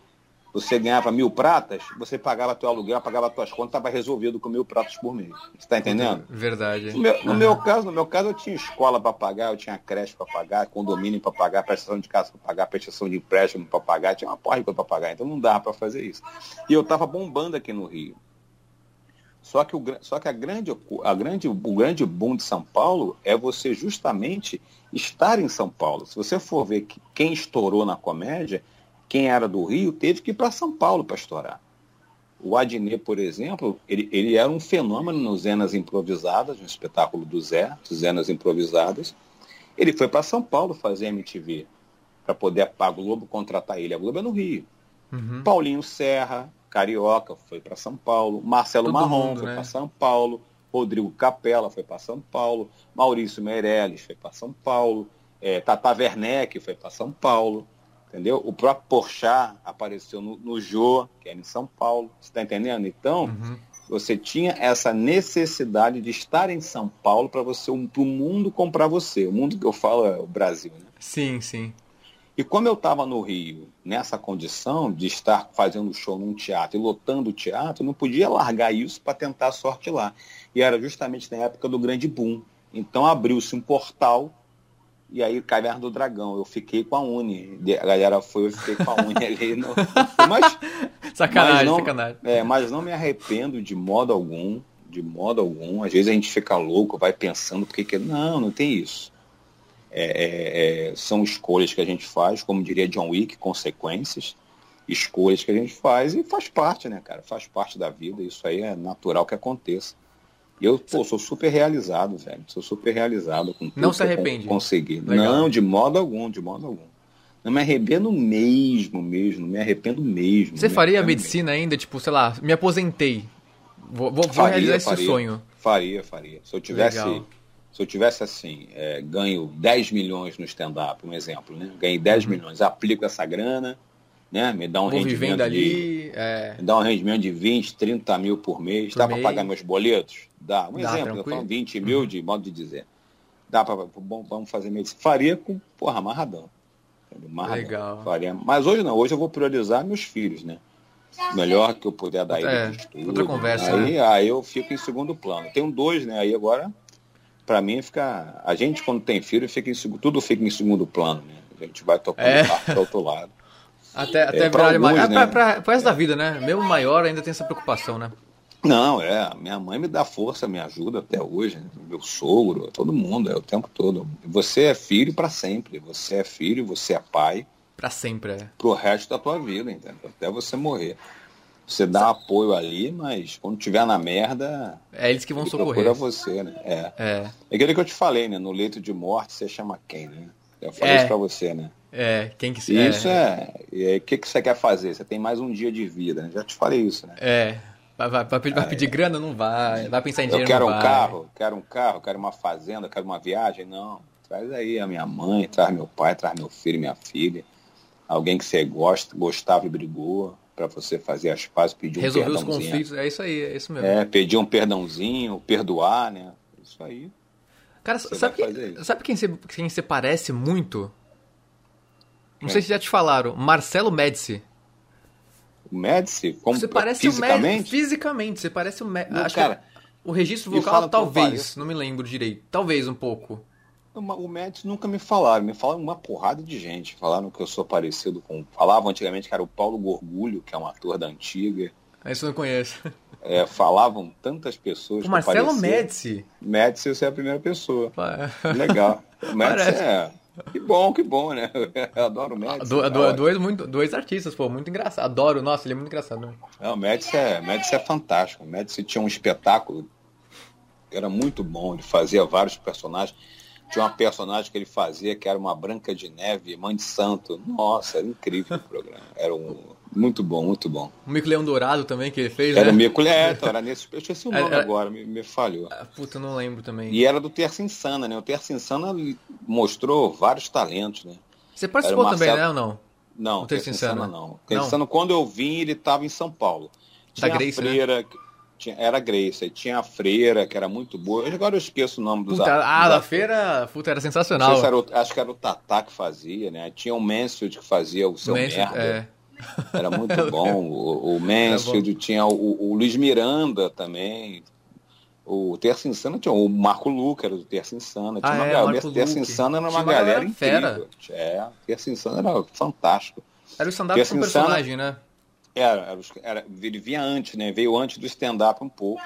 você ganhava mil pratas, você pagava teu aluguel, pagava tuas contas, estava resolvido com mil pratas por mês. Você está entendendo? Verdade. No, meu, no meu, caso, no meu caso, eu tinha escola para pagar, eu tinha creche para pagar, condomínio para pagar, prestação de casa para pagar, prestação de empréstimo para pagar, tinha uma porra para pagar, então não dava para fazer isso. E eu estava bombando aqui no Rio. Só que, o, só que a grande, a grande, o grande boom de São Paulo é você justamente estar em São Paulo. Se você for ver que quem estourou na comédia, quem era do Rio teve que ir para São Paulo para estourar. O Adnet, por exemplo, ele, ele era um fenômeno no Zenas Improvisadas, no espetáculo do Zé, Zenas Improvisadas. Ele foi para São Paulo fazer MTV, para poder a Globo contratar ele. A Globo é no Rio. Uhum. Paulinho Serra, Carioca, foi para São Paulo. Marcelo Todo Marrom mundo, foi né? para São Paulo. Rodrigo Capella foi para São Paulo. Maurício Meirelles foi para São Paulo. É, Tata Werneck foi para São Paulo entendeu? O próprio Porchat apareceu no, no Jô, que era em São Paulo, você está entendendo? Então, uhum. você tinha essa necessidade de estar em São Paulo para você, para o mundo comprar você. O mundo que eu falo é o Brasil, né? Sim, sim. E como eu estava no Rio, nessa condição de estar fazendo show num teatro e lotando o teatro, não podia largar isso para tentar a sorte lá. E era justamente na época do grande boom. Então abriu-se um portal e aí, Caverna do Dragão, eu fiquei com a Uni. A galera foi, eu fiquei com a Uni ali. No... Mas, sacanagem, mas não, sacanagem. É, mas não me arrependo de modo algum. De modo algum. Às vezes a gente fica louco, vai pensando porque que. Não, não tem isso. É, é, é, são escolhas que a gente faz, como diria John Wick, consequências. Escolhas que a gente faz e faz parte, né, cara? Faz parte da vida. Isso aí é natural que aconteça. E eu, pô, sou super realizado, velho. Sou super realizado com tudo Não se arrepende. consegui. Legal. Não, de modo algum, de modo algum. Não me arrependo mesmo, mesmo. Me arrependo mesmo. Você faria medicina mesmo. ainda? Tipo, sei lá, me aposentei. Vou, vou, faria, realizar esse faria, sonho. Faria, faria. Se eu tivesse, Legal. se eu tivesse assim, é, ganho 10 milhões no stand-up, um exemplo, né? Ganhei 10 uhum. milhões, aplico essa grana, né? Me dá um Vou rendimento ali, de, é... me dá um rendimento de 20, 30 mil por mês. Por dá para pagar meus boletos? Dá. Um dá, exemplo, eu falo 20 mil uhum. de modo de dizer. Dá para vamos fazer medicina. Faria com, porra, amarradão. amarradão. Legal. Faria. Mas hoje não, hoje eu vou priorizar meus filhos, né? Melhor que eu puder dar é, estudo. Outra conversa. Aí, né? aí eu fico em segundo plano. Tenho dois, né? Aí agora, para mim, fica. A gente, quando tem filho, fica em, tudo fica em segundo plano, né? A gente vai tocando é. para outro lado. Até, até é, virar alguns, maior. Né? É, pra, pra, resto da vida, né? Mesmo maior ainda tem essa preocupação, né? Não, é. Minha mãe me dá força, me ajuda até hoje. Né? Meu sogro, todo mundo, é o tempo todo. Você é filho para sempre. Você é filho, você é pai. Para sempre, é. Pro resto da tua vida, entendeu? Até você morrer. Você dá apoio ali, mas quando tiver na merda. É eles que vão socorrer. Procura você, né? É. é. É aquilo que eu te falei, né? No leito de morte, você chama quem, né? Eu falei é. isso pra você, né? É, quem que se. Isso é. O é, que, que você quer fazer? Você tem mais um dia de vida, né? Já te falei isso, né? É. Vai, vai, vai, vai pedir grana? Não vai. Vai pensar em dinheiro? Eu quero um carro, quero um carro, quero uma fazenda, quero uma viagem. Não. Traz aí a minha mãe, traz meu pai, traz meu filho, minha filha. Alguém que você gosta, gostava e brigou para você fazer as pazes, pedir um Resolver os conflitos, é isso aí, é isso mesmo. É, pedir um perdãozinho, perdoar, né? Isso aí. Cara, sabe, que, sabe quem, você, quem você parece muito? Não sei se já te falaram. Marcelo Médici. O Médici? Como, você parece fisicamente? o Médici. Fisicamente, você parece o Médici. Acho cara, que o registro vocal, talvez. Não me lembro direito. Talvez um pouco. O Médici nunca me falaram, me falaram uma porrada de gente. Falaram que eu sou parecido com. Falavam antigamente que era o Paulo Gorgulho, que é um ator da antiga. Esse eu não conheço. É, falavam tantas pessoas. O Marcelo. Médici. Médici, você é a primeira pessoa. Legal. O Médici Parece. é. Que bom, que bom, né? Eu adoro o Médici. Do- da do- dois, muito, dois artistas, pô, muito engraçado. Adoro, nossa, ele é muito engraçado. né? Não, o Médici é, Médici é fantástico. O Médici tinha um espetáculo que era muito bom. Ele fazia vários personagens. Tinha uma personagem que ele fazia que era uma Branca de Neve, mãe de santo. Nossa, era incrível o programa. Era um, muito bom, muito bom. O Mico Leão Dourado também, que ele fez, Era né? o Mico Leto, era nesse. Eu esqueci o nome Era- agora, me, me falhou. Ah, Puta, eu não lembro também. E era do Terça Insana, né? O Terça Insana mostrou vários talentos, né? Você participou Era o também, né, Marcelo- ou não? Não, O Terça Insana Insana? não. Não? Terça Insana, quando eu vim, ele estava em São Paulo. Da Tinha Grace, a né? freira, que- tinha, era a Grace, aí tinha a freira, que era muito boa. Agora eu esqueço o nome dos Puta, atores. ah, da feira, puta, era sensacional. se era o- acho que era o Tatá que fazia, né? Tinha o Mansfield que fazia o seu Mansfield, merda. é. Era muito bom. O, o Mansfield tinha o, o Luiz Miranda também. O Terça Insana tinha o Marco Luca, era do Terça Insana. Tinha Ah, uma é, galera- Terça. Insana era uma, uma galera, galera fera. incrível. É, Terça Insana era fantástico. Era o stand-up com personagem, né? Era, era, ele vinha antes, né? Veio antes do stand-up um pouco.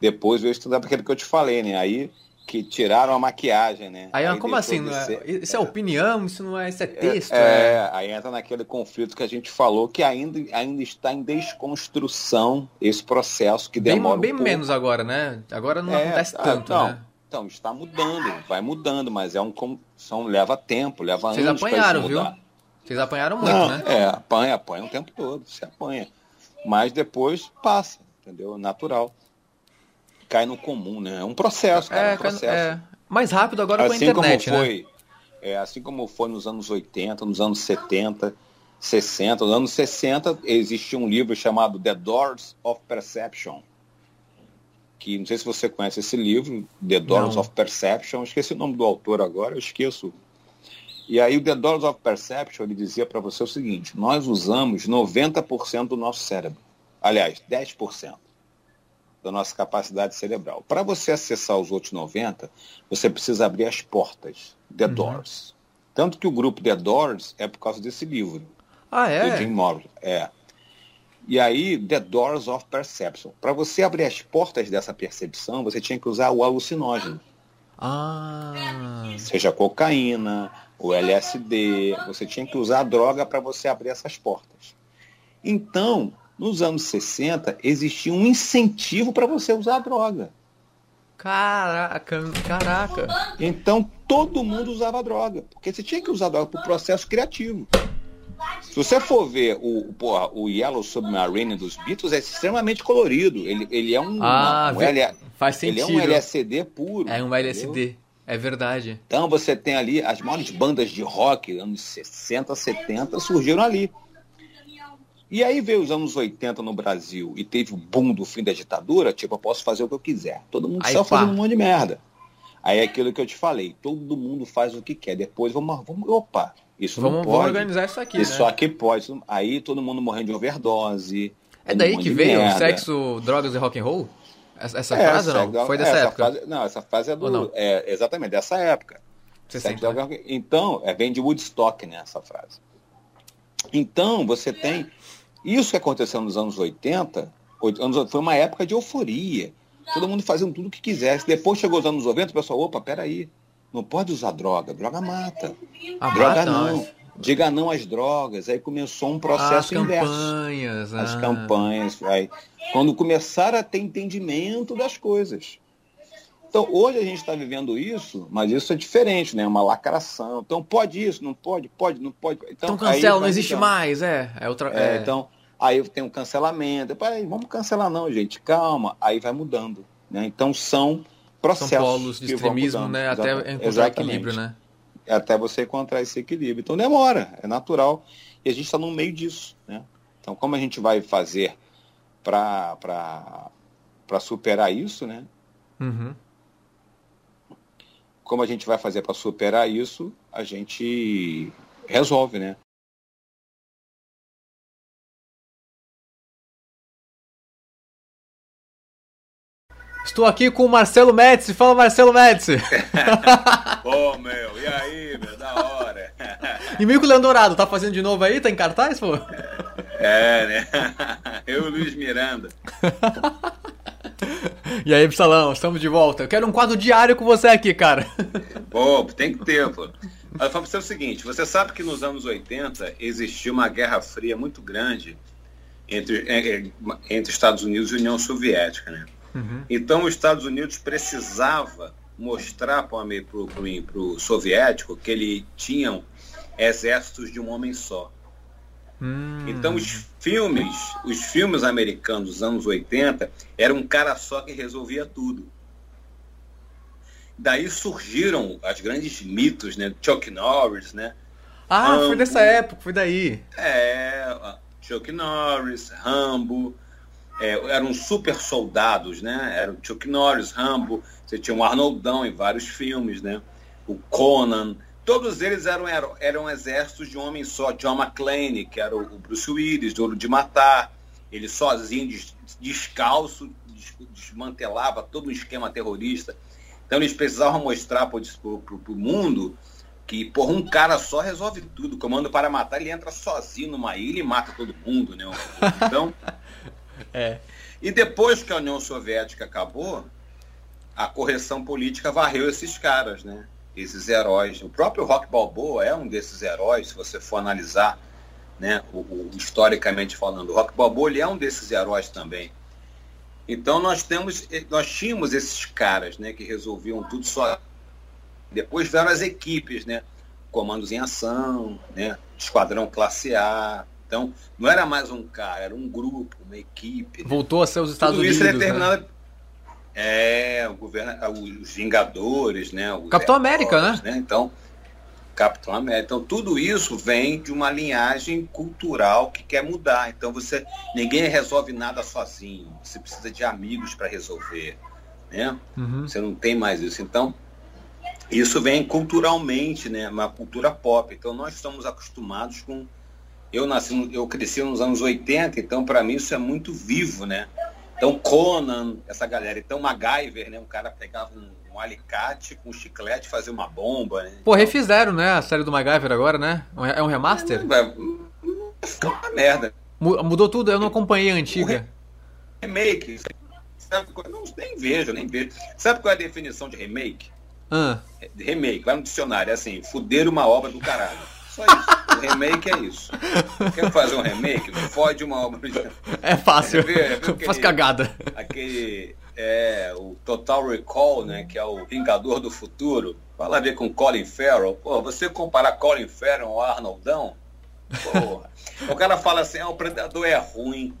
Depois veio o stand-up, aquele que eu te falei, né? Aí que tiraram a maquiagem, né? Aí, como deixou assim? é, ser- isso é opinião, isso não é, isso é texto, é, é... aí entra naquele conflito que a gente falou que ainda, ainda está em desconstrução esse processo que Bem, demora bem um pouco. menos agora, né? Agora não É, acontece ah, tanto, não. né? Então, está mudando, vai mudando, mas é um são, leva tempo, leva Vocês anos para apanharam, viu? Vocês apanharam muito, Não, né? É, apanha, apanha o tempo todo, se apanha. Mas depois passa, entendeu? Natural. Cai no comum, né? É um processo, cara, é, É, um processo. é, mais rápido agora com a assim internet, como né? foi, é, assim como foi nos anos 80, nos anos 70, 60, nos anos 60 existia um livro chamado The Doors of Perception, que não sei se você conhece esse livro, The Doors Não. of Perception, esqueci o nome do autor agora, eu esqueço. E aí o The Doors of Perception ele dizia para você o seguinte: nós usamos 90% do nosso cérebro, aliás, 10% da nossa capacidade cerebral. Para você acessar os outros 90, você precisa abrir as portas, The Uhum. Doors. Tanto que o grupo The Doors é por causa desse livro, Ah, do é? Jim Morrison. É. E aí, The Doors of Perception. Para você abrir as portas dessa percepção, você tinha que usar o alucinógeno. Ah, Seja cocaína, o LSD, você tinha que usar droga para você abrir essas portas. Então, nos anos 60, existia um incentivo para você usar droga. caraca, caraca. Então, todo mundo usava droga, porque você tinha que usar droga para o processo criativo. Se você for ver o, porra, o Yellow Submarine dos Beatles, é extremamente colorido. Ele, ele é um, Ah, um vê- L- Faz ele é sentido. um LSD puro. É um entendeu? É verdade. Então você tem ali as maiores bandas de rock, anos 60, 70, surgiram ali. E aí veio os anos 80 no Brasil e teve o boom do fim da ditadura, tipo, eu posso fazer o que eu quiser. Todo mundo Aí, pá. fazendo um monte de merda. Aí é aquilo que eu te falei, todo mundo faz o que quer. Depois vamos, vamos opa, isso Vamos, não vamos pode. organizar isso aqui, isso né? aqui pode. Aí todo mundo morrendo de overdose. É daí que veio merda. sexo, drogas e rock and roll? Essa, essa É, frase não? Foi dessa essa época? Frase, não, essa frase é do. É, exatamente, dessa época. 60, Sexo, droga- Então, é, vem de Woodstock, né, essa frase. Então, você tem. Isso que aconteceu nos anos 80, oito- anos, foi uma época de euforia. Todo mundo fazendo tudo o que quisesse. Depois chegou os anos 90, o pessoal, opa, peraí. Não pode usar droga. Droga mata. Ah, droga mata, não. Diga não às drogas. Aí começou um As processo inverso. campanhas. As ah. campanhas. Aí, quando começaram a ter entendimento das coisas. Então, hoje a gente está vivendo isso, mas isso é diferente, né? Uma lacração. Então, pode isso, não pode, pode, não pode. Então, Então aí cancela, não vai existe mudando. mais, é. É outra. É, é. Então, aí tem um cancelamento. Peraí, vamos cancelar não, gente. Calma. Aí vai mudando. Né? Então, são São processos. polos de extremismo, né? Até encontrar exatamente. equilíbrio, né? Até você encontrar esse equilíbrio. Então, demora. É natural. E a gente está no meio disso. Né? Então, como a gente vai fazer para superar isso, né? Uhum. como a gente vai fazer para superar isso, a gente resolve, né? Estou aqui com o Marcelo Médici. Fala, Marcelo Médici. Pô, meu, e aí, meu, da hora. e Mico Leandorado, tá fazendo de novo aí? Tá em cartaz, pô? É, né? Eu e o Luiz Miranda. e aí, Psalão, estamos de volta. Eu quero um quadro diário com você aqui, cara. Pô, tem que ter, pô. Eu falo pra você o seguinte, você sabe que nos anos 80 existiu uma guerra fria muito grande entre, é, é, entre Estados Unidos e União Soviética, né? Uhum. Então os Estados Unidos precisava mostrar para o soviético que ele tinham exércitos de um homem só. Hum. Então os filmes, os filmes americanos dos anos 80, era um cara só que resolvia tudo. Daí surgiram as grandes mitos, né? Chuck Norris, né? Ah, Rambo, foi dessa época, foi daí. É, Chuck Norris, Rambo, é, eram super soldados, né? Era o Chuck Norris, Rambo, você tinha o Arnoldão em vários filmes, né? O Conan, todos eles eram, eram, eram exércitos de um homem só. John McClane, que era o, o Bruce Willis, Ouro de Matar, ele sozinho, des, descalço, des, desmantelava todo um esquema terrorista. Então eles precisavam mostrar para o mundo que, por um cara só resolve tudo. Comando para matar, ele entra sozinho numa ilha e mata todo mundo, né? Então, é. E depois que a União Soviética acabou, a correção política varreu esses caras, né? Esses heróis. O próprio Rock Balboa é um desses heróis, se você for analisar, né? O, o, historicamente falando, o Rock Balboa ele é um desses heróis também. Então nós temos, nós tínhamos esses caras, né? Que resolviam tudo só. Depois vieram as equipes, né? Comandos em ação, né? Esquadrão classe A, então, não era mais um cara, era um grupo, uma equipe. Né? Voltou a ser os Estados Tudo Unidos. Isso é determinado. Né? É, o governo, os Vingadores, né? Os Capitão América, né? né? Então, Capitão América. Então, tudo isso vem de uma linhagem cultural que quer mudar. Então, você ninguém resolve nada sozinho. Você precisa de amigos para resolver, né? Uhum. Você não tem mais isso. Então, isso vem culturalmente, né? Uma cultura pop. Então, nós estamos acostumados com eu nasci, eu cresci nos anos 80, então para mim isso é muito vivo, né? Então Conan, essa galera, então MacGyver, né? Um cara pegava um, um alicate com um chiclete e fazia uma bomba, né? Pô, refizeram, né? A série do MacGyver agora, né? É um remaster? É, ficou uma merda. Mudou tudo, eu não acompanhei a antiga. Remake, sabe, não, nem vejo, nem vejo. Sabe qual é a definição de remake? Ah. Remake, vai no dicionário, é assim, fuder uma obra do caralho. Só isso. O remake é isso. Quer fazer um remake? Fode uma obra de... É fácil. É, é, Faz cagada. Aquele. É, o Total Recall, né? Que é o Vingador do Futuro. Fala a ver com Colin Farrell. Pô, você comparar Colin Farrell ao Arnoldão? Porra. o cara fala assim, ah, o Predador é ruim.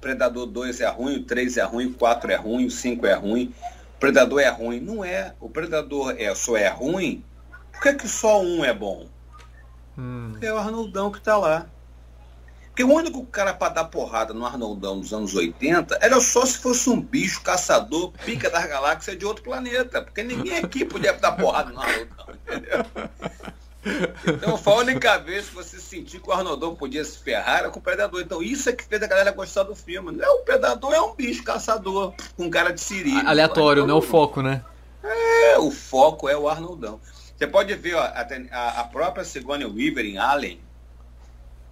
Predador 2 é ruim, o 3 é ruim, o 4 é ruim, o 5 é ruim. O Predador é ruim. Não é. O Predador é, só é ruim. Por que, que só um é bom? Hum. É o Arnoldão que está lá. Porque o único cara para dar porrada no Arnoldão dos anos 80 era só se fosse um bicho caçador, pica das galáxias de outro planeta. Porque ninguém aqui podia dar porrada no Arnoldão, entendeu? Então foi a única vez que você sentir que o Arnoldão podia se ferrar era com o Predador. Então isso é que fez a galera gostar do filme. Não é o Predador, é um bicho caçador com cara de siri. Aleatório, não é o foco, né? É, o foco é o Arnoldão. Você pode ver ó, a, a, própria Sigourney Weaver em Alien,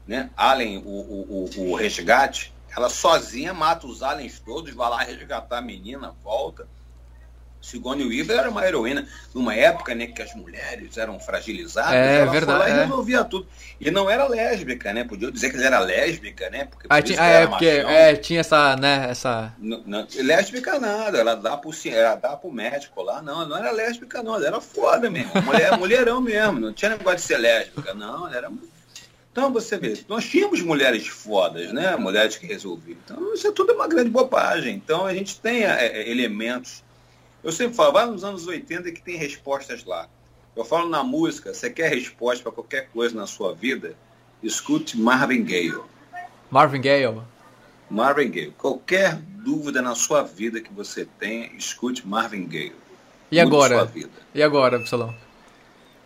né? Alien, o, o, o, o resgate, ela sozinha mata os aliens todos, vai lá resgatar a menina, volta. Sigourney Weaver era uma heroína numa época né, que as mulheres eram fragilizadas. É, ela verdade. Foi lá e é. resolvia tudo. E não era lésbica, né? Podia dizer que ela era lésbica, né? Porque ah, tinha, é, porque é, tinha essa, né, essa... Não, não, lésbica nada, ela dá pro, ela dá pro médico lá, não, ela não era lésbica não, ela era foda mesmo, mulher, mulherão mesmo, não tinha negócio de ser lésbica, não, ela era... Então você vê, nós tínhamos mulheres fodas, né? Mulheres que resolviam. Então isso é tudo uma grande bobagem. Então a gente tem é, é elementos eu sempre falo, vai nos anos 80 que tem respostas lá. Eu falo na música, você quer resposta para qualquer coisa na sua vida? Escute Marvin Gaye. Marvin Gaye. Marvin Gaye. Qualquer dúvida na sua vida que você tenha, escute Marvin Gaye. E agora? E agora, Absalão?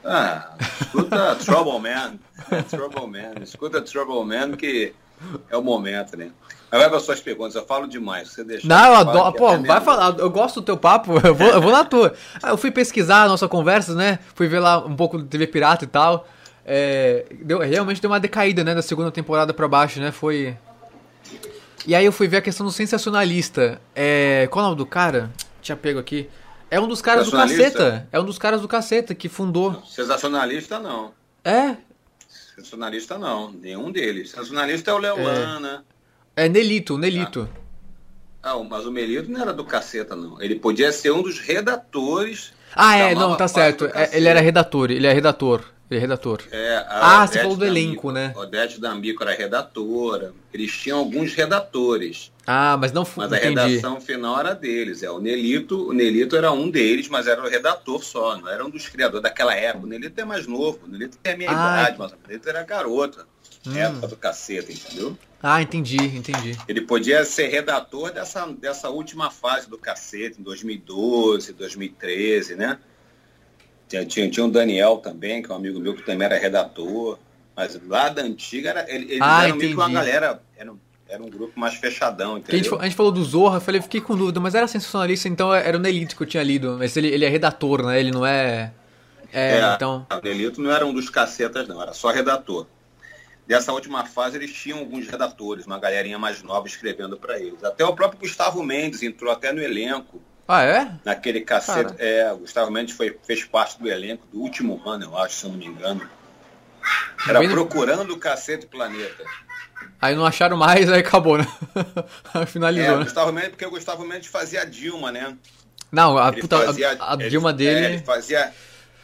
Ah, escuta Trouble Man. Trouble Man. Escuta Trouble Man que É o momento, né? Mas vai para suas perguntas, eu falo demais. Você deixa. Não, eu adoro. Pô, vai falar. Eu gosto do teu papo, eu vou, eu vou na tua. Ah, eu fui pesquisar a nossa conversa, né? Fui ver lá um pouco do TV Pirata e tal. É, deu, realmente deu uma decaída, né? Da segunda temporada pra baixo, né? Foi. E aí eu fui ver a questão do sensacionalista. É, qual é o nome do cara? Tinha pego aqui. É um dos caras do caceta. É um dos caras do caceta que fundou. Sensacionalista não. É? Sensacionalista não. Nenhum deles. Sensacionalista é o Leolana. É, é Nelito, Nelito. Ah. ah, mas o Melito não era do caceta, não. Ele podia ser um dos redatores. Ah, é, não, tá certo. É, ele era redator, ele é redator. Ele é redator. É, ah, Odete você falou do elenco, né? Odete D'Amico era redatora. Eles tinham alguns redatores. Ah, mas não foi. Mas a redação final era deles. É, o Nelito, o Nelito era um deles, mas era o redator só, não era um dos criadores daquela época. O Nelito é mais novo, o Nelito tem a minha ah, idade, mas o Nelito era garota. Hum. Época do caceta, entendeu? Ah, entendi, entendi. Ele podia ser redator dessa, dessa última fase do cacete, em 2012, 2013, né? Tinha, tinha, tinha um Daniel também, que é um amigo meu que também era redator. Mas lá da antiga, era, eles ah, eram meio que uma galera. Era, era um grupo mais fechadão, A gente, a gente, falou do Zorra, eu falei, fiquei com dúvida, mas era sensacionalista, então era o Nelito que eu tinha lido. Mas ele, ele é redator, né? Ele não é. É, é então. O Nelito não era um dos cacetas, não, era só redator. Dessa última fase, eles tinham alguns redatores, uma galerinha mais nova escrevendo para eles. Até o próprio Gustavo Mendes entrou até no elenco. Ah, é? Naquele cacete. Cara. É, o Gustavo Mendes foi, fez parte do elenco do último ano, eu acho, se eu não me engano. Era procurando o cacete planeta. Aí não acharam mais, aí acabou, né? Finalizou. É, né? Gustavo Mendes, porque o Gustavo Mendes fazia a Dilma, né? Não, a, puta, fazia, a, a ele, Dilma dele. É, ele fazia.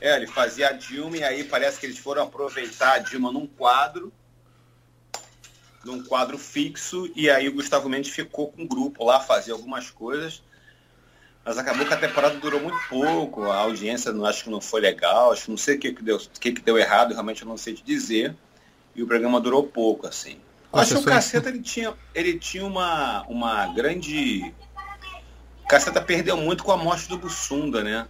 É, ele fazia a Dilma e aí parece que eles foram aproveitar a Dilma num quadro num quadro fixo, e aí o Gustavo Mendes ficou com o grupo lá, fazia algumas coisas. Mas acabou que a temporada durou muito pouco, a audiência não acho que não foi legal, acho que não sei o que, que, deu, que, que deu errado, realmente eu não sei te dizer. E o programa durou pouco, assim. Acho que o Caceta ele tinha, ele tinha uma, uma grande. O Caceta perdeu muito com a morte do Bussunda, né?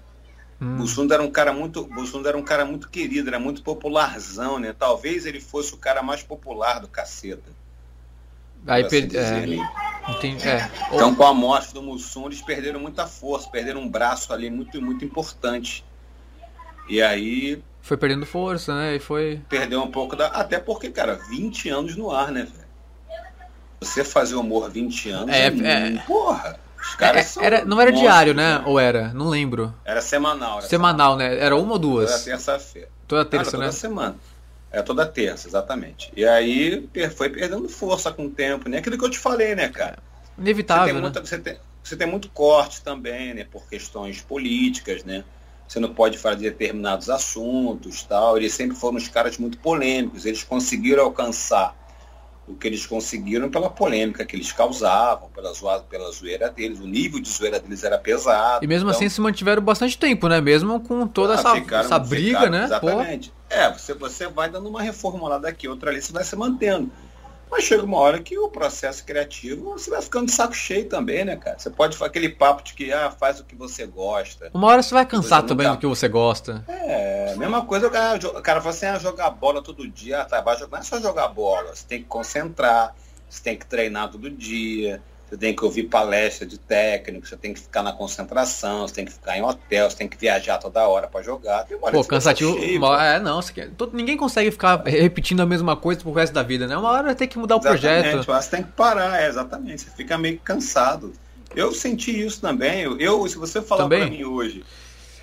Hum. Bussunda era um cara muito. Bussunda era um cara muito querido, era muito popularzão, né? Talvez ele fosse o cara mais popular do Caceta. Aí per... é, entendi, é. Então, com a morte do Mussum, eles perderam muita força, perderam um braço ali muito, muito importante. E aí. Foi perdendo força, né? E foi. Perdeu um pouco da. Até porque, cara, 20 anos no ar, né, velho? Você fazer humor 20 anos. É, é... é... Porra! Os caras é, era, não era diário, né? né? Ou era? Não lembro. Era semanal. Era semanal, né? Era uma ou duas? Toda terça-feira. Toda terça, toda né? Toda semana. É toda terça, exatamente. E aí foi perdendo força com o tempo, né? Aquilo que eu te falei, né, cara? Inevitável. Você tem, né? muita, você tem, você tem muito corte também, né? Por questões políticas, né? Você não pode falar de determinados assuntos, tal. Eles sempre foram uns caras muito polêmicos. Eles conseguiram alcançar o que eles conseguiram pela polêmica que eles causavam, pela, zoa, pela zoeira deles. O nível de zoeira deles era pesado. E mesmo então... assim se mantiveram bastante tempo, né? Mesmo com toda ah, essa, ficaram, essa briga, ficaram, né? Exatamente. Pô. É, você, você vai dando uma reformulada aqui, outra ali, você vai se mantendo. Mas chega uma hora que o processo criativo você vai ficando de saco cheio também, né, cara? Você pode fazer aquele papo de que ah, faz o que você gosta. Uma hora você vai cansar você também nunca... do que você gosta. É, mesma coisa, o cara, o cara fala assim, ah, jogar bola todo dia, ah, tá, vai jogar, não é só jogar bola, você tem que concentrar, você tem que treinar todo dia, você tem que ouvir palestra de técnico, você tem que ficar na concentração, você tem que ficar em hotel, você tem que viajar toda hora para jogar. Pô, cansativo. É, não, quer, todo, ninguém consegue ficar repetindo a mesma coisa pro resto da vida, né? Uma hora vai ter que mudar o projeto. Você tem que parar, é, exatamente. Você fica meio cansado. Eu senti isso também. Eu, eu se você falar para mim hoje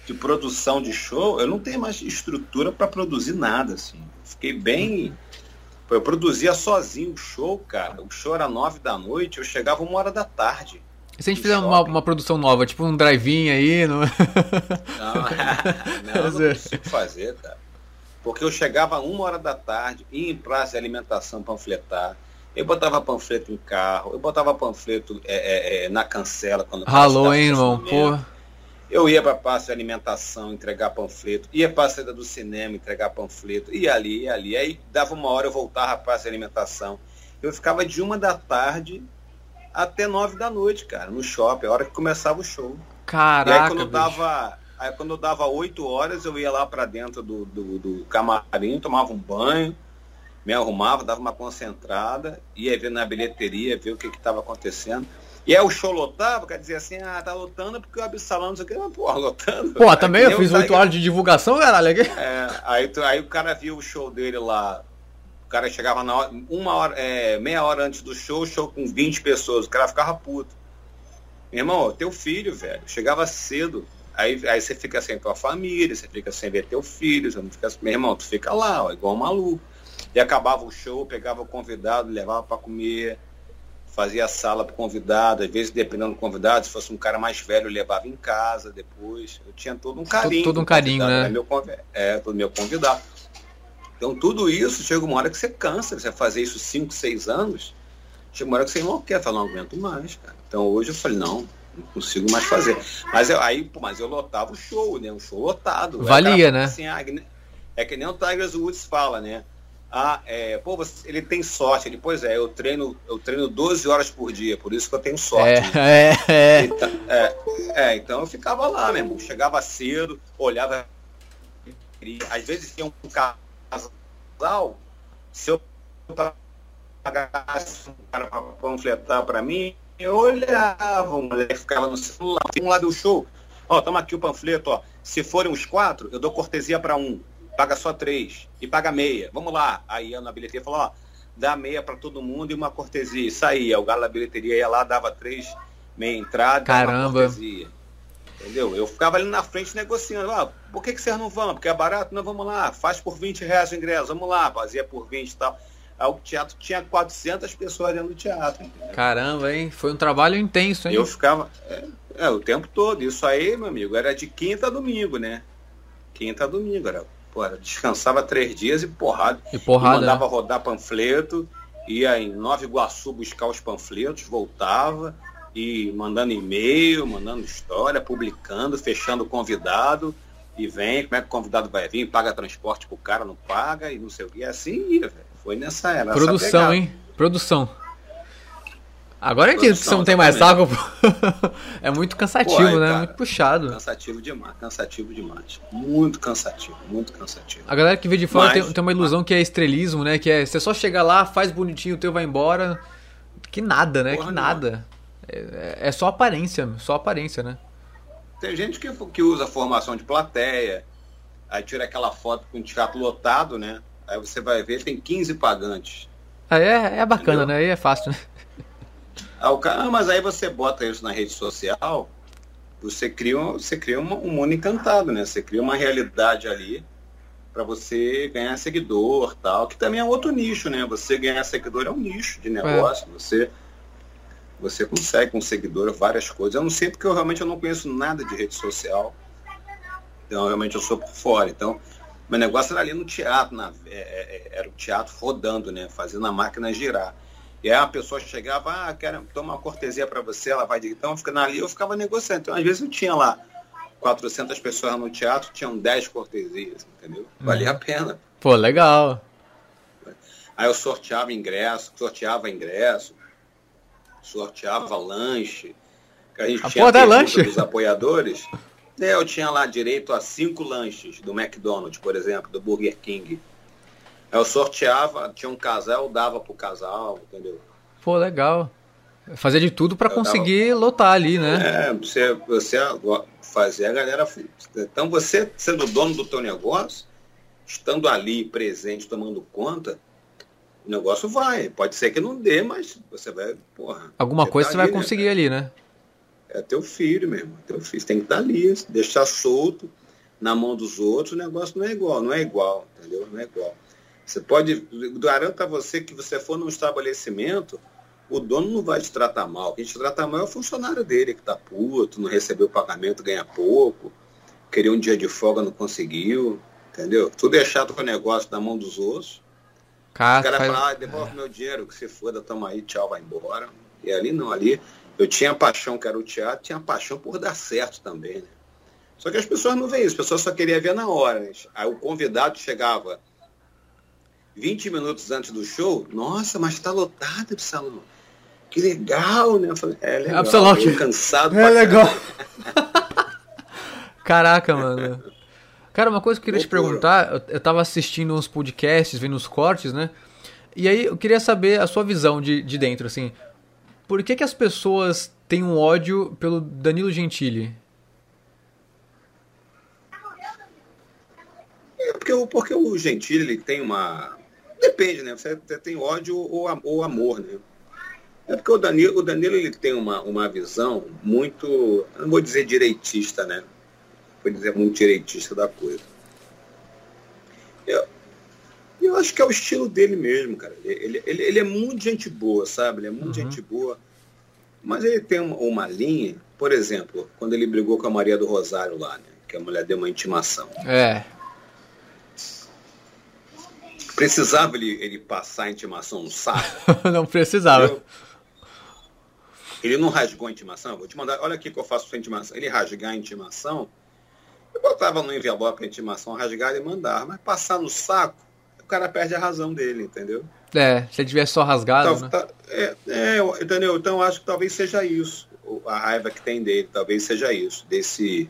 de produção de show, eu não tenho mais estrutura para produzir nada, assim. Fiquei bem. Eu produzia sozinho o show, cara. O show era nove da noite, eu chegava uma hora da tarde. E se a gente fizer uma, uma, produção nova, tipo um drive-in aí? No... Não, não, eu não consigo fazer, cara. Porque eu chegava uma hora da tarde, ia em praça de alimentação panfletar. Eu botava panfleto em carro, eu botava panfleto é, é, é, na cancela. quando Alô, hein, irmão? Porra. Eu ia para a praça de alimentação entregar panfleto, ia para a saída do cinema entregar panfleto, ia ali, ia ali. Aí dava uma hora eu voltava para a praça de alimentação. Eu ficava de uma da tarde até nove da noite, cara, no shopping, a hora que começava o show. Caraca, e aí quando eu dava, aí quando eu dava oito horas, eu ia lá para dentro do, do, do, camarim, tomava um banho, me arrumava, dava uma concentrada, ia ver na bilheteria, ver o que estava acontecendo. E aí o show lotava, quer dizer assim, ah, tá lotando porque o Absalão não sei o que, porra, lotando. Pô, também eu fiz oito horas de divulgação, caralho. É, aí, aí o cara viu o show dele lá, o cara chegava na hora, uma hora, é, meia hora antes do show, show com 20 pessoas, o cara ficava puto. Meu irmão, teu filho, velho, chegava cedo, aí, aí você fica sem tua família, você fica sem ver teu filho, você não fica, meu irmão, tu fica lá, ó, igual um maluco. E acabava o show, pegava o convidado, levava para comer, fazia sala para convidado, às vezes dependendo do convidado, se fosse um cara mais velho, levava em casa depois. Eu tinha todo um carinho. Todo, todo um carinho, né? Meu, é, todo meu convidado. Então tudo isso chega uma hora que você cansa, você fazer isso 5, 6 anos, chega uma hora que você não quer, fala, não aguento mais, cara. Então hoje eu falei, não, não consigo mais fazer. Mas eu, aí, pô, mas eu lotava o show, né? Um show lotado. Valia, né? Assim, ah, é que nem o Tigers Woods fala, né? Ah, é, pô, você, ele tem sorte. Ele, pois é, eu treino, eu treino 12 horas por dia, por isso que eu tenho sorte. É, é, é. Então, é, é, então eu ficava lá, meu irmão. Chegava cedo, olhava. Às vezes tinha um casal, se eu pagasse um cara para panfletar para mim, eu olhava, o moleque ficava no celular, um lado do show. Ó, toma aqui o panfleto, ó. Se forem os quatro, eu dou cortesia para um paga só três e paga meia. Vamos lá. Aí a na bilheteria falou, ó, dá meia para todo mundo e uma cortesia. Isso aí, o galo da bilheteria ia lá, dava três, meia entrada, Caramba. Entendeu? Eu ficava ali na frente negociando. Ah, por que, que vocês não vão? Porque é barato? Não, vamos lá. Faz por 20 reais o ingresso. Vamos lá. Fazia por 20 e tal. Aí o teatro tinha 400 pessoas dentro do teatro. Entendeu? Caramba, hein? Foi um trabalho intenso, hein? Eu ficava... É, é, o tempo todo. Isso aí, meu amigo, era de quinta a domingo, né? Quinta a domingo. Era Pô, descansava três dias e porrada. E porrada. E mandava né? rodar panfleto, ia em Nova Iguaçu buscar os panfletos, voltava e mandando e-mail, mandando história, publicando, fechando o convidado. E vem, como é que o convidado vai vir? Paga transporte pro cara, não paga, e não sei o que. É assim ia, velho. Foi nessa era. Produção, hein? Produção. Agora é que você não tem mais saco. é muito cansativo, Pô, aí, né? Cara, muito puxado. Cansativo demais, cansativo demais. Muito cansativo, muito cansativo. A galera que vê de fora mas, tem, tem, uma ilusão que é estrelismo, né? Que é você só chega lá, faz bonitinho, o teu vai embora. Que nada, né? que nada. É, é, só aparência, só aparência, né? Tem gente que, que usa formação de plateia, aí tira aquela foto com o teatro lotado, né? Aí você vai ver, tem 15 pagantes. Aí é, é bacana, Entendeu? né? Aí é fácil, né? Ah, cara, mas aí você bota isso na rede social, você cria, você cria um, um mundo encantado, né? Você cria uma realidade ali para você ganhar seguidor, tal, que também é outro nicho, né? Você ganhar seguidor é um nicho de negócio, é. você você consegue com seguidor várias coisas. Eu não sei porque eu realmente eu não conheço nada de rede social. Então realmente eu sou por fora. Então, meu negócio era ali no teatro, na, é, é, era o teatro rodando, né? Fazendo a máquina girar. E aí a pessoa chegava, ah, quero tomar uma cortesia para você, ela vai de então, fica ali, eu ficava negociando. Então, às vezes eu tinha lá 400 pessoas no teatro, tinham 10 cortesias, entendeu? Valia a pena. Pô, legal. Aí eu sorteava ingresso, sorteava ingresso, sorteava lanche. Que a gente a tinha porra lanche. dos apoiadores. Eu tinha lá direito a cinco lanches do McDonald's, por exemplo, do Burger King. Eu sorteava, tinha um casal, dava pro casal, entendeu? Pô, legal. Fazer de tudo para conseguir dava... lotar ali, né? É, você, você fazer a galera. Então você, sendo dono do teu negócio, estando ali presente, tomando conta, o negócio vai. Pode ser que não dê, mas você vai, porra. Alguma coisa tá você ali, vai né, conseguir né, ali, né? É teu filho mesmo. Teu filho. Você tem que estar tá ali, deixar solto na mão dos outros, o negócio não é igual, não é igual, entendeu? Não é igual. Você pode, garanto a você que você for num estabelecimento, o dono não vai te tratar mal. Quem te trata mal é o funcionário dele, que está puto, não recebeu o pagamento, ganha pouco, queria um dia de folga, não conseguiu, entendeu? Tudo é chato com o negócio na mão dos outros. Cara, o cara faz... fala, ah, devolve é. meu dinheiro, que se foda, toma aí, tchau, vai embora. E ali não, ali eu tinha paixão, que era o teatro, tinha paixão por dar certo também, né? Só que as pessoas não veem isso, as pessoas só queriam ver na hora. Né? Aí o convidado chegava 20 minutos antes do show, nossa, mas está lotado esse salão. Que legal, né? Eu falei, é legal. Absalão, que... cansado. É legal. Caraca, mano. Cara, uma coisa que eu queria te perguntar, eu, eu tava assistindo uns podcasts, vendo uns cortes, né? E aí eu queria saber a sua visão de, de dentro, assim. Por que, que as pessoas têm um ódio pelo Danilo Gentili? É porque, porque o Gentili ele tem uma. Depende, né? Você tem ódio ou, amor, né? É porque o Danilo, o Danilo ele tem uma, uma visão muito, não vou dizer direitista, né? Vou dizer muito direitista da coisa. Eu, eu acho que é o estilo dele mesmo, cara. Ele, ele, ele é muito gente boa, sabe? Ele é muito uhum. gente boa. Mas ele tem uma, uma, linha, por exemplo, quando ele brigou com a Maria do Rosário lá, né? Que a mulher deu uma intimação. É. Precisava ele, ele passar a intimação no saco? não precisava. Eu, ele não rasgou a intimação? Vou te mandar, olha aqui que eu faço sua intimação. Ele rasgar a intimação, eu botava no envelope a intimação, rasgar e mandar. Mas passar no saco, o cara perde a razão dele, entendeu? É, se ele tivesse só rasgado, né? Tá, é, é, entendeu? Então eu acho que talvez seja isso. A raiva que tem dele, talvez seja isso. Desse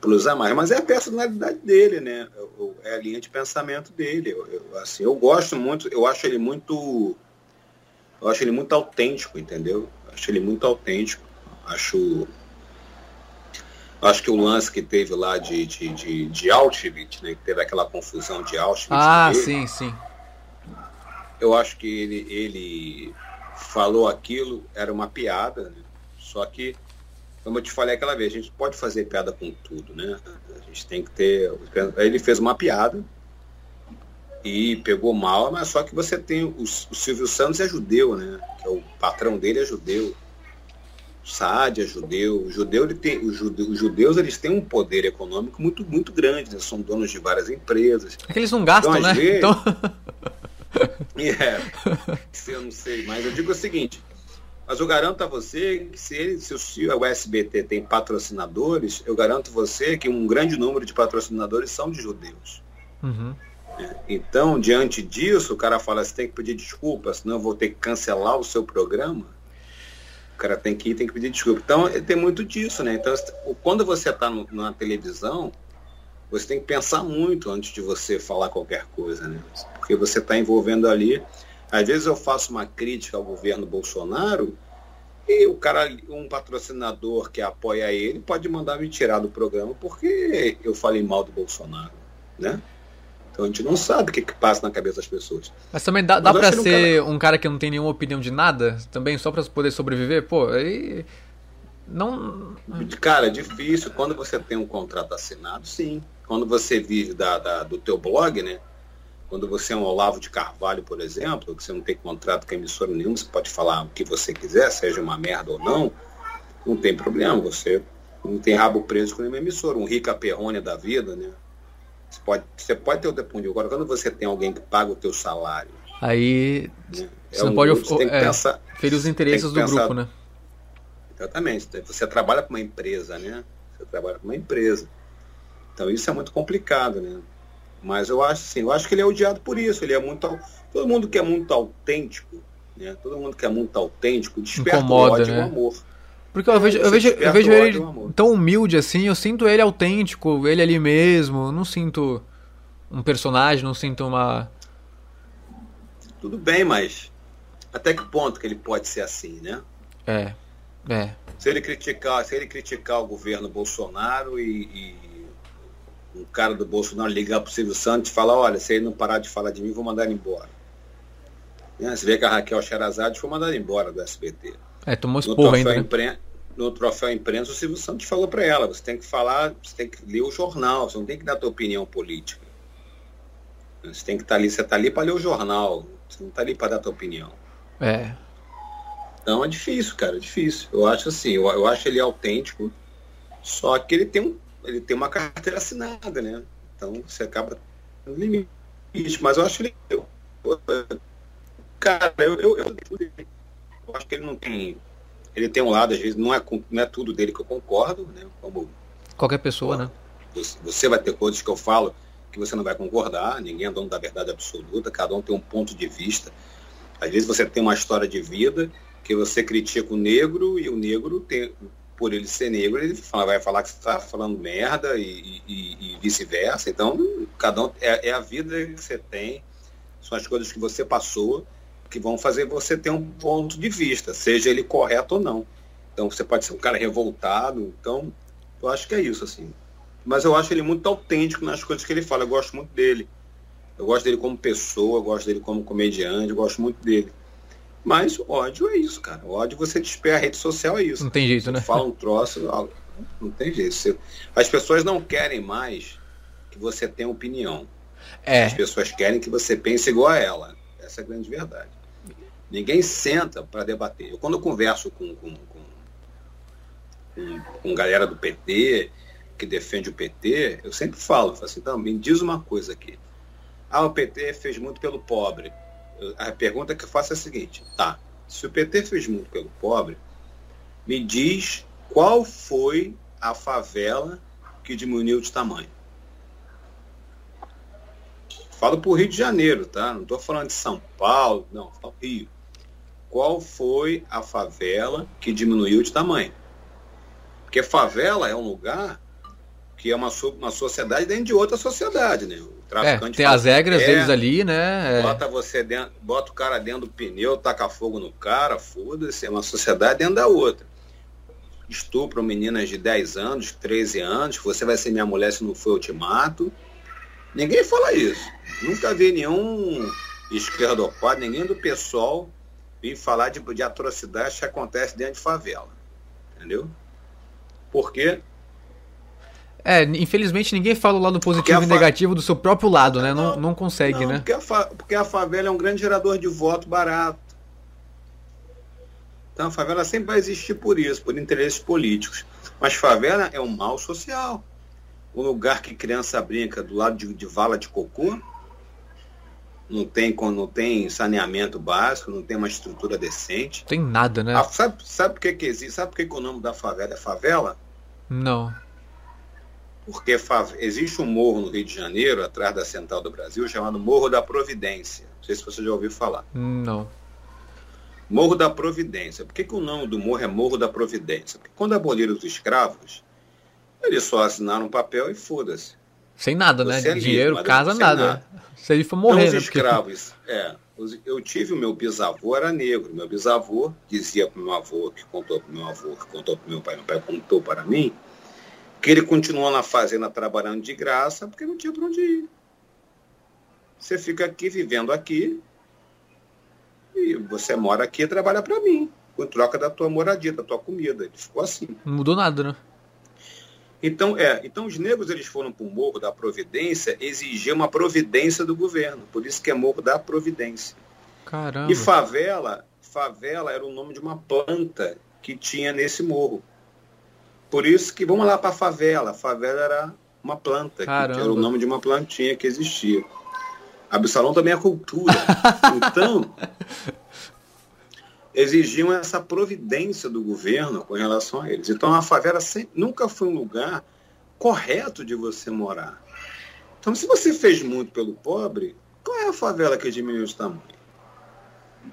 plus mais. Mas é a personalidade dele, né? É a linha de pensamento dele. Eu, eu, assim, eu gosto muito, eu acho ele muito. Eu acho ele muito autêntico, entendeu? Acho ele muito autêntico. Acho. Acho que o lance que teve lá de, de, de, de Auschwitz, né, que teve aquela confusão de Auschwitz. Ah, sim, sim. Eu acho que ele, ele falou aquilo, era uma piada, né? só que, como eu te falei aquela vez, a gente pode fazer piada com tudo, né? A gente tem que ter. Ele fez uma piada, e pegou mal, mas só que você tem o, o Silvio Santos é judeu, né? Que é o patrão dele é judeu. O Saad é judeu. O judeu ele tem, o judeu, os judeus eles têm um poder econômico muito muito grande, né? são donos de várias empresas. É que eles não gastam, então, né? Vezes, então... é, eu não sei, mas eu digo o seguinte. Mas eu garanto a você que se, ele, se o SBT tem patrocinadores, eu garanto a você que um grande número de patrocinadores são de judeus. Uhum. Então, diante disso, o cara fala, você tem que pedir desculpa, senão eu vou ter que cancelar o seu programa. O cara tem que ir, tem que pedir desculpa. Então, tem muito disso, né? Então, quando você está na televisão, você tem que pensar muito antes de você falar qualquer coisa, né? Porque você está envolvendo ali. Às vezes eu faço uma crítica ao governo Bolsonaro e o cara, um patrocinador que apoia ele, pode mandar me tirar do programa porque eu falei mal do Bolsonaro, né? Então a gente não sabe o que, que passa na cabeça das pessoas. Mas também dá, dá pra ser um cara... um cara... que não tem nenhuma opinião de nada, também, só pra poder sobreviver? Pô, aí. Não. Cara, é difícil. Quando você tem um contrato assinado, sim. Quando você vive da, da, do teu blog, né? Quando você é um Olavo de Carvalho, por exemplo, que você não tem contrato com emissora nenhuma, você pode falar o que você quiser, seja uma merda ou não, não tem problema. Você não tem rabo preso com nenhuma emissora. Um Rica Perrone da vida, né? Você pode, você pode ter o depunho. Agora, quando você tem alguém que paga o teu salário. Aí. Né, você é não um pode grupo, você tem que é, pensar, ferir os interesses do pensar, grupo, né? Exatamente. Você trabalha com uma empresa, né? Você trabalha com uma empresa. Então isso é muito complicado, né? Mas eu acho assim, eu acho que ele é odiado por isso. Ele é muito. Todo mundo que é muito autêntico, né? Todo mundo que é muito autêntico desperta Incomoda, o ódio né? e o amor. Porque eu vejo, eu vejo, eu vejo ele tão humilde assim, eu sinto ele autêntico, ele ali mesmo, não sinto um personagem, não sinto uma. Tudo bem, mas até que ponto que ele pode ser assim, né? É. É. Se ele criticar, se ele criticar o governo Bolsonaro e, e um cara do Bolsonaro ligar para o Silvio Santos e falar, olha, se ele não parar de falar de mim, vou mandar ele embora. Né? Você vê que a Raquel Sherazade foi mandada embora do SBT. É, tomou esporro ainda. Né? Impren... No troféu imprensa, o Silvio Santos falou para ela: você tem que falar, você tem que ler o jornal, você não tem que dar a tua opinião política. Você tem que estar tá ali, você está ali para ler o jornal, você não está ali para dar a tua opinião. É. Então é difícil, cara, é difícil. Eu acho assim, eu, eu acho ele autêntico, só que ele tem, um, ele tem uma carteira assinada, né? Então você acaba no limite. Mas eu acho ele. Eu, eu, cara, eu, eu, eu, eu acho que ele não tem. Ele tem um lado, às vezes, não é, não é tudo dele que eu concordo, né? Como, Qualquer pessoa, né? Você vai ter coisas que eu falo que você não vai concordar, ninguém é dono da verdade absoluta, cada um tem um ponto de vista. Às vezes você tem uma história de vida que você critica o negro e o negro tem, por ele ser negro, ele fala, vai falar que você está falando merda e, e, e vice-versa. Então, cada um é, é, a vida que você tem São as coisas que você passou que vão fazer você ter um ponto de vista, seja ele correto ou não. Então você pode ser um cara revoltado, então eu acho que é isso, assim. Mas eu acho ele muito autêntico nas coisas que ele fala, eu gosto muito dele. Eu gosto dele como pessoa, eu gosto dele como comediante, eu gosto muito dele. Mas ódio é isso, cara. O ódio você despeja, a rede social é isso. Não tem jeito, você né? Fala um troço, não tem jeito. As pessoas não querem mais que você tenha opinião. É. As pessoas querem que você pense igual a ela. Essa é a grande verdade. Ninguém senta para debater. Eu, quando eu converso com, com, com, com, com galera do PT, que defende o PT, eu sempre falo, falo assim, então, me diz uma coisa aqui. Ah, o PT fez muito pelo pobre. A pergunta que eu faço é a seguinte, tá, se o PT fez muito pelo pobre, me diz qual foi a favela que diminuiu de tamanho. Falo por Rio de Janeiro, tá? Não estou falando de São Paulo, não, falo Rio. Qual foi a favela que diminuiu de tamanho? Porque favela é um lugar que é uma, uma sociedade dentro de outra sociedade, né? O traficante é, tem as regras é, deles ali, né? É. Bota você dentro, bota o cara dentro do pneu, taca fogo no cara, foda-se, é uma sociedade dentro da outra. Estupram meninas de 10 anos, 13 anos, você vai ser minha mulher se não for eu te mato. Ninguém fala isso. Nunca vi nenhum esquerdopado, ninguém do pessoal vir falar de, de atrocidades que acontece dentro de favela. Entendeu? Por quê? É, infelizmente ninguém fala o lado positivo e negativo do seu próprio lado, né? Não, não consegue, não, né? Porque a, porque a favela é um grande gerador de voto barato. Então a favela sempre vai existir por isso, por interesses políticos. Mas favela é um mal social. Um lugar que criança brinca do lado de, de vala de cocô, não tem, não tem saneamento básico, não tem uma estrutura decente. Tem nada, né? Ah, sabe, sabe por que, que existe? Sabe por que, que o nome da favela é favela? Não. Porque existe um morro no Rio de Janeiro, atrás da Central do Brasil, chamado Morro da Providência. Não sei se você já ouviu falar. Não. Morro da Providência. Por que, que o nome do morro é Morro da Providência? Porque quando aboliram os escravos, eles só assinaram um papel e foda-se. Sem nada, né? É Dinheiro, casa, nada. nada. Se ele for morrer, então, os né? escravos, Porque... é. Eu tive o meu bisavô, era negro. Meu bisavô dizia para o meu avô, que contou para o meu avô, que contou para o meu pai, meu pai contou para mim, que ele continuou na fazenda trabalhando de graça porque não tinha para onde ir. Você fica aqui, vivendo aqui, e você mora aqui e trabalha para mim, com troca da tua moradia, da tua comida. Ele ficou assim. Não mudou nada, né? Então, é, então os negros eles foram para o Morro da Providência exigir uma providência do governo, por isso que é Morro da Providência. Caramba. E favela, favela era o nome de uma planta que tinha nesse morro. Por isso que vamos lá para a favela. A favela era uma planta, era o nome de uma plantinha que existia. Absalão também é cultura. então, exigiam essa providência do governo com relação a eles. Então a favela sempre, nunca foi um lugar correto de você morar. Então se você fez muito pelo pobre, qual é a favela que diminuiu de tamanho?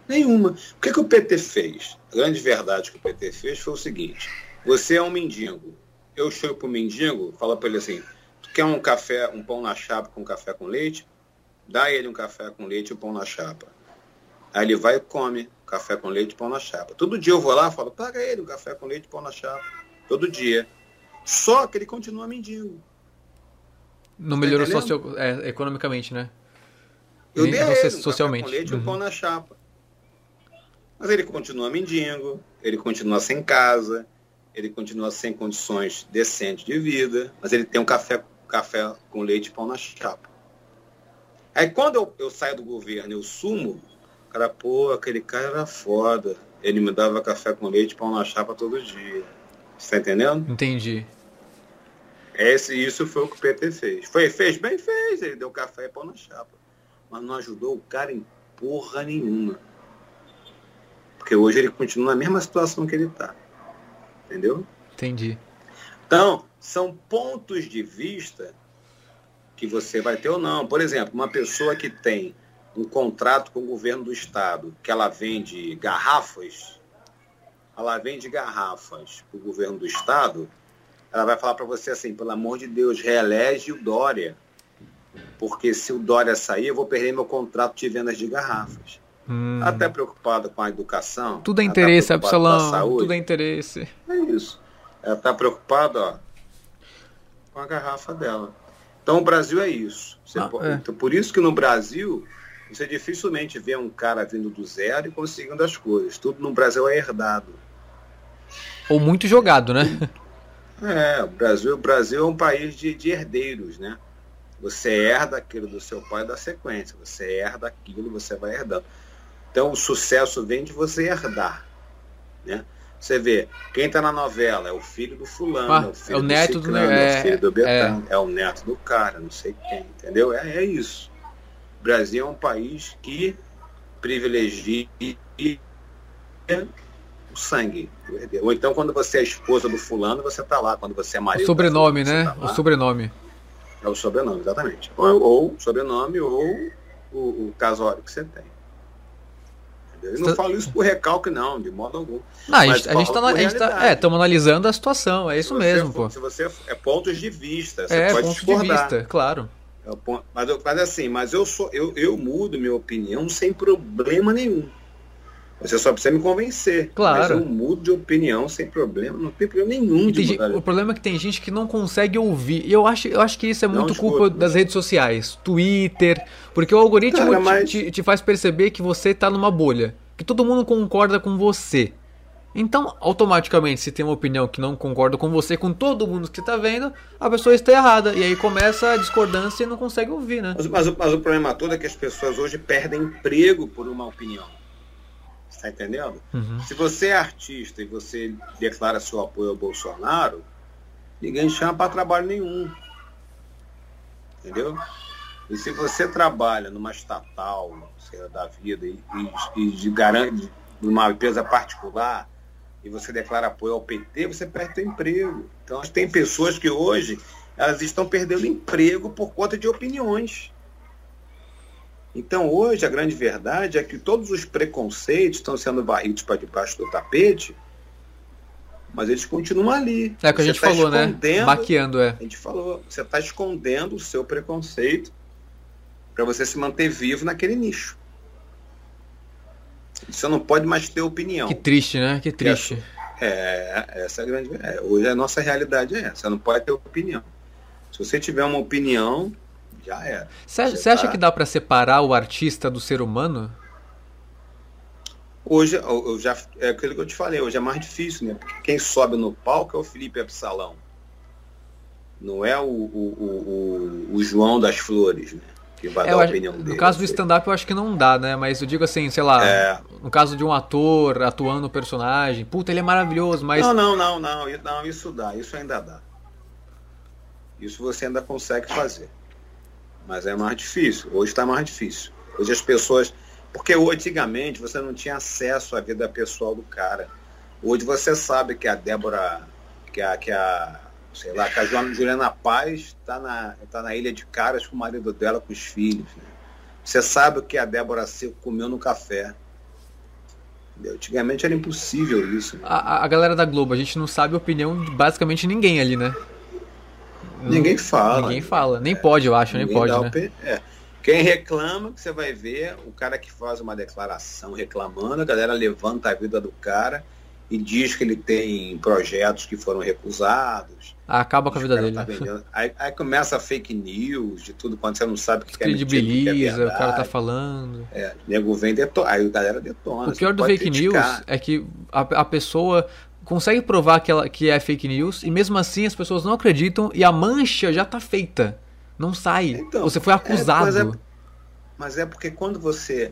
Nenhuma. O que, que o PT fez? A grande verdade que o PT fez foi o seguinte: você é um mendigo. Eu chego para o mendigo, falo para ele assim: tu quer um café, um pão na chapa com café com leite? Dá ele um café com leite e um pão na chapa. Aí ele vai e come café com leite e pão na chapa. Todo dia eu vou lá e falo, paga ele um café com leite e pão na chapa. Todo dia. Só que ele continua mendigo. Não tá melhorou socio, é, economicamente, né? Eu dei a ele um socialmente. café com leite e um pão uhum. na chapa. Mas ele continua mendigo, ele continua sem casa, ele continua sem condições decentes de vida, mas ele tem um café, café com leite e pão na chapa. Aí quando eu, eu saio do governo eu sumo, cara, pô, aquele cara era foda. Ele me dava café com leite, pão na chapa todo dia. Você tá entendendo? Entendi. Esse, isso foi o que o PT fez. Foi, fez bem, fez. Ele deu café e pão na chapa. Mas não ajudou o cara em porra nenhuma. Porque hoje ele continua na mesma situação que ele está. Entendeu? Entendi. Então, são pontos de vista que você vai ter ou não. Por exemplo, uma pessoa que tem um contrato com o governo do estado, que ela vende garrafas, ela vende garrafas para o governo do estado, ela vai falar para você assim, pelo amor de Deus, reelege o Dória. porque se o Dória sair, eu vou perder meu contrato de vendas de garrafas. Hum. Até preocupado com a educação. Tudo é interesse, tá Absalão. Tudo é interesse. É isso. Ela está preocupada ó, com a garrafa dela. Então o Brasil é isso. Ah, pode, é. Então, por isso que no Brasil você dificilmente vê um cara vindo do zero e conseguindo as coisas. Tudo no Brasil é herdado. Ou muito jogado, né? É, o Brasil, o Brasil é um país de, de herdeiros, né? Você herda aquilo do seu pai da sequência. Você herda aquilo, você vai herdando. Então o sucesso vem de você herdar. Né? Você vê, quem está na novela é o filho do fulano, ah, é o filho é o neto do, ciclano, do é, é, o filho do Betão, é. é. o neto do cara, não sei quem, entendeu? É, é isso. O Brasil é um país que privilegia o sangue. Ou então quando você é esposa do fulano, você está lá. Quando você é marido. O sobrenome, né? Tá o sobrenome. É o sobrenome, exatamente. Ou, ou sobrenome ou o, o casório que você tem. Eu não falo isso por recalque, não, de modo algum. Não, a gente, a gente tá, a gente tá é, estamos analisando a situação, é isso mesmo, for, pô. Se você é pontos de vista, você é, pode pontos discordar. de vista, claro. É mas, mas assim, mas eu sou, eu, eu mudo minha opinião sem problema nenhum. Você só precisa me convencer. Claro. Mas eu mudo de opinião sem problema, não tem problema nenhum de mudar. O problema é que tem gente que não consegue ouvir. E eu acho, eu acho que isso é muito culpa das redes sociais. Twitter. Porque o algoritmo Cara, mas... te, te faz perceber que você está numa bolha. Que todo mundo concorda com você. Então, automaticamente, se tem uma opinião que não concorda com você, com todo mundo que está vendo, a pessoa está errada. E aí começa a discordância e não consegue ouvir, né? Mas, mas, mas o problema todo é que as pessoas hoje perdem emprego por uma opinião. Tá entendendo? Uhum. Se você é artista e você declara seu apoio ao Bolsonaro, ninguém chama para trabalho nenhum. Entendeu? E se você trabalha numa estatal, sei lá, da vida, e, e, e garante numa empresa particular, e você declara apoio ao PT, você perde seu emprego. Então tem pessoas que hoje elas estão perdendo emprego por conta de opiniões. Então, hoje, a grande verdade é que todos os preconceitos estão sendo varridos para debaixo do tapete, mas eles continuam ali. É o que a gente tá falou, né? Maquiando, é. A gente falou, você está escondendo o seu preconceito para você se manter vivo naquele nicho. Você não pode mais ter opinião. Que triste, né? Que triste. É, essa é a grande. É, hoje a nossa realidade é essa. Você não pode ter opinião. Se você tiver uma opinião, já era. Você acha tá... que dá para separar o artista do ser humano? Hoje, eu já, é aquilo que eu te falei, hoje é mais difícil, né? Porque quem sobe no palco é o Felipe Absalão. Não é o, o, o, o João das Flores, né? Que vai é, dar a opinião dele. No caso do stand-up eu acho que não dá, né? Mas eu digo assim, sei lá, é... no caso de um ator atuando o personagem, puta, ele é maravilhoso, mas. Não, não, não, não, não, isso dá, isso ainda dá. Isso você ainda consegue fazer mas é mais difícil. Hoje está mais difícil. Hoje as pessoas. Porque antigamente você não tinha acesso à vida pessoal do cara. Hoje você sabe que a Débora, que a, que a sei lá, que a Juliana Paz está na, tá na Ilha de Caras com o marido dela, com os filhos. Né? Você sabe o que a Débora Seco comeu no café. Antigamente era impossível isso. Né? A, a galera da Globo, a gente não sabe a opinião de basicamente ninguém ali, né? Ninguém fala. Ninguém fala. Nem pode, eu acho, nem pode, né? É. Quem reclama, que você vai ver, o cara que faz uma declaração reclamando, a galera levanta a vida do cara e diz que ele tem projetos que foram recusados. Acaba com a vida dele. Tá aí, aí, começa a fake news de tudo quando você não sabe o que, que é mentira, é o cara tá falando. É, nego vem detona, aí a galera detona. O pior do fake criticar. news é que a, a pessoa consegue provar que, ela, que é fake news e mesmo assim as pessoas não acreditam e a mancha já está feita. Não sai. Então, você foi acusado. É, mas, é, mas, é, porque quando você.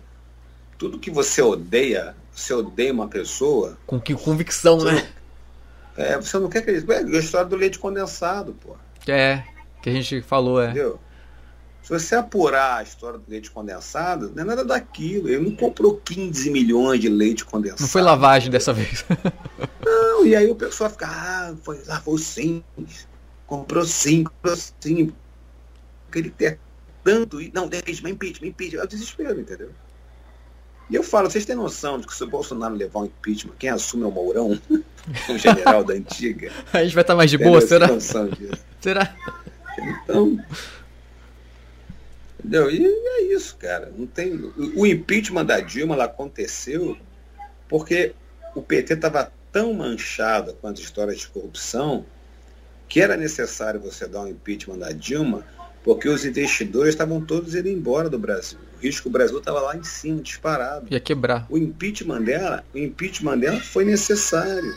Tudo que você odeia, você odeia uma pessoa. Com que convicção, né? É, você não quer acreditar. É a história do leite condensado, pô. É, que a gente falou, é. Entendeu? Se você apurar a história do leite condensado, não é nada daquilo. Ele não comprou 15 milhões de leite condensado. Não foi lavagem dessa vez. Não, e aí o pessoal fica, ah, foi, lavou sim, comprou sim, comprou sim. Porque ele tem tanto. Não, impeachment, impeachment, impeachment. É o desespero, entendeu? E eu falo, vocês têm noção de que se o Bolsonaro levar um impeachment, quem assume é o Mourão? o general da antiga. A gente vai estar mais de boa, será? Será? Então, Entendeu? E é isso, cara. Não tem... O impeachment da Dilma ela aconteceu porque o PT estava tão manchado com as histórias de corrupção que era necessário você dar um impeachment da Dilma porque os investidores estavam todos indo embora do Brasil. O risco do Brasil estava lá em cima, disparado. Ia quebrar. O impeachment dela, o impeachment dela foi necessário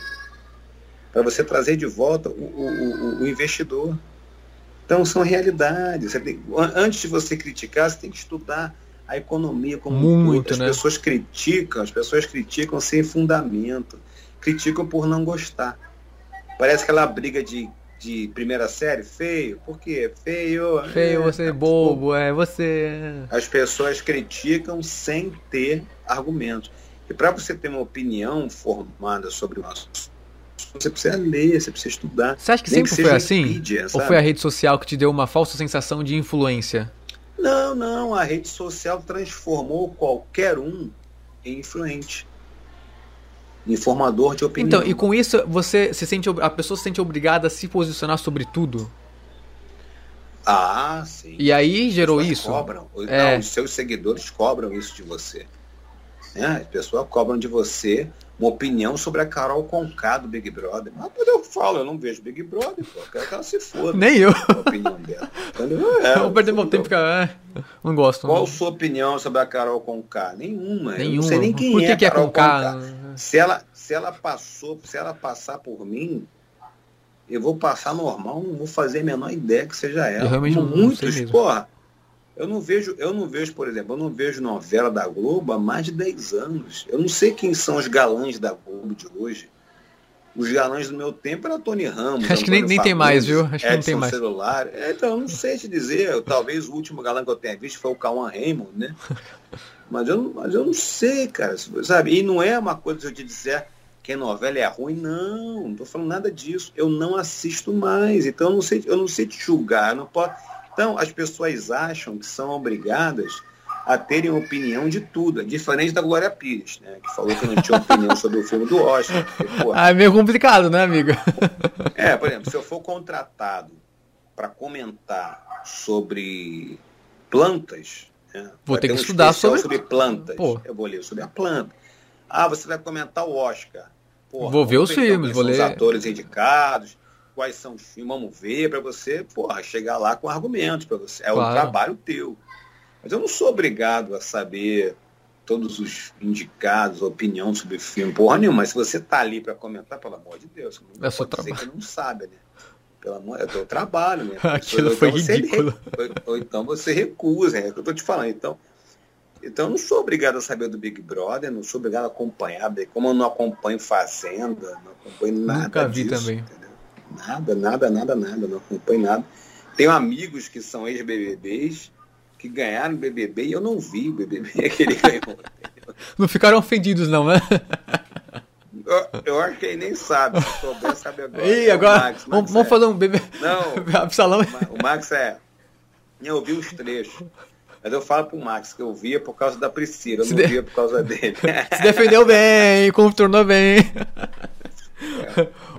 para você trazer de volta o, o, o, o investidor. Então são realidades. Antes de você criticar, você tem que estudar a economia como Muito, As né? pessoas criticam, as pessoas criticam sem fundamento, criticam por não gostar. Parece aquela briga de, de primeira série, feio. Por quê? Feio. Feio, é, você é bobo, é você. As pessoas criticam sem ter argumentos. E para você ter uma opinião formada sobre o assunto, você precisa ler, você precisa estudar. Você acha que sempre que foi assim? mídia, Ou foi a rede social que te deu uma falsa sensação de influência? Não, não, a rede social transformou qualquer um em influente. Informador de opinião. Então, e com isso você se sente a pessoa se sente obrigada a se posicionar sobre tudo. Ah, sim. E aí gerou isso. Cobram. É. Não, os seus seguidores cobram isso de você. Né? As pessoas cobram de você uma opinião sobre a Carol Conká do Big Brother. Mas quando eu falo, eu não vejo Big Brother, pô. Eu quero que ela se foda. Nem eu. A opinião dela. É, Eu vou perder meu tempo ficar. É, não gosto. Qual a não. sua opinião sobre a Carol Conká? Nenhuma. Eu Nenhuma. não sei nem quem Por que, é que é Carol com K? Se ela, se ela passou, se ela passar por mim, eu vou passar normal, não vou fazer a menor ideia que seja ela. Eu realmente Como não- sei muitos, porra. Eu não vejo, eu não vejo, por exemplo, eu não vejo novela da Globo há mais de 10 anos. Eu não sei quem são os galãs da Globo de hoje. Os galãs do meu tempo era Tony Ramos. Acho que nem- nem tem mais, viu? Acho que não tem Edson mais. Celular. É, então, eu não sei te dizer. Talvez o último galã que eu tenha visto foi o Cauã Raymond, né? Mas eu, não- mas eu não sei, cara, sabe? E não é uma coisa se eu te dizer que a novela é ruim, não, não tô falando nada disso. Eu não assisto mais, então eu não sei, eu não sei te julgar, não posso. Então, as pessoas acham que são obrigadas a terem opinião de tudo. Diferente da Glória Pires, né? Que falou que não tinha opinião sobre o filme do Oscar. Porque, pô, Ah, é meio complicado, né, amiga? é, por exemplo, se eu for contratado para comentar sobre plantas, né, Vou ter que um estudar especial sobre- plantas. Pô. Eu vou ler sobre a planta. Ah, você vai comentar o Oscar. Porra, Vou ver os então filmes, vou ler. Os atores indicados, quais são os filmes, vamos ver para você, porra, chegar lá com argumentos para você. É um Claro. trabalho teu. Mas eu não sou obrigado a saber todos os indicados, opinião sobre filme, porra nenhuma. Mas se você tá ali para comentar, pelo amor de Deus, não É dizer trabalho. que não sabe, né? Pelo amor, é teu trabalho, né? Aquilo Ou foi então você ridículo. ou, ou então você recusa, é o que eu tô te falando. Então, então eu não sou obrigado a saber do Big Brother, não sou obrigado a acompanhar, como eu não acompanho Fazenda, não acompanho nada Nunca vi disso, também. entendeu? Nada, nada, nada, nada, não acompanho nada. Tenho amigos que são ex-BBBs que ganharam BBB e eu não vi o BBB que ele ganhou. Não ficaram ofendidos, não, né? Eu, eu acho que ele nem sabe, se souber, sabe agora. Ih, É agora. Max, Max vamos, vamos é- fazer um bebê. Não, Absalão. O Max é. Eu vi os trechos. Mas eu falo pro Max que eu via por causa da Priscila, eu Se não de- via por causa dele. Se defendeu bem, contornou bem.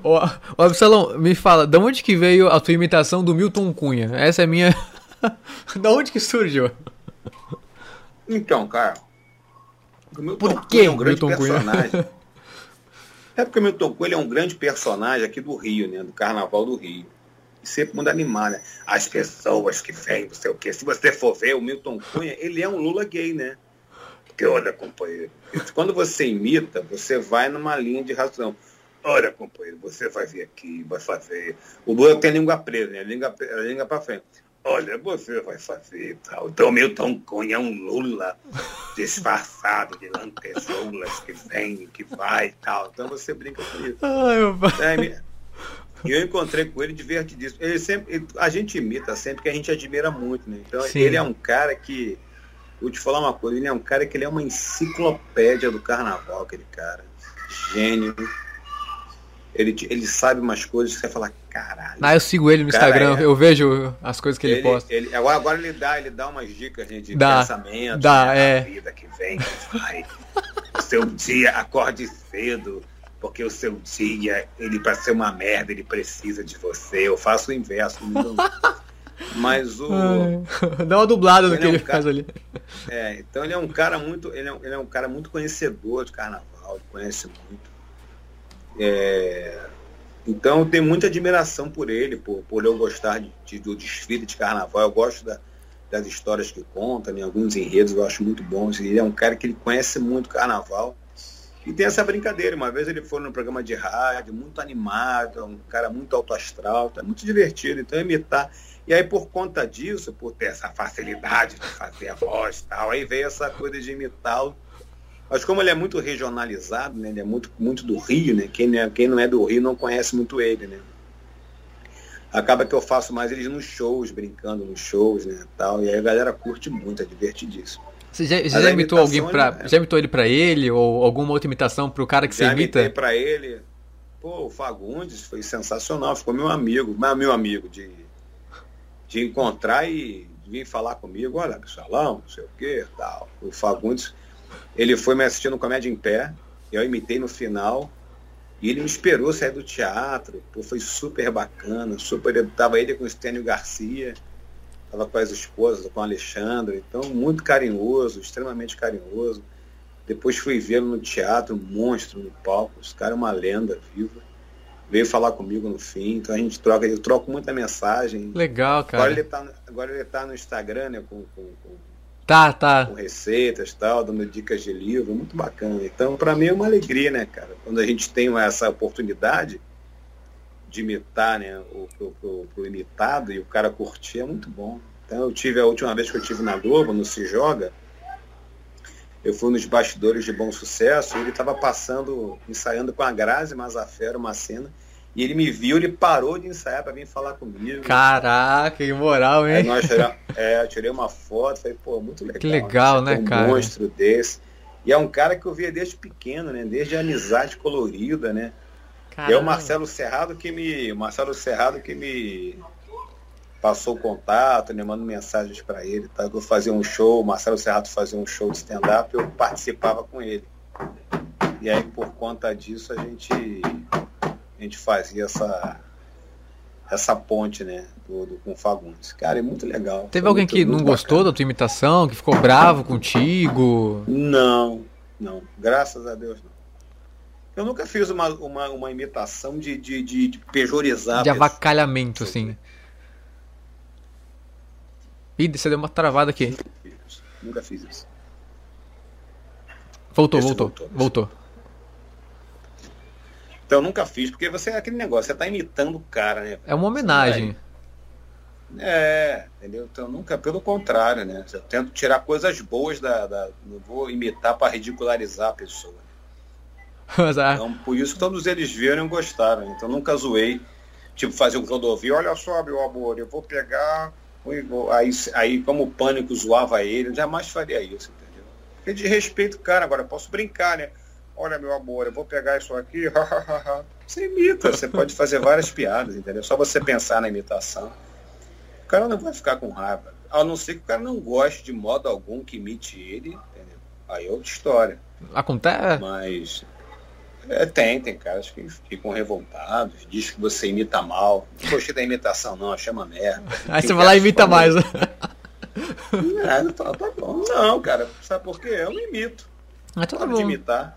Ô, ô, Absalão, me fala, de onde que veio a tua imitação do Milton Cunha? Essa é minha. da onde que surgiu? então, cara. o Milton Por Cunha que é um grande Milton Cunha? personagem. É porque o Milton Cunha ele é um grande personagem aqui do Rio, né? Do Carnaval do Rio. E sempre muda animar, né? As pessoas que vêm, não sei o quê. Se você for ver, o Milton Cunha, ele é um Lula gay, né? Porque, olha, companheiro, quando você imita, você vai numa linha de razão. Olha, companheiro, você vai vir aqui, vai fazer. O Lula tem língua presa, né? Língua, a língua pra frente. Olha, você vai fazer e tal. Então, Milton Cunha é um Lula disfarçado de lantejoulas que vem, que vai e tal. Então você brinca com isso. Ai, meu pai. É, E eu encontrei com ele divertidíssimo. Ele sempre, a gente imita sempre que a gente admira muito, né? Então Sim. ele é um cara que, vou te falar uma coisa, ele é um cara que ele é uma enciclopédia do carnaval, aquele cara. Gênio. Ele, ele sabe umas coisas que você fala, caralho. Ah, eu sigo ele no Instagram, é. eu vejo as coisas que ele, posta. ele- agora, agora ele dá, ele dá umas dicas né, de Dá, pensamento, dá, né, é. da vida que vem, que vai. o seu dia, acorde cedo, porque o seu dia, ele para ser uma merda, ele precisa de você. Eu faço o inverso. Não, Mas o. Dá uma dublada do que é um ele cara... faz ali. É, então ele é um cara muito. Ele é um, ele é um cara muito conhecedor de carnaval, conhece muito. É, então eu tenho muita admiração por ele, por, por eu gostar de, de, do desfile de carnaval. Eu gosto da, das histórias que conta, né? alguns enredos eu acho muito bons. Ele é um cara que ele conhece muito carnaval. E tem essa brincadeira. Uma vez ele foi no programa de rádio, muito animado, um cara muito alto astral, tá muito divertido. Então imitar. E aí, por conta disso, por ter essa facilidade de fazer a voz e tal, aí veio essa coisa de imitá-lo. Mas como ele é muito regionalizado, né? Ele é muito, muito do Rio, né? Quem, é, quem não é do Rio não conhece muito ele, né? Acaba que eu faço mais eles nos shows, brincando nos shows, né? Tal, e aí a galera curte muito, é divertidíssimo. Você já, você já imitou alguém para, é... já imitou ele para ele ou alguma outra imitação para o cara que já você imita? Já para ele. Pô, o Fagundes foi sensacional, ficou meu amigo, meu amigo de, de encontrar e vir falar comigo, olha, salão, não sei o que, tal. O Fagundes, ele foi me assistindo no Comédia em Pé, eu imitei no final, e ele me esperou sair do teatro, pô, foi super bacana, super, tava ele com o Estênio Garcia, estava com as esposas, com o Alexandre, então muito carinhoso, extremamente carinhoso. Depois fui vê-lo no teatro, um monstro no palco, esse cara é uma lenda viva. Veio falar comigo no fim, então a gente troca, eu troco muita mensagem. Legal, cara. Agora ele tá, agora ele tá no Instagram, né, com, com, com Tá, tá. Com receitas tal, dando dicas de livro, muito bacana. Então, para mim é uma alegria, né, cara? Quando a gente tem essa oportunidade, de imitar né, o, pro, pro, imitado e o cara curtir é muito bom. Então eu tive a última vez que eu tive na Globo, no Se Joga, eu fui nos bastidores de bom sucesso, ele estava passando, ensaiando com a Grazi Mazafera uma cena, e ele me viu, ele parou de ensaiar para vir falar comigo. Caraca, que moral, hein? Aí nós tiramos, é, eu tirei uma foto, falei, pô, muito legal. Que legal, né, um cara? Um monstro desse. E é um cara que eu via desde pequeno, né? Desde a amizade colorida, né? Caramba. É o Marcelo Serrado que me. Marcelo Serrado que me passou o contato, né, mando mensagens para ele. Tá? Eu fazia um show, o Marcelo Serrado fazia um show de stand-up, eu participava com ele. E aí por conta disso a gente, a gente fazia essa, essa ponte, né, do, do, com o Fagundes. Cara, é muito legal. Teve alguém muito, que não gostou da tua imitação, que ficou bravo contigo? Não, não. Graças a Deus não. Eu nunca fiz uma, uma, uma imitação de, de, de, de pejorizar. De avacalhamento, assim. Ih, você deu uma travada aqui. Nunca fiz isso. Voltou, voltou, voltou, voltou. Então eu nunca fiz, porque você é aquele negócio, você tá imitando o cara, né? É uma homenagem. É, entendeu? Então nunca, pelo contrário, né? Eu tento tirar coisas boas da. da não vou imitar para ridicularizar a pessoa. É. Então, por isso que todos eles viram e gostaram. Então nunca zoei. Tipo, fazer um Clodovil, olha só, meu amor, eu vou pegar. Aí, aí como o pânico zoava ele, eu jamais faria isso, entendeu? Porque de respeito, cara, agora posso brincar, né? Olha, meu amor, eu vou pegar isso aqui. você imita, você pode fazer várias piadas, entendeu? Só você pensar na imitação. O cara não vai ficar com raiva. A não ser que o cara não goste de modo algum que imite ele, entendeu? Aí é outra história. Acontece. Mas é, tem, tem caras que ficam revoltados, diz que você imita mal. Não gostei da imitação, não, chama merda. Aí você vai lá e imita mais. Né? É, tá, tá bom. Não, cara, sabe por quê? Eu não imito. Mas tá bom. de imitar.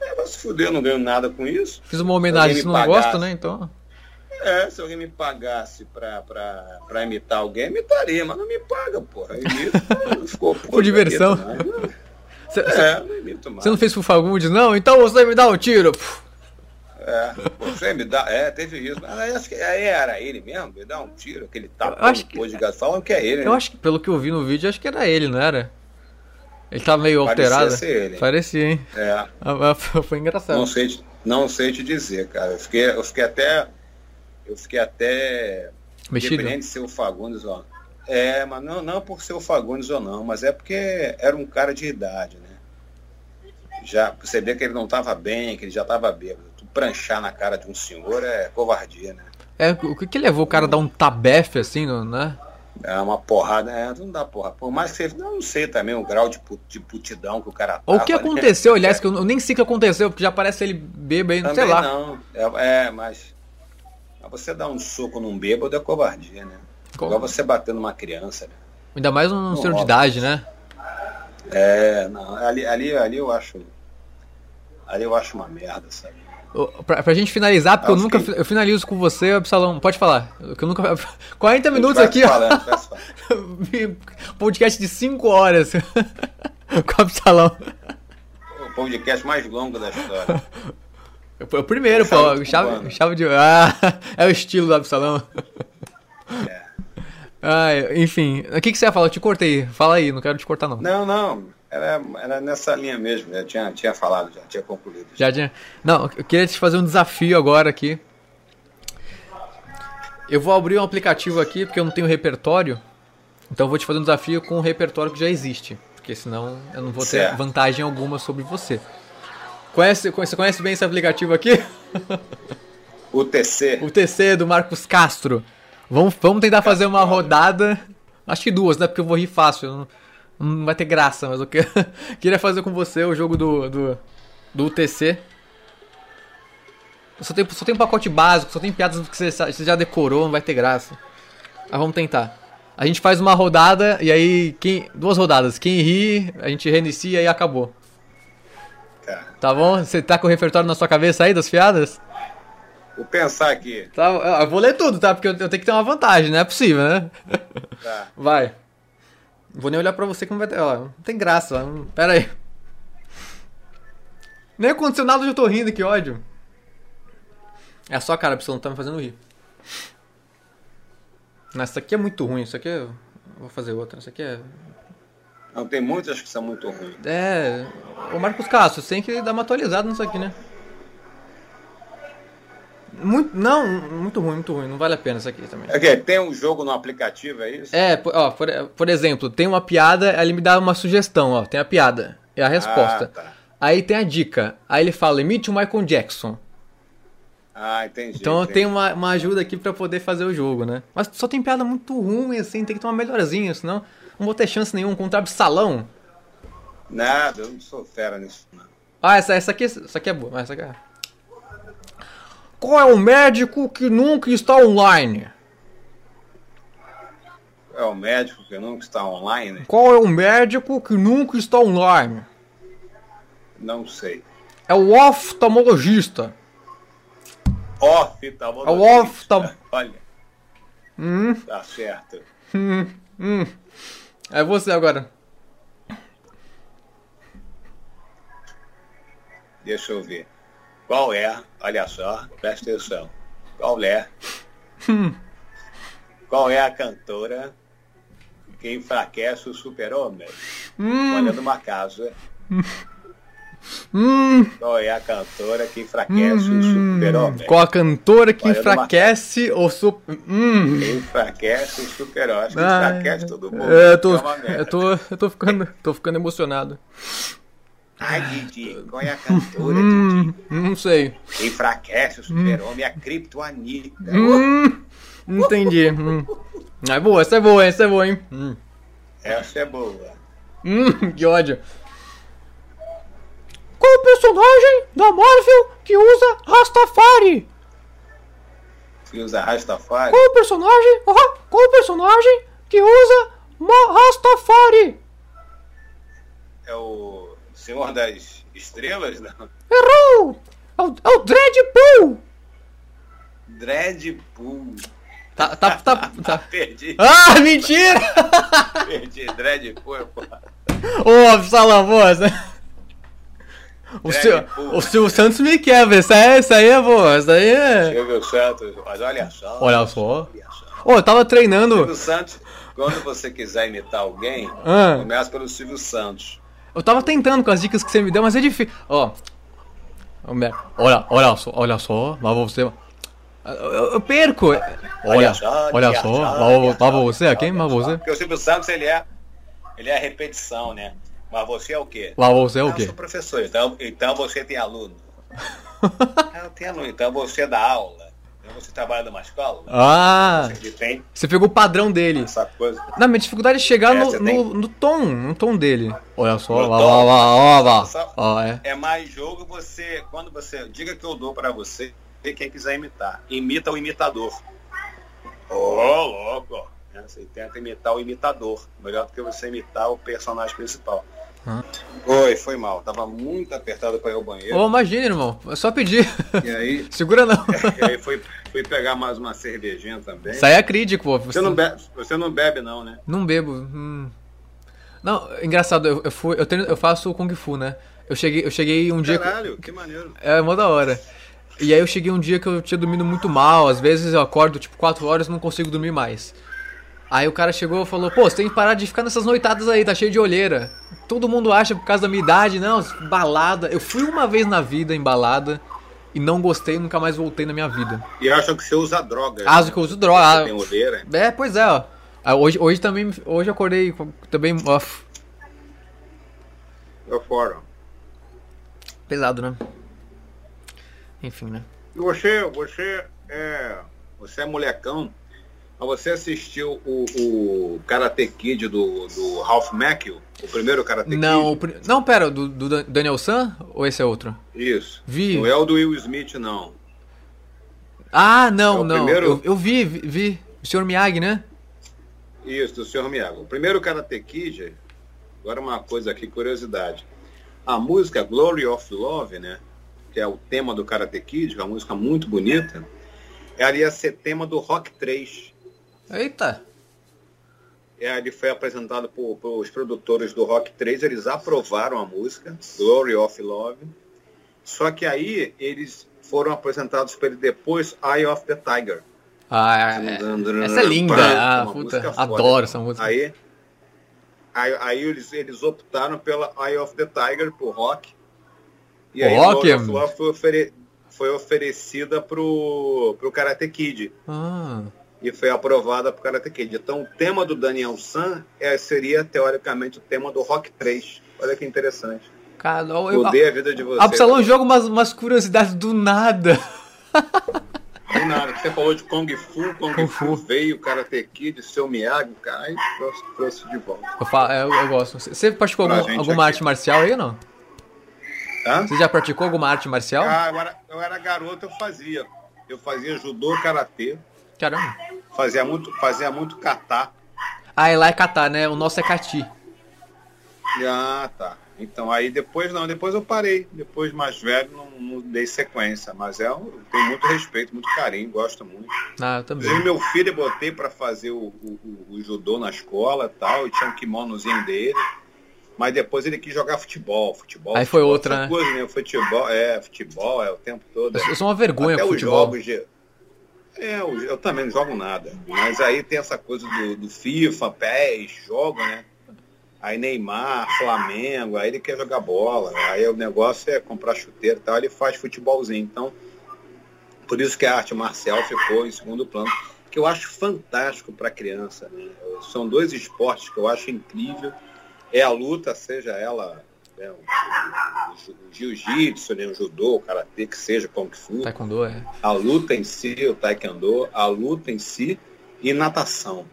É, vai se fuder, eu não ganho nada com isso. Fiz uma homenagem, se não pagasse, gosta, né? Então. É, se alguém me pagasse pra, pra, pra imitar alguém, imitaria, mas não me paga, porra. Imito, ficou, Por diversão. Imito, Cê, é, não imito mais. Você não fez pro Fagundes, não? Então você me dá um tiro. É, você me dá. É, teve isso. Mas acho que aí era ele mesmo, me dá um tiro, aquele tapa depois que, de. Falam que é ele. Eu né? acho que, pelo que eu vi no vídeo, acho que era ele, não era? Ele tá meio Parecia alterado. Ser ele. Parecia, hein? É. Ah, foi engraçado. Não sei, não sei te dizer, cara. Eu fiquei, eu fiquei até. Eu fiquei até. Mexido. Dependendo de ser o Fagundes, ó. É, mas não, não por ser o Fagundes ou não, mas é porque era um cara de idade, né? Já vê que ele não estava bem, que ele já estava bêbado. Tu pranchar na cara de um senhor é covardia, né? É, o que, que levou o cara a dar um tabefe assim, né? É uma porrada, é, não dá porra. Por mais que você. Não, não sei também o grau de, de putidão que o cara Ou o que aconteceu, né? aliás, que eu nem sei o que aconteceu, porque já parece ele bêbado aí, não sei lá. Não, é, é mas. Você dar um soco num bêbado é covardia, né? Igual você bater numa criança, né? Ainda mais um senhor de idade, né? É, não, ali, ali, ali eu acho. Ali eu acho uma merda, sabe? Pra, pra gente finalizar, porque eu, eu nunca eu finalizo com você, Absalão. Pode falar. Que eu nunca. 40 minutos aqui, falando, ó. Podcast de 5 horas com o Absalão. O podcast mais longo da história. É o primeiro, pô. Chave, chave de. Ah, é o estilo do Absalão. É. Ah, enfim, o que, que você ia falar? Eu te cortei. Fala aí, não quero te cortar, não. Não, não. Era, era nessa linha mesmo. Já tinha, tinha falado, já tinha concluído. Já tinha. Não, eu queria te fazer um desafio agora aqui. Eu vou abrir um aplicativo aqui porque eu não tenho repertório. Então eu vou te fazer um desafio com um repertório que já existe. Porque senão eu não vou ter certo. vantagem alguma sobre você. Conhece, você conhece bem esse aplicativo aqui? O TC. O TC do Marcos Castro. Vamos, vamos tentar fazer uma rodada. Acho que duas, né? Porque eu vou rir fácil. Não, não vai ter graça, mas eu que, queria fazer com você o jogo do, do, do UTC. Só tem, só tem um pacote básico, só tem piadas que você, você já decorou, não vai ter graça. Mas vamos tentar. A gente faz uma rodada e aí. Quem, duas rodadas. Quem ri, a gente reinicia e acabou. Tá. tá bom? Você tá com o repertório na sua cabeça aí das piadas? Vou pensar aqui. Tá, eu vou ler tudo, tá? Porque eu, tenho que ter uma vantagem, não é possível, né? Tá. Vai. Não vou nem olhar pra você que não vai ter. Ó, não tem graça. Pera aí. Nem aconteceu nada, eu tô rindo, que ódio. É a sua cara, pessoal, não tá me fazendo rir. Essa aqui é muito ruim, isso aqui é... Vou fazer outra, essa aqui é... Não, tem muitas que são muito ruins. É... Ô Marcos Castro, você tem que dar uma atualizada nisso aqui, né? Muito, não, muito ruim, muito ruim. Não vale a pena isso aqui também. É tem um jogo no aplicativo, é isso? É, ó, por, por exemplo, tem uma piada, ele me dá uma sugestão, ó. Tem a piada, é a resposta. Ah, tá. Aí tem a dica. Aí ele fala, imite o Michael Jackson. Ah, entendi. Então entendi. tem uma, uma ajuda aqui para poder fazer o jogo, né? Mas só tem piada muito ruim, assim, tem que ter uma melhorzinha, senão não vou ter chance nenhuma contra salão. Nada, eu não sou fera nisso, não. Ah, essa, essa, aqui, essa aqui é boa, essa aqui é... Qual é o médico que nunca está online? É o médico que nunca está online? Qual é o médico que nunca está online? Não sei. É o oftalmologista. Oftalmologista. É o oftalmologista. Olha. Hum. Tá certo. Hum, hum. É você agora. Deixa eu ver. Qual é, olha só, presta atenção, qual é, hum. qual é a cantora que enfraquece o super-homem? Hum. Olha numa casa. Hum. Qual é a cantora que enfraquece hum. o super-homem? Qual a cantora que Olha enfraquece o super... Hum. Enfraquece o super-homem. Que enfraquece todo mundo. É, eu tô, é eu tô, eu tô, ficando, tô ficando emocionado. Ai, Didi, qual é a cantora, hum, Didi? Não sei. Enfraquece o super-homem, a criptoanita. Hum, entendi. hum. É boa, essa é boa, essa é boa, hein? Hum. Essa é boa. Hum, que ódio. Qual o personagem da Marvel que usa Rastafari? Que usa Rastafari? Qual o personagem? Qual o personagem que usa Rastafari? É o Senhor das Estrelas, não? Errou! É o, é o Dreadpool! Dreadpool. Tá, tá, tá, tá. Perdi. Ah, mentira! Perdi, Dreadpool, pô. Ô, Absalão, moça. O, seu, o Silvio Santos me quebra, isso aí, isso aí é boa, isso aí é... Silvio Santos, mas olha só. Olha só. Ô, eu tava treinando... Silvio Santos, quando você quiser imitar alguém, ah. começa pelo Silvio Santos. Eu tava tentando com as dicas que você me deu, mas é difícil. Ó. Olha, olha só, olha só, lá você. Eu, eu perco. Olha, olha só, olha só, lá, lá você aqui, mas você. Porque o Silvio Santos ele é, ele é repetição, né? Mas você é o quê? Lá você é o quê? Eu sou professor, então, então você tem aluno. eu tenho aluno, então você dá aula. Você trabalha numa escola? Ah! Você, tem você pegou o padrão dele. Essa coisa. Não, minha dificuldade é chegar é, no, no, no, tom, no tom dele. Olha só, lá, lá, lá, lá, lá. é. é mais jogo você, quando você, diga que eu dou para você, quem quiser imitar. Imita o imitador. Ô, oh, louco! Você tenta imitar o imitador, melhor do que você imitar o personagem principal. Hum. Foi, foi mal. Tava muito apertado para ir ao banheiro. Ô, imagina, irmão. É só pedir. E aí. Segura não. E aí fui, fui pegar mais uma cervejinha também. Isso aí é crítico, pô. Você, não bebe, você não bebe, não, né? Não bebo. Hum. Não, engraçado, eu, eu, fui, eu, treino, eu faço Kung Fu, né? Eu cheguei, eu cheguei um dia. Caralho, que maneiro. É, mó da hora. E aí eu cheguei um dia que eu tinha dormido muito mal. Às vezes eu acordo tipo 4 horas e não consigo dormir mais. Aí o cara chegou e falou: Pô, você tem que parar de ficar nessas noitadas aí, tá cheio de olheira. Todo mundo acha por causa da minha idade, não, balada. Eu fui uma vez na vida em balada e não gostei, nunca mais voltei na minha vida. E acham que você usa droga. Acho né? que eu uso droga. Tem olheira. É, pois é, ó. Ah, hoje, hoje também, hoje eu acordei também off. Eu fora. Pesado, né? Enfim, né? E você, você é, você é molecão, você assistiu o, o Karate Kid do, do Ralph Macchio? O primeiro Karate não, Kid? O, não, pera, do, do Daniel San ou esse é outro? Isso. Vi. Não é o do Will Smith, não. Ah, não, é não. Primeiro... Eu, eu vi, vi. O Sr. Miyagi, né? Isso, do Sr. Miyagi. O primeiro Karate Kid, agora uma coisa aqui, curiosidade. A música Glory of Love, né? Que é o tema do Karate Kid, é uma música muito bonita, ela ia ser tema do Rock 3. Eita! É, ele foi apresentado por, os produtores do Rock 3, eles aprovaram a música, Glory of Love. Só que aí eles foram apresentados para ele depois Eye of the Tiger. Ah, é. essa é linda. Ah, puta, adoro essa música. Aí, aí, aí, eles, eles optaram pela Eye of the Tiger, pro rock. E aí rock? Of Love foi, ofere, foi oferecida pro, pro Karate Kid. Ah. E foi aprovada pro Karate Kid. Então o tema do Daniel San é, seria, teoricamente, o tema do Rock 3. Olha que interessante. Cara, eu, Mudei a vida de você. Absalão joga umas, umas curiosidades do nada. Do nada. Você falou de Kung Fu, Kung, Kung Fu, veio, Karate Kid, seu Miyagi, cara, aí trouxe, trouxe de volta. Eu, falo, eu, eu gosto. Você praticou algum, alguma arte marcial aí ou não? Hã? Você já praticou alguma arte marcial? Ah, agora eu era garoto, eu fazia. Eu fazia judô, karatê. Caramba. Fazia muito, fazia muito kata. Ah, e lá é kata, né? O nosso é kati. Ah, tá. Então aí depois não, depois eu parei. Depois mais velho não, não dei sequência. Mas é, eu tenho muito respeito, muito carinho, gosto muito. Ah, eu também. Inclusive, meu filho eu botei para fazer o, o, o, judô na escola tal, e tinha um kimonozinho dele. Mas depois ele quis jogar futebol. Futebol. Aí futebol, foi outra, né? Coisa, né? Futebol, é, futebol, é o tempo todo. Eu sou uma vergonha Até os futebol. jogos de. É, eu, eu, também não jogo nada. Mas aí tem essa coisa do, do FIFA, PES, jogo, né? Aí Neymar, Flamengo, aí ele quer jogar bola. Aí o negócio é comprar chuteiro e tal, ele faz futebolzinho. Então, por isso que a arte marcial ficou em segundo plano, que eu acho fantástico para criança. Né? São dois esportes que eu acho incrível. É a luta, seja ela né, o, o, o jiu-jitsu, né, o judô, o karatê, que seja kung fu. Taekwondo, é. A luta em si, o taekwondo, a luta em si e natação.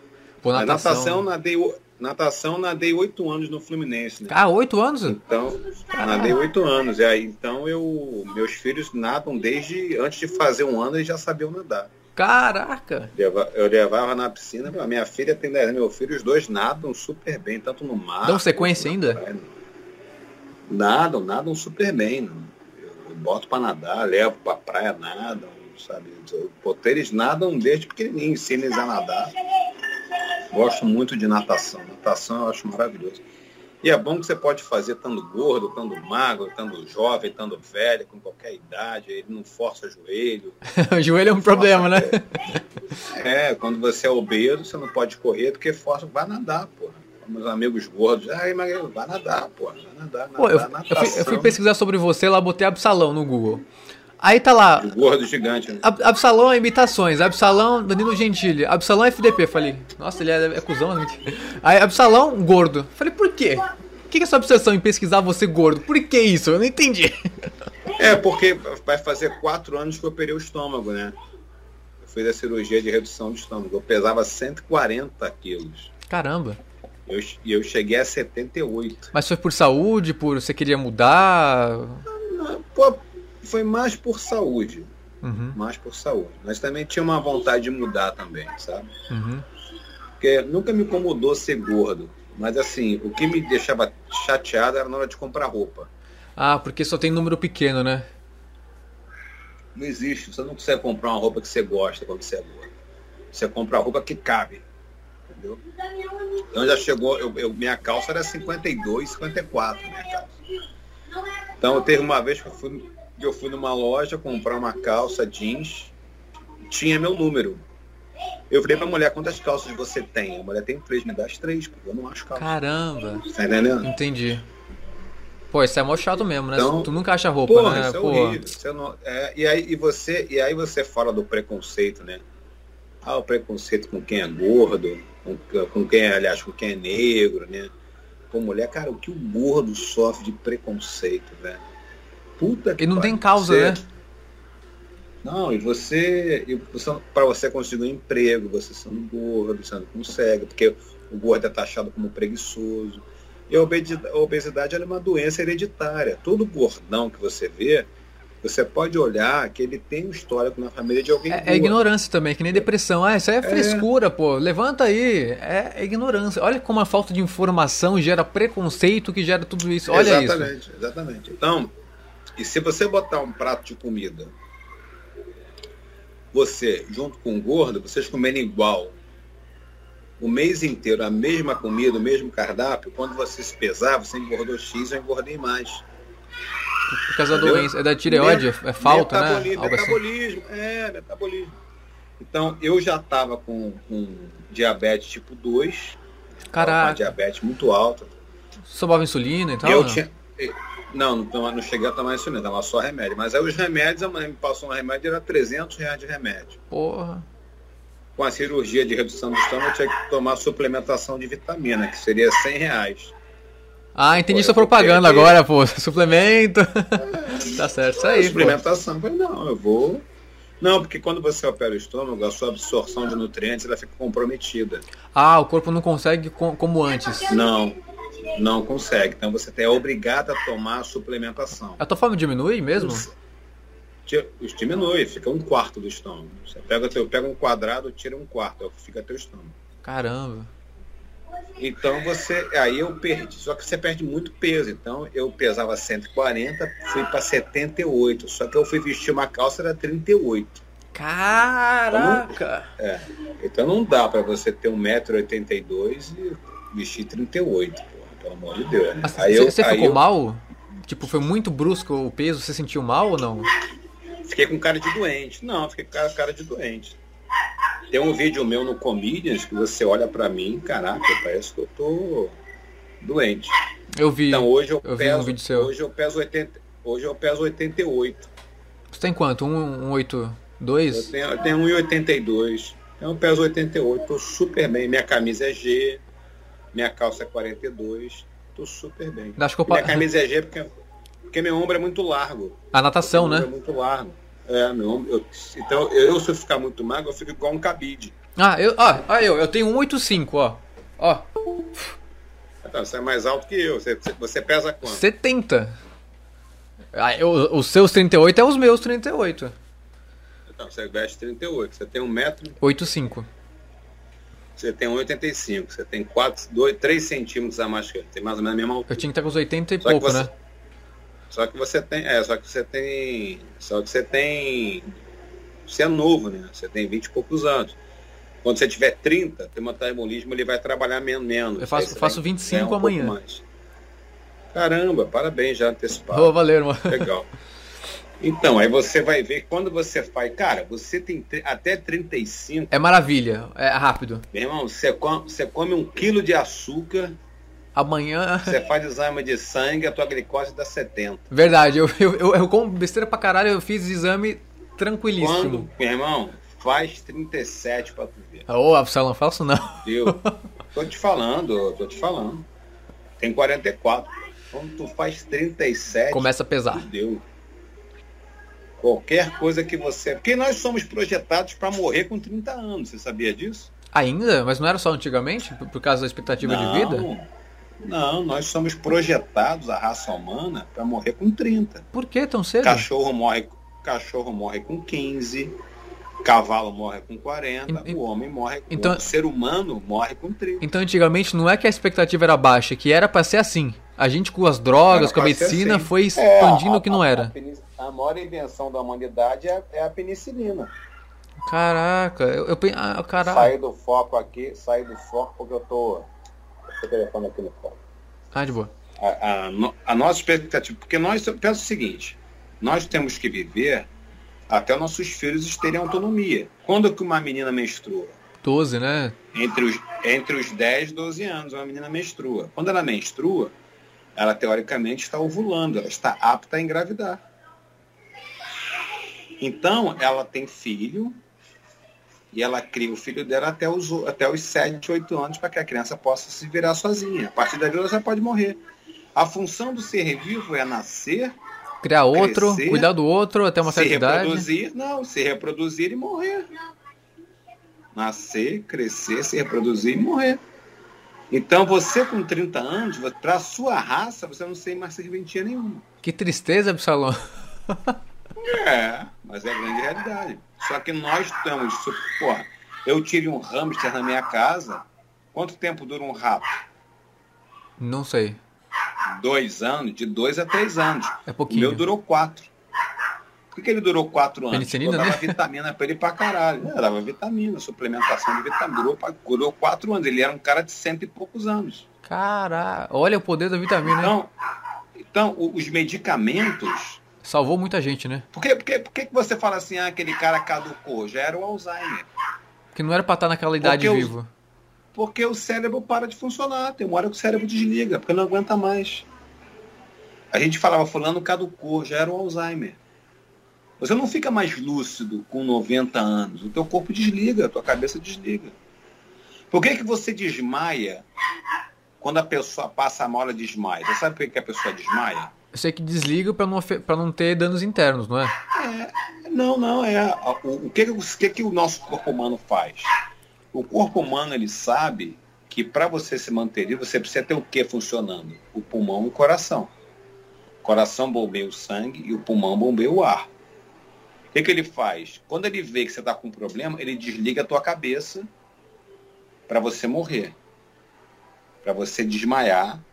Pô, a natação. natação nadei, natação nadei oito anos no Fluminense. Né? Ah, oito anos? Então, nadei oito anos. E aí, então eu, meus filhos nadam desde antes de fazer um ano eles já sabiam nadar. Caraca! Eu levava na piscina, minha filha tem 10 meu filho, os dois nadam super bem, tanto no mar. Dão sequência ainda? Nadam, nadam super bem. Eu, eu boto para nadar, levo para praia, nadam, sabe? Eles nadam desde pequenininho, ensino eles a nadar. Gosto muito de natação. Natação eu acho maravilhoso. E é bom que você pode fazer estando gordo, estando magro, estando jovem, estando velho, com qualquer idade. Ele não força joelho. o joelho é um problema, né? É, quando você é obeso, você não pode correr porque força. Vai nadar, porra. Meus amigos gordos, ai, mas vai nadar, porra. Vai nadar, nadar, Pô, eu, eu, fui, eu, fui, pesquisar sobre você lá, botei Absalão no Google. Aí tá lá. Gordo gigante. Né? Ab Absalão é imitações. Absalão, Danilo Gentili. Absalão é FDP. Falei, nossa, ele é, é cuzão. Né? Aí, Absalão, gordo. Falei, por quê? O que é essa obsessão em pesquisar você gordo? Por que isso? Eu não entendi. É, porque vai fazer quatro anos que eu operei o estômago, né? Eu fiz a cirurgia de redução de estômago. Eu pesava 140 quilos. Caramba. E eu, eu cheguei a 78. Mas foi por saúde? Por você queria mudar? Pô, foi mais por saúde. Uhum. Mais por saúde. Mas também tinha uma vontade de mudar também, sabe? Uhum. Porque nunca me incomodou ser gordo. Mas assim, o que me deixava chateado era na hora de comprar roupa. Ah, porque só tem número pequeno, né? Não existe. Você não consegue comprar uma roupa que você gosta quando você é gordo. Você compra a roupa que cabe. Entendeu? Então já chegou, eu, eu, minha calça era 52, 54, minha calça. Então teve uma vez que eu fui, eu fui numa loja comprar uma calça jeans, tinha meu número. Eu falei pra mulher, quantas calças você tem? A mulher tem três, me dá as três, porque eu não acho calça. Caramba. Tá entendendo? Entendi. Pô, isso é mó chato mesmo, né? Então, tu nunca acha roupa, Porra, né? isso é Pô, horrível. Não- é, e, aí, e, você, e aí você fala do preconceito, né? Ah, o preconceito com quem é gordo, com, com quem, é, aliás, com quem é negro, né? Com mulher, cara, o que o gordo sofre de preconceito, velho? Puta que e não pariu. tem causa, Você- né? Não, e você, e você para você conseguir um emprego, você sendo gordo, você não consegue, porque o gordo é taxado como preguiçoso. E a obedi- a obesidade é uma doença hereditária. Todo gordão que você vê, você pode olhar que ele tem um histórico na família de alguém É, é ignorância também, que nem depressão. Ah, isso aí é frescura, pô. Levanta aí. É, é ignorância. Olha como a falta de informação gera preconceito que gera tudo isso. Olha isso. exatamente, exatamente. Então, e se você botar um prato de comida, você, junto com o gordo, vocês comerem igual, o mês inteiro, a mesma comida, o mesmo cardápio, quando você se pesar, você engordou X, eu engordei mais. Por causa da doença. É da tireoide? É falta, né? Metaboli- Algo assim. Metabolismo, é, metabolismo. Então, eu já estava com, com diabetes tipo 2, uma Caraca. diabetes muito alta. Sobava insulina e tal? eu não? tinha. Não, não, não cheguei a tomar insulina, tava só remédio. Mas aí os remédios, a mãe me passou um remédio, era 300 reais de remédio. Porra. Com a cirurgia de redução do estômago, eu tinha que tomar suplementação de vitamina, que seria 100 reais. Ah, entendi sua eu propaganda perder. agora, pô. Suplemento. tá certo, isso aí, suplementação, eu falei, não, eu vou. Não, porque quando você opera o estômago, a sua absorção de nutrientes ela fica comprometida. Ah, o corpo não consegue co- como antes. Não, não consegue. Então você é obrigado a tomar a suplementação. A tua fome diminui mesmo? Ti- Diminui, fica um quarto do estômago. Você pega, teu, pega um quadrado, tira um quarto, é fica teu estômago. Caramba. Então você. Aí eu perdi. Só que você perde muito peso. Então eu pesava 140, fui para 78. Só que eu fui vestir uma calça era 38. Caraca! Então não dá para você ter 1,82m e vestir 38, porra, pelo amor de Deus. né? Aí eu, Você aí ficou eu mal? Tipo, foi muito brusco o peso? Você sentiu mal ou não? fiquei com cara de doente. Não, fiquei com cara, cara de doente. Tem um vídeo meu no Comedians que você olha para mim, caraca, parece que eu tô doente. Eu vi. Então hoje eu, eu um peso, vídeo seu. hoje eu peso 80, hoje eu peso 88. Você tem quanto? Um, um 8, Eu 2? tenho, eu tenho 1,82. Então eu peso 88, tô super bem. Minha camisa é G, minha calça é 42, tô super bem. Acho que eu minha pa- camisa é G porque, porque meu ombro é muito largo. A natação, né? é muito largo. É, meu ombro. eu- então eu, se eu ficar muito magro, eu fico igual um cabide. Ah, eu, ó, ó, eu, eu tenho 1,85, ó. Ó, Então, você é mais alto que eu. Você, você pesa quanto? 70. Ah, eu, os seus 38 é os meus 38. Então, você veste 38. Você tem um metro, 8,5. você tem 1,85. Você tem 4, 2, 3 centímetros a mais que eu. Tem mais ou menos a mesma altura. Eu tinha que estar com os 80 e Só pouco, você- né? Só que você tem. É, só que você tem. Só que você tem. Você é novo, né? Você tem 20 e poucos anos. Quando você tiver 30, tem metabolismo, ele vai trabalhar men- menos. Eu faço- faço vai 25 ganhar um amanhã. Caramba, parabéns já antecipado. Ô, valeu, irmão. Legal. Então, aí você vai ver quando você faz. Cara, você tem até 35. É maravilha, é rápido. Meu irmão, você come, você come um quilo de açúcar, Amanhã. você faz exame de sangue, a tua glicose dá 70. Verdade, eu, eu, eu, eu como besteira pra caralho, eu fiz exame tranquilíssimo. Quando, meu irmão, faz 37 pra tu ver. Ô, Absalão, faço não. Viu? tô te falando, tô te falando. Tem 44. Quando tu faz 37, Começa a pesar. deu. Qualquer coisa que você. Porque nós somos projetados para morrer com 30 anos, você sabia disso? Ainda? Mas não era só antigamente? Por, por causa da expectativa de vida? Não, nós somos projetados, a raça humana, para morrer com 30. Por que tão cedo? Cachorro morre, cachorro morre com 15, cavalo morre com 40, o homem morre com então, o ser humano morre com 30. Então antigamente não é que a expectativa era baixa, que era para ser assim. A gente com as drogas, com a medicina assim. foi expandindo é, o que não era. A, maior invenção da humanidade é, é a penicilina. Caraca, eu, eu ah, caraca. Saí do foco aqui, saí do foco porque eu tô. O telefone aqui no foco. Ah, de boa. A, a, a nossa expectativa, porque nós penso o seguinte, nós temos que viver até nossos filhos terem autonomia. Quando que uma menina menstrua? 12, né? Entre os, entre os 10 e 12 anos, uma menina menstrua. Quando ela menstrua, ela teoricamente está ovulando, ela está apta a engravidar. Então, ela tem filho e ela cria o filho dela até os, até os 7, 8 anos para que a criança possa se virar sozinha. A partir daí ela já pode morrer. A função do ser vivo é nascer, criar outro, crescer, cuidar do outro até uma certa idade. Se reproduzir, não, se reproduzir e morrer. Nascer, crescer, se reproduzir e morrer. Então você com 30 anos, para a sua raça, você não tem mais serventia nenhuma. Que tristeza, Absalom. é, mas é a grande realidade. Só que nós estamos, porra, eu tive um hamster na minha casa. Quanto tempo dura um rato? Não sei. Dois anos, de dois a três anos. É pouquinho. O meu durou quatro. Por que ele durou quatro anos? Penicilina, eu dava né? vitamina pra ele pra caralho. Eu dava vitamina, suplementação de vitamina. Durou, durou quatro anos. Ele era um cara de cento e poucos anos. Caralho, olha o poder da vitamina. Então, então os medicamentos. Salvou muita gente, né? Por que, por que, por que você fala assim, ah, aquele cara caducou? Já era o Alzheimer. Que não era pra estar naquela idade porque vivo. porque o cérebro para de funcionar. Tem uma hora que o cérebro desliga, porque não aguenta mais. A gente falava, fulano caducou, já era o Alzheimer. Você não fica mais lúcido com 90 anos. O teu corpo desliga, a tua cabeça desliga. Por que, que você desmaia quando a pessoa passa a mola desmaia? Você sabe por que, que a pessoa desmaia? Eu sei que desliga para não, não ter danos internos, não é? é não, não. É, o, o, que, o que, que o nosso corpo humano faz? O corpo humano ele sabe que para você se manter você precisa ter o que funcionando? O pulmão e o coração. O coração bombeia o sangue e o pulmão bombeia o ar que, que ele faz? Quando ele vê que você está com um problema, ele desliga a tua cabeça para você morrer, para você desmaiar,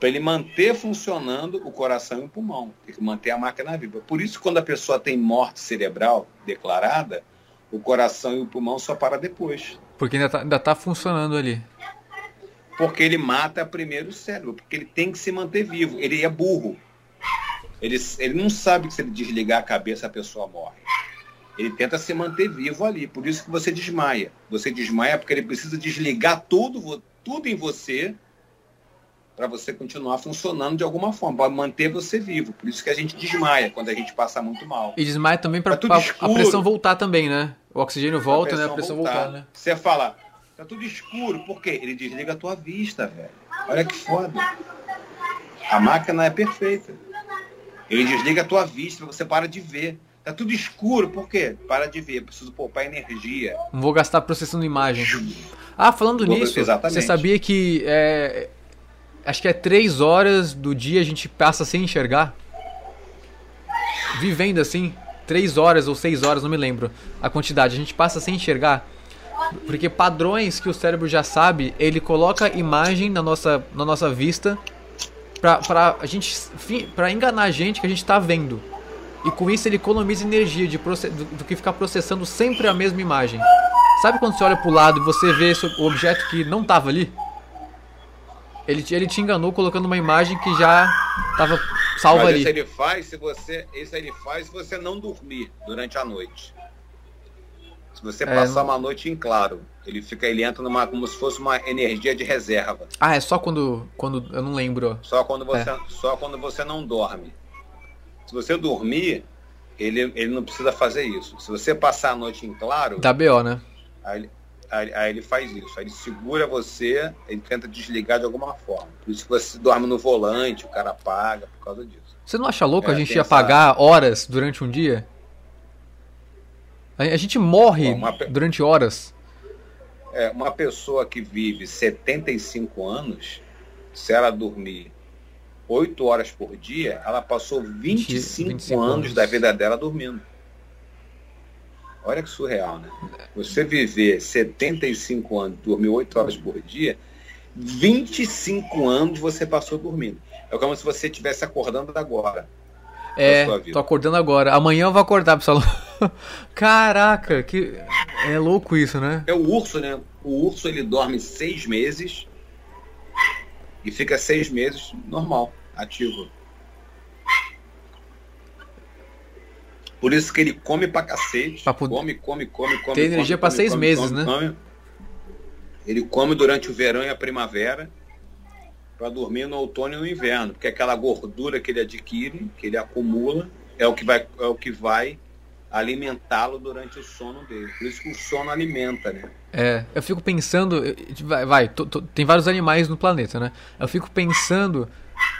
para ele manter funcionando o coração e o pulmão, tem que manter a máquina viva. Por isso, quando a pessoa tem morte cerebral declarada, o coração e o pulmão só para depois. Porque ainda está tá funcionando ali. Porque ele mata primeiro o cérebro, porque ele tem que se manter vivo. Ele é burro. Ele, ele não sabe que se ele desligar a cabeça a pessoa morre. Ele tenta se manter vivo ali. Por isso que você desmaia. Você desmaia porque ele precisa desligar tudo, tudo em você para você continuar funcionando de alguma forma, para manter você vivo. Por isso que a gente desmaia quando a gente passa muito mal. E desmaia também para tá a pressão voltar também, né? O oxigênio volta, a né? A pressão voltar. voltar, né? Você fala, tá tudo escuro, por quê? Ele desliga a tua vista, velho. Olha que foda. A máquina é perfeita. Ele desliga a tua vista, você para de ver. Tá tudo escuro, por quê? Para de ver, preciso poupar energia. Não vou gastar processando imagem. Ah, falando vou, nisso, exatamente. você sabia que é, acho que é três horas do dia a gente passa sem enxergar? Vivendo assim, três horas ou seis horas, não me lembro a quantidade. A gente passa sem enxergar. Porque padrões que o cérebro já sabe, ele coloca imagem na nossa, na nossa vista pra, pra, a gente, pra enganar a gente que a gente tá vendo. E com isso ele economiza energia de do, do, que ficar processando sempre a mesma imagem. Sabe quando você olha pro lado e você vê o objeto que não tava ali? Ele, ele te enganou colocando uma imagem que já tava salva Mas ali. Isso ele faz se você, isso ele faz se você não dormir durante a noite. Se você é, passar uma noite em claro, ele fica, ele entra numa como se fosse uma energia de reserva. Ah, é só quando, quando eu não lembro. Só quando você, é. só quando você não dorme. Se você dormir, ele, ele não precisa fazer isso. Se você passar a noite em claro, dá BO, né? Aí, aí, aí, ele faz isso. Aí ele segura você, ele tenta desligar de alguma forma. Por isso que você dorme no volante, o cara apaga por causa disso. Você não acha louco é, a gente ia pagar horas durante um dia? A gente morre Bom, durante horas. É, uma pessoa que vive 75 anos, se ela dormir 8 horas por dia, ela passou 25, 25 anos, anos da vida dela dormindo. Olha que surreal, né? Você viver 75 anos, dormir 8 horas por dia, 25 anos você passou dormindo. É como se você estivesse acordando agora. É, tô acordando agora. Amanhã eu vou acordar, pessoal. Caraca, que é louco isso, né? É o urso, né? O urso ele dorme seis meses e fica seis meses normal, ativo. Por isso que ele come pra cacete. Pra poder... Come, come, come, come. Tem energia come, pra come, seis come, meses, né? Ele come durante o verão e a primavera para dormir no outono e no inverno, porque aquela gordura que ele adquire, que ele acumula, é o que vai, é o que vai alimentá-lo durante o sono dele. Por isso que o sono alimenta, né? É, eu fico pensando, vai, vai tem vários animais no planeta, né? Eu fico pensando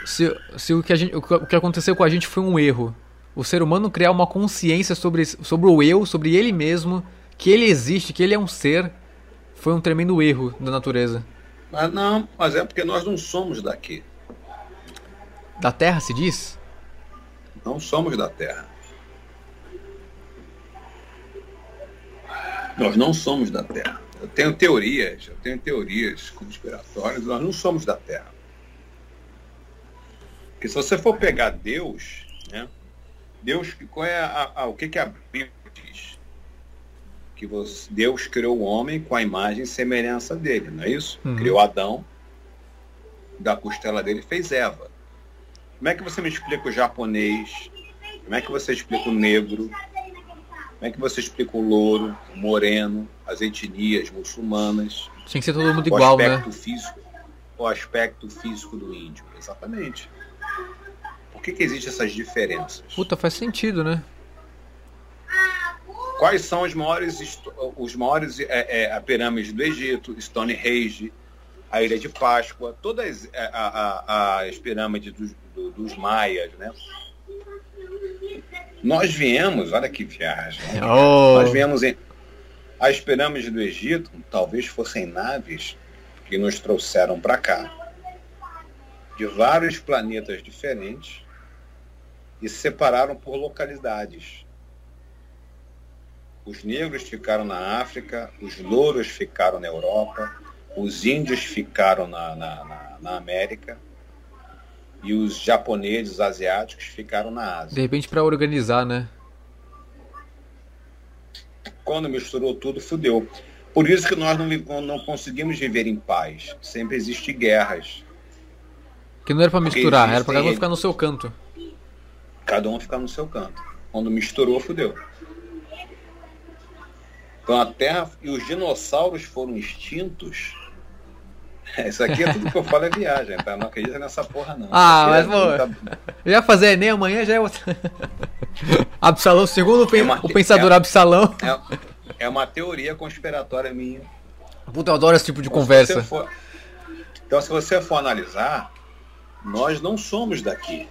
se, se o, que a gente, o que aconteceu com a gente foi um erro. O ser humano criar uma consciência sobre, sobre o eu, sobre ele mesmo, que ele existe, que ele é um ser, foi um tremendo erro da natureza. Mas não, mas é porque nós não somos daqui. Da Terra se diz? Não somos da Terra. Nós não somos da Terra. Eu tenho teorias, eu tenho teorias conspiratórias, nós não somos da Terra. Porque se você for pegar Deus, né? Deus, qual é a, a, o que, que a Bíblia que Deus criou o homem com a imagem e semelhança dele, não é isso? Uhum. Criou Adão, da costela dele fez Eva. Como é que você me explica o japonês? Como é que você explica o negro? Como é que você explica o louro, o moreno, as etnias muçulmanas? Tinha que ser todo mundo igual, né? aspecto Físico, o aspecto físico do índio, exatamente. Por que, que existem essas diferenças? Puta, faz sentido, né? Quais são os maiores, os maiores é, é, a pirâmide do Egito, Stonehenge, a Ilha de Páscoa, todas é, a, a, as pirâmides dos, do, dos maias, né? Nós viemos, olha que viagem, né? oh. nós viemos em as pirâmides do Egito, talvez fossem naves que nos trouxeram para cá de vários planetas diferentes e separaram por localidades. Os negros ficaram na África, os louros ficaram na Europa, os índios ficaram na, na, na, na América e os japoneses, asiáticos ficaram na Ásia. De repente para organizar, né? Quando misturou tudo, fudeu. Por isso que nós não, não conseguimos viver em paz. Sempre existem guerras. Que não era para misturar, era para cada um ficar no seu canto. Cada um ficar no seu canto. Quando misturou, fudeu. Então a Terra e os dinossauros foram extintos. Isso aqui é tudo que eu falo é viagem, tá? Não acredita nessa porra, não. Ah, mas, é pô, muita... já fazer Enem amanhã já é outra. Absalão, segundo é uma, o pensador é, Absalão. É, é, uma teoria conspiratória minha. Puta, eu adoro esse tipo de então, conversa. Se for, então, se você for analisar, nós não somos daqui.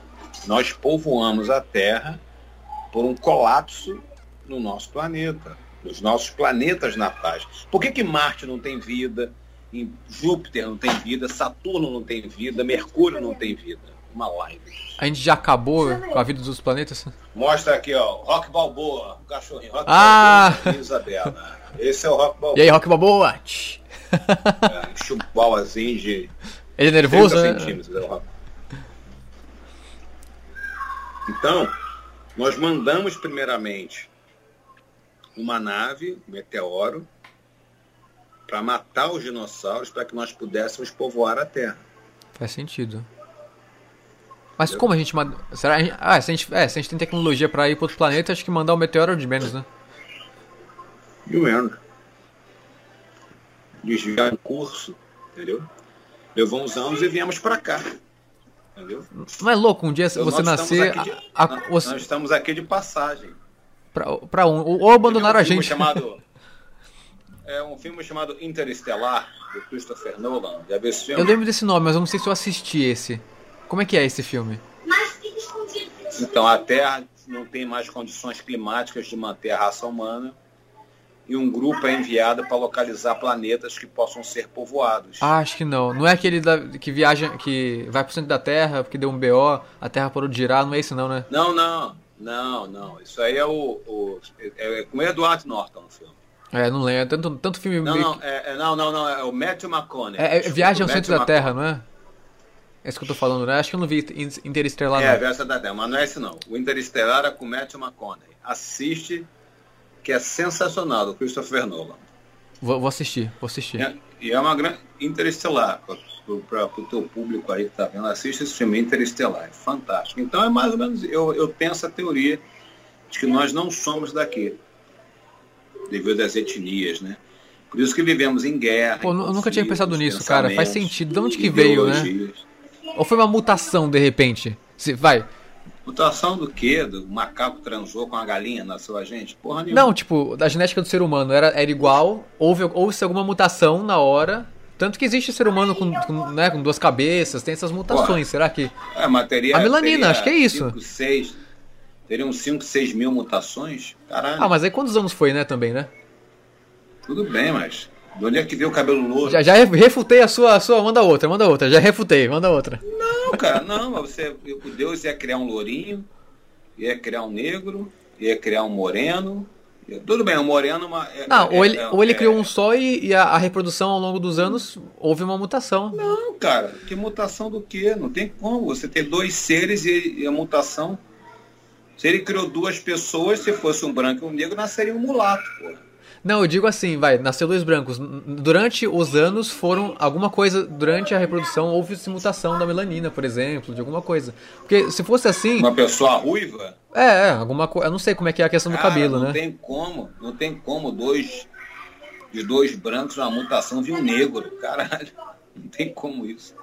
Nós povoamos a Terra por um colapso no nosso planeta nos nossos planetas natais. Por que, que Marte não tem vida? Em Júpiter não tem vida, Saturno não tem vida, Mercúrio não tem vida. Uma live. A gente já acabou com a vida dos planetas? Mostra aqui, ó, Rock Balboa, o cachorrinho. Rock ah! Balboa, Isabela. Esse é o Rock Balboa. E aí, Rock Balboa? é, um chubauazinho de. Ele é nervoso, né? Então, nós mandamos primeiramente uma nave, um meteoro, para matar os dinossauros para que nós pudéssemos povoar a Terra. Faz sentido. Mas como a gente manda. Será a gente... Ah, se a gente, é, se a gente tem tecnologia para ir para outro planeta, acho que mandar o um meteoro é de menos, né? De menos. Desviar o curso, entendeu? Levou uns anos e viemos para cá. Entendeu? Não é louco um dia então, você nascer. De, a, a, nós, nós estamos aqui de passagem para um, ou abandonaram um a gente. Chamado, é um filme chamado Interestelar, do Christopher Nolan. Já viu esse filme? Eu lembro desse nome, mas eu não sei se eu assisti esse. Como é que é esse filme? Então, a Terra não tem mais condições climáticas de manter a raça humana e um grupo é enviado para localizar planetas que possam ser povoados. Ah, acho que não. Não é aquele da, que viaja, que vai para o centro da Terra porque deu um BO, a Terra parou de girar, não é esse não, né? Não, não. Não, não. Isso aí é o. o é, é com o Edward Norton no filme. É, não lembro. Tanto, tanto filme. Não, não, é, é, não, não, não, é o Matthew McConaughey. É, é Viagem ao Centro da Terra, não é? É isso que eu tô falando, né? Acho que eu não vi Interestelar. É, Viagem da Terra, mas não é esse não. O Interestelar é com o Matthew McConaughey. Assiste, que é sensacional, do Christopher Nolan. Vou, vou assistir, vou assistir. É, e é uma grande. Interestelar, para o teu público aí que tá vendo, assiste esse filme Interestelar. É fantástico. Então é mais ou menos. Eu, eu tenho essa teoria de que nós não somos daqui devido às etnias, né? Por isso que vivemos em guerra. Pô, eu nunca tinha pensado nisso, cara. Faz sentido. De onde que veio, né? Ou foi uma mutação de repente? Se, vai. Mutação do quê? Do macaco transou com a galinha na sua gente? Porra nenhuma. Não, tipo, da genética do ser humano era, era igual, houve, houve alguma mutação na hora. Tanto que existe ser humano com, com, né, com duas cabeças, tem essas mutações, Porra. será que. É, mas teria, a melanina, acho que é isso. Cinco, seis, teriam 5, 6 mil mutações? Caralho. Ah, mas aí quantos anos foi, né, também, né? Tudo bem, mas. De onde é que veio o cabelo louro? Já, já refutei a sua, a sua. Manda outra, manda outra. Já refutei, manda outra. Não, cara, não. Você, Deus ia criar um lourinho, ia criar um negro, ia criar um moreno. Tudo bem, o moreno. Uma, é, não, é, ou ele, é, ou ele é, criou um só e, e a, a, reprodução ao longo dos anos houve uma mutação. Não, cara, que mutação do quê? Não tem como. Você ter dois seres e, e a mutação se ele criou duas pessoas, se fosse um branco e um negro, nasceria um mulato, porra. Não, eu digo assim, vai, nasceu dois brancos. Durante os anos foram alguma coisa, durante a reprodução houve mutação da melanina, por exemplo, de alguma coisa. Porque se fosse assim. Uma pessoa ruiva? É, é alguma coisa. Eu não sei como é que é a questão Cara, do cabelo, não né? Não tem como, não tem como dois de dois brancos uma mutação de um negro. Caralho, não tem como isso.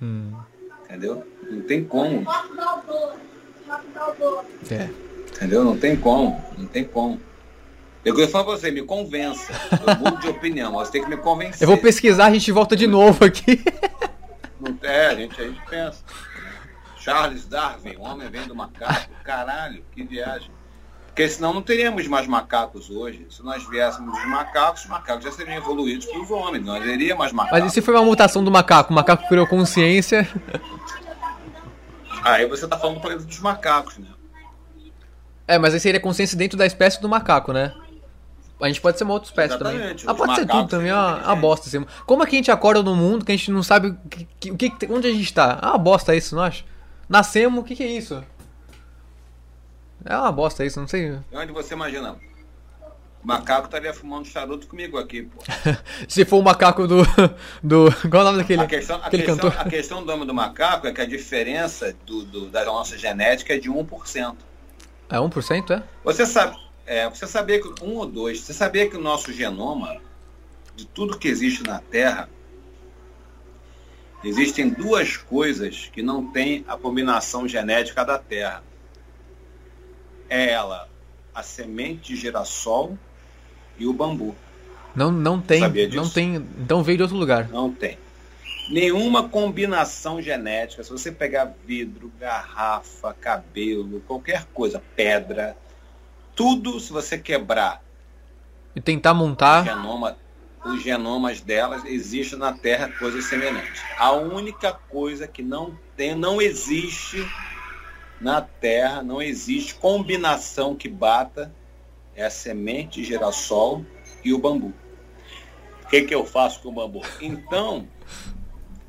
Hum. Entendeu? Não tem como. É. Entendeu? Não tem como, não tem como. Eu queria falar pra você, me convença. Eu mudo de opinião, você tem que me convencer. Eu vou pesquisar, a gente volta de novo aqui. Não, é, a gente, a gente pensa. Charles Darwin, o homem vem do macaco. Caralho, que viagem. Porque senão não teríamos mais macacos hoje. Se nós viéssemos dos macacos, os macacos já seriam evoluídos pelos homens. Não haveria mais macacos. Mas e se foi uma mutação do macaco? O macaco criou consciência. Aí você tá falando do planeta dos macacos, né? É, mas aí seria consciência dentro da espécie do macaco, né? A gente pode ser uma outra espécie Exatamente. também. Ah, pode ser tudo também, é uma, uma bosta. Assim. Como é que a gente acorda no mundo que a gente não sabe o que, que, onde a gente tá? É uma bosta isso, acha? Nascemos, o que, que é isso? É uma bosta isso, não sei. Onde você imagina? O macaco estaria fumando charuto comigo aqui, pô. Se for o macaco do. do qual é o nome daquele, a questão, a questão, cantor? A questão do nome do macaco é que a diferença do, do, da nossa genética é de 1%. É 1%, é? Você sabe. É, você sabia que. Um ou dois. Você sabia que o nosso genoma, de tudo que existe na Terra, existem duas coisas que não tem a combinação genética da Terra. É ela, a semente de girassol e o bambu. Não, não tem. Não tem. Então veio de outro lugar. Não tem. Nenhuma combinação genética. Se você pegar vidro, garrafa, cabelo, qualquer coisa, pedra, tudo, se você quebrar e tentar montar. O genoma, os genomas delas existem na Terra coisas semelhantes. A única coisa que não tem, não existe na Terra, não existe combinação que bata é a semente de girassol e o bambu. O que, que eu faço com o bambu? Então,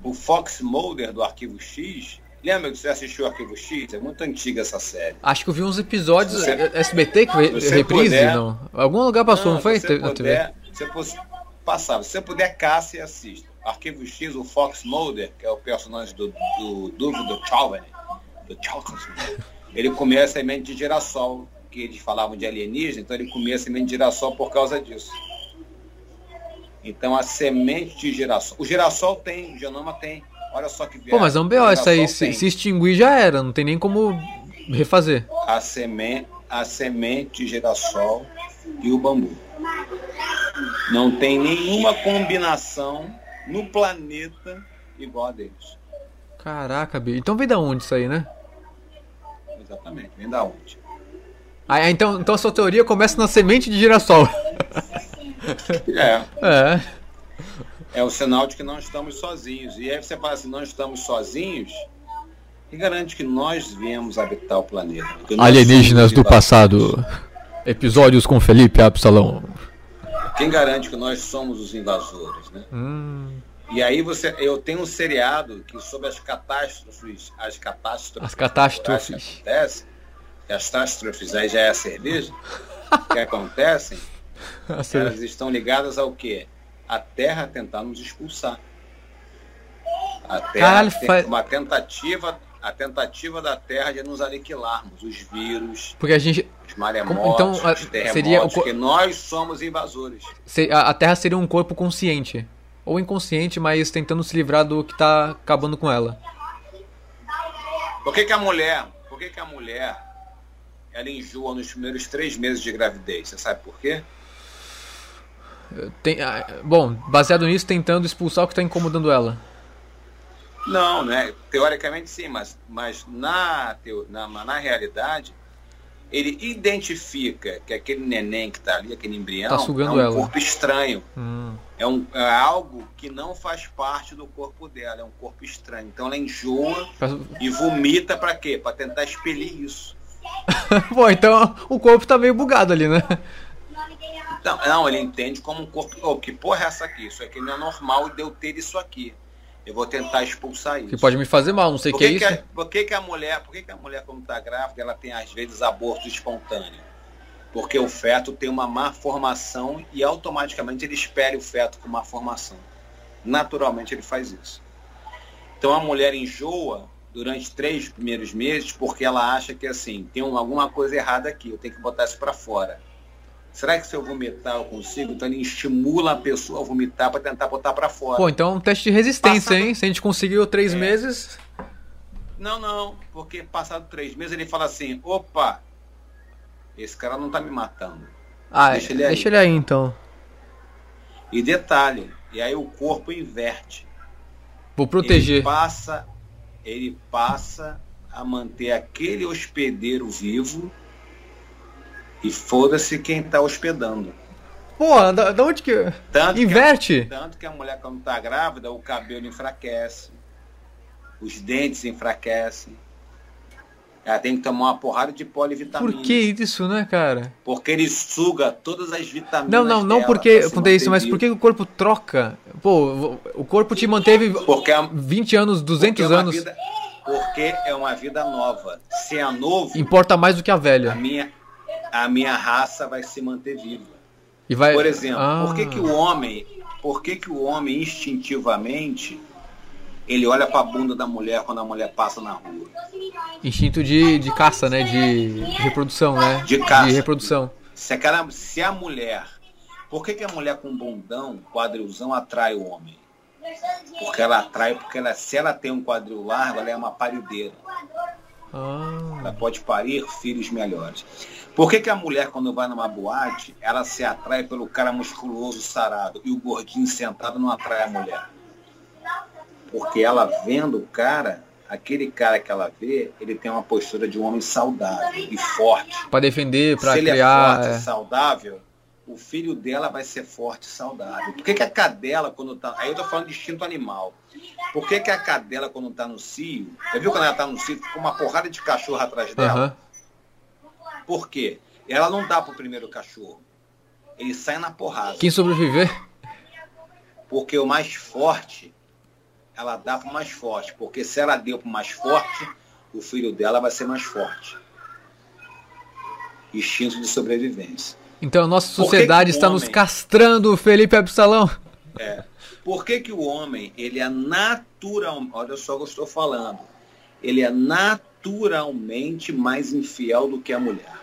o Fox Mulder do Arquivo X, lembra que você assistiu Arquivo X? É muito antiga essa série. Acho que eu vi uns episódios você, SBT que reprise, puder, não? Algum lugar passou, não, não foi? Se você puder, se passava. Se você puder, caça e assista. Arquivo X, o Fox Mulder, que é o personagem do, Duvo do Chauvin, do Chauvin, ele comia a semente de girassol que eles falavam de alienígena, então ele comia semente de girassol por causa disso. Então a semente de girassol. O girassol tem, o genoma tem. Olha só que viagem. Pô, mas é um BO isso aí. Se, se, extinguir já era, não tem nem como refazer. A semente, a semente de girassol e o bambu. Não tem nenhuma combinação no planeta igual a deles. Caraca, bicho. Então vem da onde isso aí, né? Exatamente, vem da onde? Ah, então, então a sua teoria começa na semente de girassol. É. É. É o sinal de que não estamos sozinhos. E aí você fala assim, não estamos sozinhos, Quem garante que nós viemos habitar o planeta? Alienígenas do passado. Episódios com Felipe Absalão. Quem garante que nós somos os invasores, né? Hum. E aí você, eu tenho um seriado que sobre as catástrofes, as catástrofes, as catástrofes que acontecem, as catástrofes aí já é a cerveja, que acontecem, elas estão ligadas ao quê? A Terra tentar nos expulsar. A Terra Caralho, uma tentativa a tentativa da Terra de nos aniquilarmos, os vírus, porque a gente, os maremotos, então, os terremotos, seria o... que nós somos invasores. A Terra seria um corpo consciente, ou inconsciente, mas tentando se livrar do que está acabando com ela. Por que, que a mulher, por que, que a mulher, ela enjoa nos primeiros três meses de gravidez? Você sabe por quê? Tem, bom, baseado nisso, tentando expulsar o que está incomodando ela. Não, né? Teoricamente sim, mas, mas na, na, na realidade ele identifica que aquele neném que está ali, aquele embrião, tá é um ela. corpo estranho. Hum. É, um, é algo que não faz parte do corpo dela, é um corpo estranho. Então ela enjoa e vomita para quê? Para tentar expelir isso. Bom, então o corpo tá meio bugado ali, né? Não, não ele entende como um corpo. Oh, que porra é essa aqui? Isso aqui não é normal de eu ter isso aqui. Eu vou tentar expulsar isso. Que pode me fazer mal, não sei o que, que é isso. por que, que a mulher, por que, que a mulher quando está grávida, ela tem às vezes aborto espontâneo? Porque o feto tem uma má formação e automaticamente ele espere o feto com má formação. Naturalmente ele faz isso. Então a mulher enjoa durante três primeiros meses porque ela acha que assim, tem alguma coisa errada aqui, eu tenho que botar isso para fora. Será que se eu vomitar eu consigo? Então ele estimula a pessoa a vomitar para tentar botar para fora. Pô, então é um teste de resistência, hein? Se a gente conseguiu três é. meses. Não, não, porque passado três meses ele fala assim: opa, esse cara não tá me matando. Ah, deixa ele aí, deixa ele aí então. E detalhe, e aí o corpo inverte. Vou proteger. Ele passa, ele passa a manter aquele hospedeiro vivo e foda-se quem tá hospedando. Porra, da, da onde que. Tanto Inverte! Que a, tanto que a mulher, quando tá grávida, o cabelo enfraquece, os dentes enfraquecem. Ela tem que tomar uma porrada de polivitamina. Por que isso, né, cara? Porque ele suga todas as vitaminas. Não, não, não porque acontece isso, mas por que o corpo troca? Pô, o corpo te manteve porque a, 20 anos, 200 é anos. Vida, porque é uma vida nova. Se é novo. Importa mais do que a velha. A minha, a minha raça vai se manter viva. Vai... Por exemplo, ah. por que, que o homem, por que, que o homem instintivamente ele olha para a bunda da mulher quando a mulher passa na rua? Instinto de, de caça, né? De, de reprodução, né? De caça. De reprodução. Se, aquela, se a mulher. Por que, que a mulher com bundão, quadrilzão, atrai o homem? Porque ela atrai, porque ela, se ela tem um quadril largo, ela é uma parideira. Ah. Ela pode parir filhos melhores. Por que, que a mulher, quando vai numa boate, ela se atrai pelo cara musculoso, sarado, e o gordinho sentado não atrai a mulher? Porque ela vendo o cara, aquele cara que ela vê, ele tem uma postura de um homem saudável e forte. Para defender, para criar. Se ele é forte é... e saudável, o filho dela vai ser forte e saudável. Por que, que a cadela, quando tá. Aí eu tô falando de instinto animal. Por que, que a cadela, quando tá no cio, já viu quando ela tá no cio, fica uma porrada de cachorro atrás dela? Uhum. Por quê? Ela não dá pro primeiro cachorro. Ele sai na porrada. Quem sobreviver? Porque o mais forte, ela dá pro mais forte. Porque se ela deu pro mais forte, o filho dela vai ser mais forte. Instinto de sobrevivência. Então a nossa sociedade que que está homem... nos castrando, Felipe Absalão. É. Por que, que o homem, ele é natural, olha só o que eu estou falando, ele é naturalmente mais infiel do que a mulher?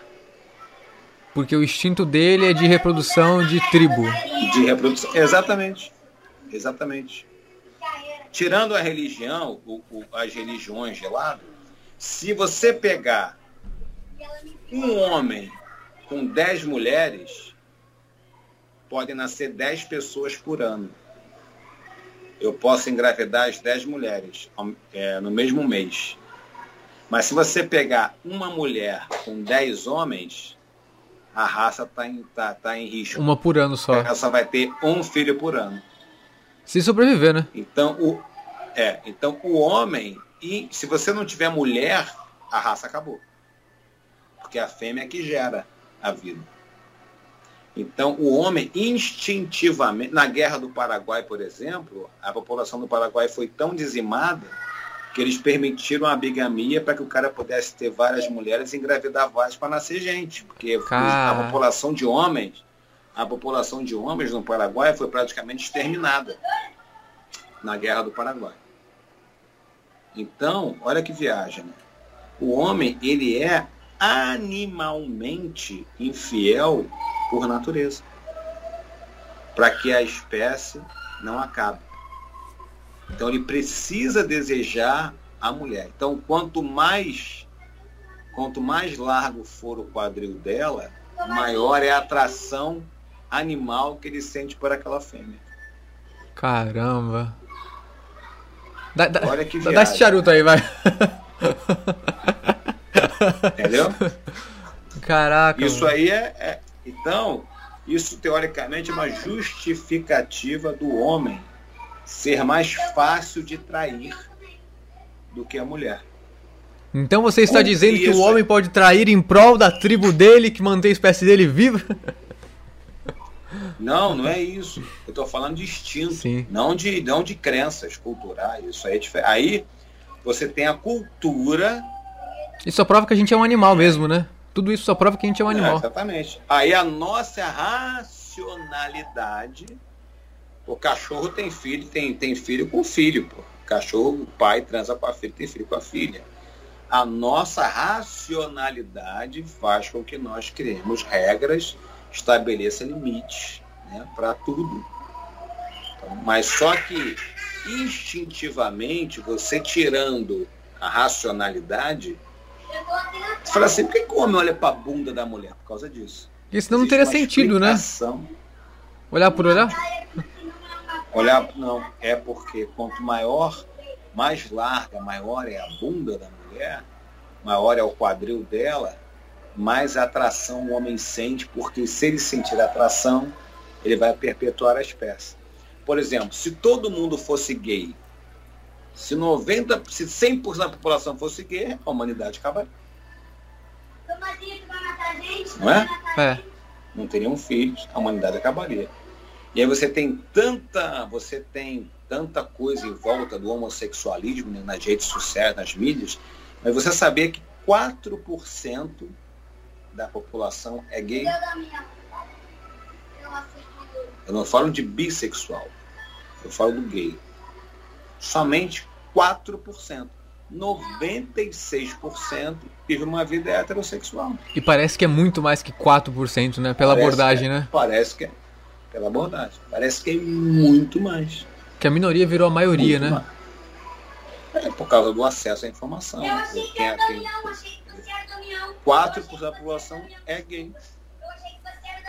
Porque o instinto dele é de reprodução de tribo. De reprodução, exatamente. Exatamente. Tirando a religião, o, o, as religiões de lado, se você pegar um homem com 10 mulheres, podem nascer 10 pessoas por ano. Eu posso engravidar as 10 mulheres é, no mesmo mês. Mas se você pegar uma mulher com 10 homens, a raça está em, tá, tá em risco. Uma por ano só. Ela só vai ter um filho por ano. Se sobreviver, né? Então o, é, então o homem e se você não tiver mulher, a raça acabou. Porque a fêmea é que gera a vida. Então, o homem instintivamente, na guerra do Paraguai, por exemplo, a população do Paraguai foi tão dizimada que eles permitiram a bigamia para que o cara pudesse ter várias mulheres e engravidar várias para nascer gente, porque a população de homens, a população de homens no Paraguai foi praticamente exterminada na guerra do Paraguai. Então, olha que viagem. Né? O homem, ele é animalmente infiel por natureza, para que a espécie não acabe. Então ele precisa desejar a mulher. Então quanto mais quanto mais largo for o quadril dela, maior é a atração animal que ele sente por aquela fêmea. Caramba. Dá, dá, Olha que viagem. dá esse charuto aí, vai. Entendeu? Caraca. Isso mano. aí é, é. Então, isso teoricamente é uma justificativa do homem ser mais fácil de trair do que a mulher. Então você está Com dizendo isso, que o homem pode trair em prol da tribo dele, que mantém a espécie dele viva? Não, não é isso. Eu estou falando de instinto, Sim. não de não de crenças culturais. Isso aí é diferente. Aí você tem a cultura. Isso só prova que a gente é um animal mesmo, né? Tudo isso só prova que a gente é um animal. É, exatamente. Aí a nossa racionalidade o cachorro tem filho, tem, tem filho com filho, pô. O cachorro, o pai transa com a filha, tem filho com a filha. A nossa racionalidade faz com que nós criemos regras, estabeleça limites né, para tudo. Então, mas só que instintivamente, você tirando a racionalidade, você fala assim, por que, o homem olha para a bunda da mulher? Por causa disso. Isso não teria sentido, né? Olhar por olhar? Olhar, não, é porque quanto maior, mais larga, maior é a bunda da mulher, maior é o quadril dela, mais atração o homem sente, porque se ele sentir atração, ele vai perpetuar a espécie. Por exemplo, se todo mundo fosse gay, se 90, se 100% da população fosse gay, a humanidade acabaria. Não é? É. Não teriam filhos, a humanidade acabaria. E aí você tem tanta, você tem tanta coisa em volta do homossexualismo né, nas redes sociais, nas mídias, mas você sabia que 4% da população é gay? Eu não falo de bissexual, eu falo do gay. Somente 4%. 96% vive uma vida heterossexual. E parece que é muito mais que 4%, né? Pela parece abordagem, é, né? Parece que é pela abordagem. Parece que é muito mais. Que a minoria virou a maioria, muito né? Mais. É por causa do acesso à informação. Eu achei que era tem, achei que você era 4% da população é gay.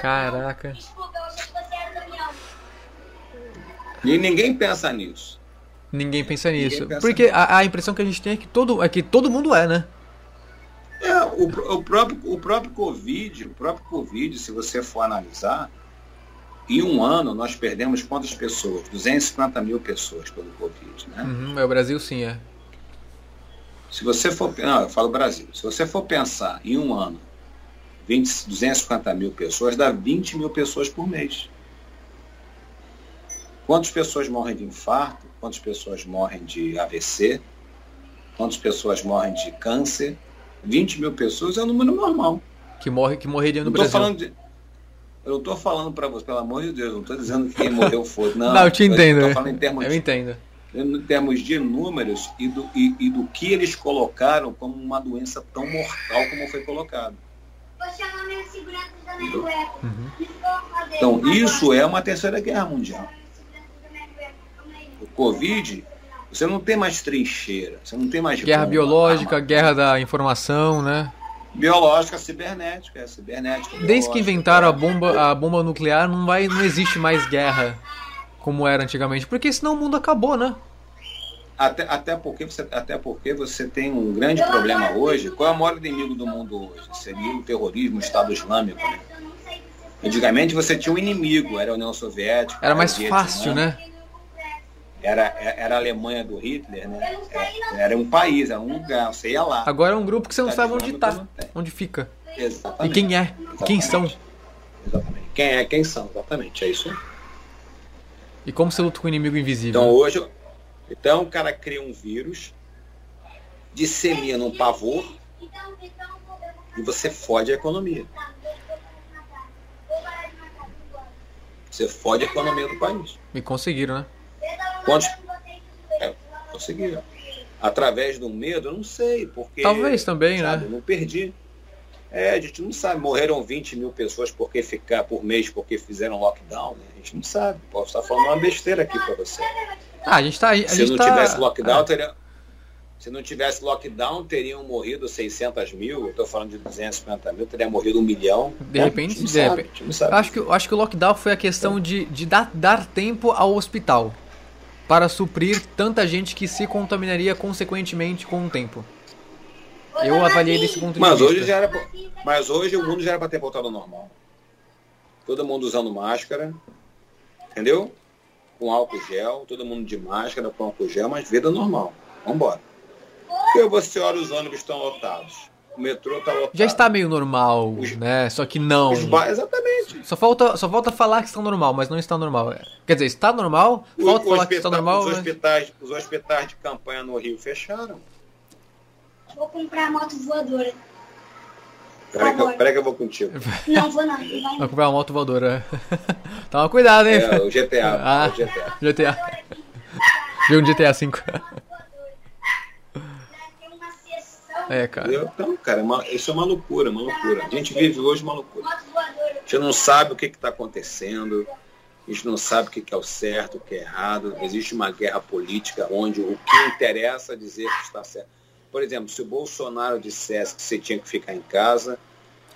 Caraca. Desculpa, eu achei que você era E ninguém pensa nisso. Ninguém pensa nisso. Ninguém pensa Porque nisso. A, a, impressão que a gente tem é que todo, é que todo mundo é, né? É, o, o, próprio, o próprio Covid, o próprio Covid, se você for analisar, em um ano, nós perdemos quantas pessoas? 250 mil pessoas pelo Covid, né? Uhum, é o Brasil sim, é. Se você for... Não, eu falo Brasil. Se você for pensar em um ano, 20, 250 mil pessoas, dá 20 mil pessoas por mês. Quantas pessoas morrem de infarto? Quantas pessoas morrem de AVC? Quantas pessoas morrem de câncer? 20 mil pessoas é o número normal. Que, morre, que morreria no Brasil. Falando de, eu não tô falando para você, pelo amor de Deus, não tô dizendo que quem morreu foi. Não, não eu te entendo. Eu, tô falando em termos, eu entendo. Em termos de números e do, e, e do que eles colocaram como uma doença tão mortal como foi colocado. Uhum. Então, isso é uma terceira guerra mundial. O Covid, você não tem mais trincheira, você não tem mais. Guerra bomba, biológica, arma. guerra da informação, né? Biológica, cibernética, é cibernética. Desde que inventaram a bomba, a bomba nuclear, não, vai, não existe mais guerra como era antigamente, porque senão o mundo acabou, né? Até, até, porque você, até porque você tem um grande problema hoje. Qual é o maior inimigo do mundo hoje? Seria o terrorismo, o Estado Islâmico. Né? Antigamente você tinha um inimigo, era a União Soviética. Era mais fácil, né? Era, era a Alemanha do Hitler, né? Era, era, um país, era um lugar, você ia lá. Agora é um grupo que você não tá sabe onde está, onde fica. Exatamente. E quem é, exatamente. quem são. Exatamente. Quem é, quem são, exatamente, é isso. E como você luta com o inimigo invisível? Então hoje, então o cara cria um vírus, dissemina um pavor e você fode a economia. Você fode a economia do país. E conseguiram, né? Quantos? É, conseguiram. Através do medo, eu não sei, porque. Talvez também, sabe, né? Eu não perdi. É, a gente não sabe. Morreram 20 mil pessoas porque ficar por mês porque fizeram lockdown, né? A gente não sabe. Posso estar falando uma besteira aqui para você. Ah, a gente tá. A Se não tá... tivesse lockdown, teria. Se não tivesse lockdown, teriam morrido 600 mil. Eu estou falando de 250 mil, teria morrido um milhão. De É, repente, de sabe, repente. sabe. Acho que, acho que o lockdown foi a questão de, de dar, dar tempo ao hospital para suprir tanta gente que se contaminaria consequentemente com o tempo. Eu avaliei desse ponto de Mas vista. hoje já era. Mas hoje o mundo já era para ter voltado ao normal. Todo mundo usando máscara, entendeu? Com álcool gel, todo mundo de máscara, com álcool gel, mas vida normal. Vambora. Porque você olha os ônibus estão lotados. O metrô tá lotado. Já está meio normal, os, né? Só que não. Os. Exatamente. Só falta, só falta falar que está normal, mas não está normal. Quer dizer, está normal, o, falta falar que está normal. Os, mas... hospitais, os hospitais de campanha no Rio fecharam. Vou comprar moto voadora. Peraí que, eu, que eu vou contigo. Não, vou não. Vai, vai comprar uma moto voadora. Toma cuidado, hein? É, o GTA. Ah, o GTA. GTA. um GTA V. É, cara. Entendeu? Então, cara, é uma- isso é uma loucura, uma loucura. A gente vive hoje uma loucura. A gente não sabe o que está acontecendo, a gente não sabe o que que é o certo, o que é errado. Existe uma guerra política onde o que interessa é dizer que está certo. Por exemplo, se o Bolsonaro dissesse que você tinha que ficar em casa,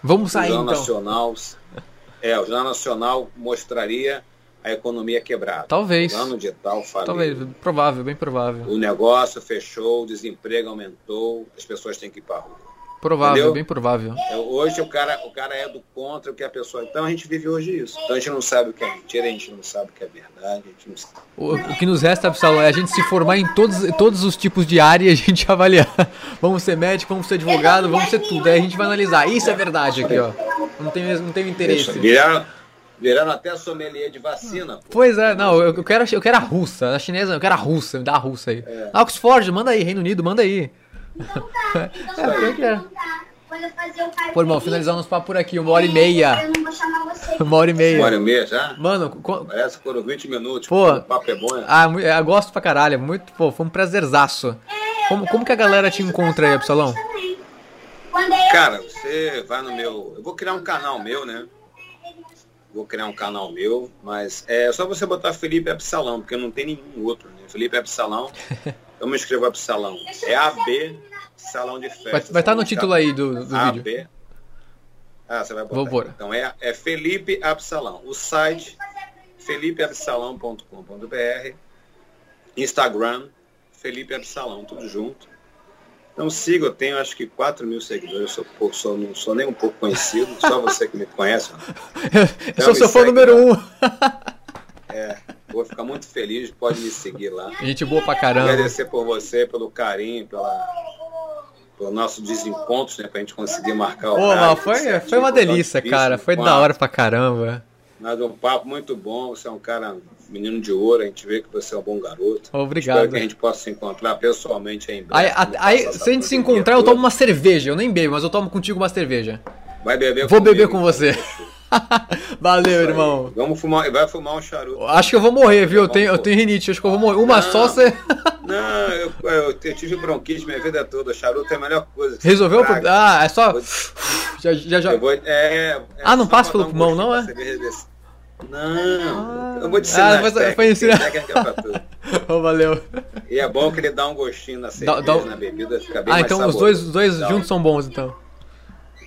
Vamos o sair Jornal então. Nacional, é, o Jornal Nacional mostraria a economia quebrada. Talvez. Ano de tal, falido. Talvez, provável, bem provável. O negócio fechou, o desemprego aumentou, as pessoas têm que ir para a rua. Provável, Entendeu? bem provável. Hoje o cara, o cara é do contra o que a pessoa. Então a gente vive hoje isso. Então a gente não sabe o que é mentira, a gente não sabe o que é verdade. O, o que nos resta, pessoal, é a gente se formar em todos, todos os tipos de área e a gente avaliar. Vamos ser médico, vamos ser advogado, vamos ser tudo. Aí a gente vai analisar. Isso é verdade aqui, ó. Não tem, não tem interesse. Viraram, viraram até sommelier de vacina. Pô. Pois é, não, eu, eu quero, eu quero a russa, a chinesa, eu quero a russa, me dá a russa aí. É. Oxford, manda aí, Reino Unido, manda aí. Então tá. Então É, pior que é. Então tá. Quando eu fazer o cartão. Pô, irmão, finalizar nosso papo por aqui, uma hora e meia. Eu não vou chamar você. Uma hora e Uma meia. hora e meia já? Mano, co- Parece que foram 20 minutos. Pô. O papo é bom, né? ah, mu- eu gosto pra caralho, muito, pô, foi um prazerzaço. Como, como que a galera te encontra aí, Absalão? É Cara, você vai no meu. Eu vou criar um canal meu, né? Vou criar um canal meu, mas é só você botar Felipe Absalão, porque não tem nenhum outro, né? Felipe Absalão. Eu me escrevo Absalão. É AB Salão de Festa. Vai vai estar no título aí do, do vídeo. AB. Ah, você vai botar. Vou pôr. Então é, é Felipe Absalão. O site felipeabsalão.com.br. Instagram, Felipe Absalão, tudo junto. Então siga, eu tenho acho que 4 mil seguidores, eu sou, pouco, sou, não sou nem um pouco conhecido, só você que me conhece. Eu sou me seu fã número lá. um. É, vou ficar muito feliz, pode me seguir lá. Gente boa pra caramba. Agradecer por você, pelo carinho, pela, pelo nosso desencontro, né, pra gente conseguir marcar o Pô, horário, mas foi, foi uma foi delícia, cara. Foi um da hora pra caramba. Mas um papo muito bom, você é um cara, menino de ouro, a gente vê que você é um bom garoto. Obrigado. Espero que a gente possa se encontrar pessoalmente aí em breve. Aí, a- Vamos aí, se a gente se encontrar, eu tomo uma cerveja. Eu nem bebo, mas eu tomo contigo uma cerveja. Vai beber Vou beber com você. Valeu, Isso aí. irmão. Vamos fumar, vai fumar um charuto. Acho que eu vou morrer, viu? Eu tenho, eu tenho rinite, acho que eu vou morrer. Uma Não. só você. Não, eu, eu, eu tive bronquite minha vida toda. Charuto é a melhor coisa. Resolveu o problema? Ah, é só. Vou- Já, já, já. Vou, é, é Ah, não passa pelo pulmão, não, é? Não, eu vou te ensinar Ah, foi- ensinar. técnica pra tudo. Oh, valeu. E é bom que ele dá um gostinho na cerveja, Dá- dá- na bebida, fica bem Ah, mais então os saboroso. dois, os dois Dá um- juntos são bons, então.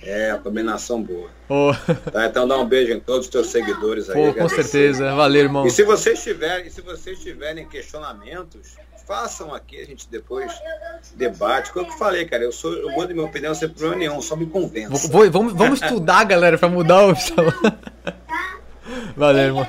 É, a combinação boa. Oh, Tá, então dá um beijo em todos os teus seguidores aí. pô, com certeza. Valeu, irmão. E se vocês tiverem, e se vocês tiverem questionamentos, façam aqui, a gente depois debate. Como eu falei, cara, eu sou, eu mudo minha opinião sem problema nenhum, só me convença. Vou- vou- vamos, vamos estudar, galera, pra mudar o. Valeu, irmão.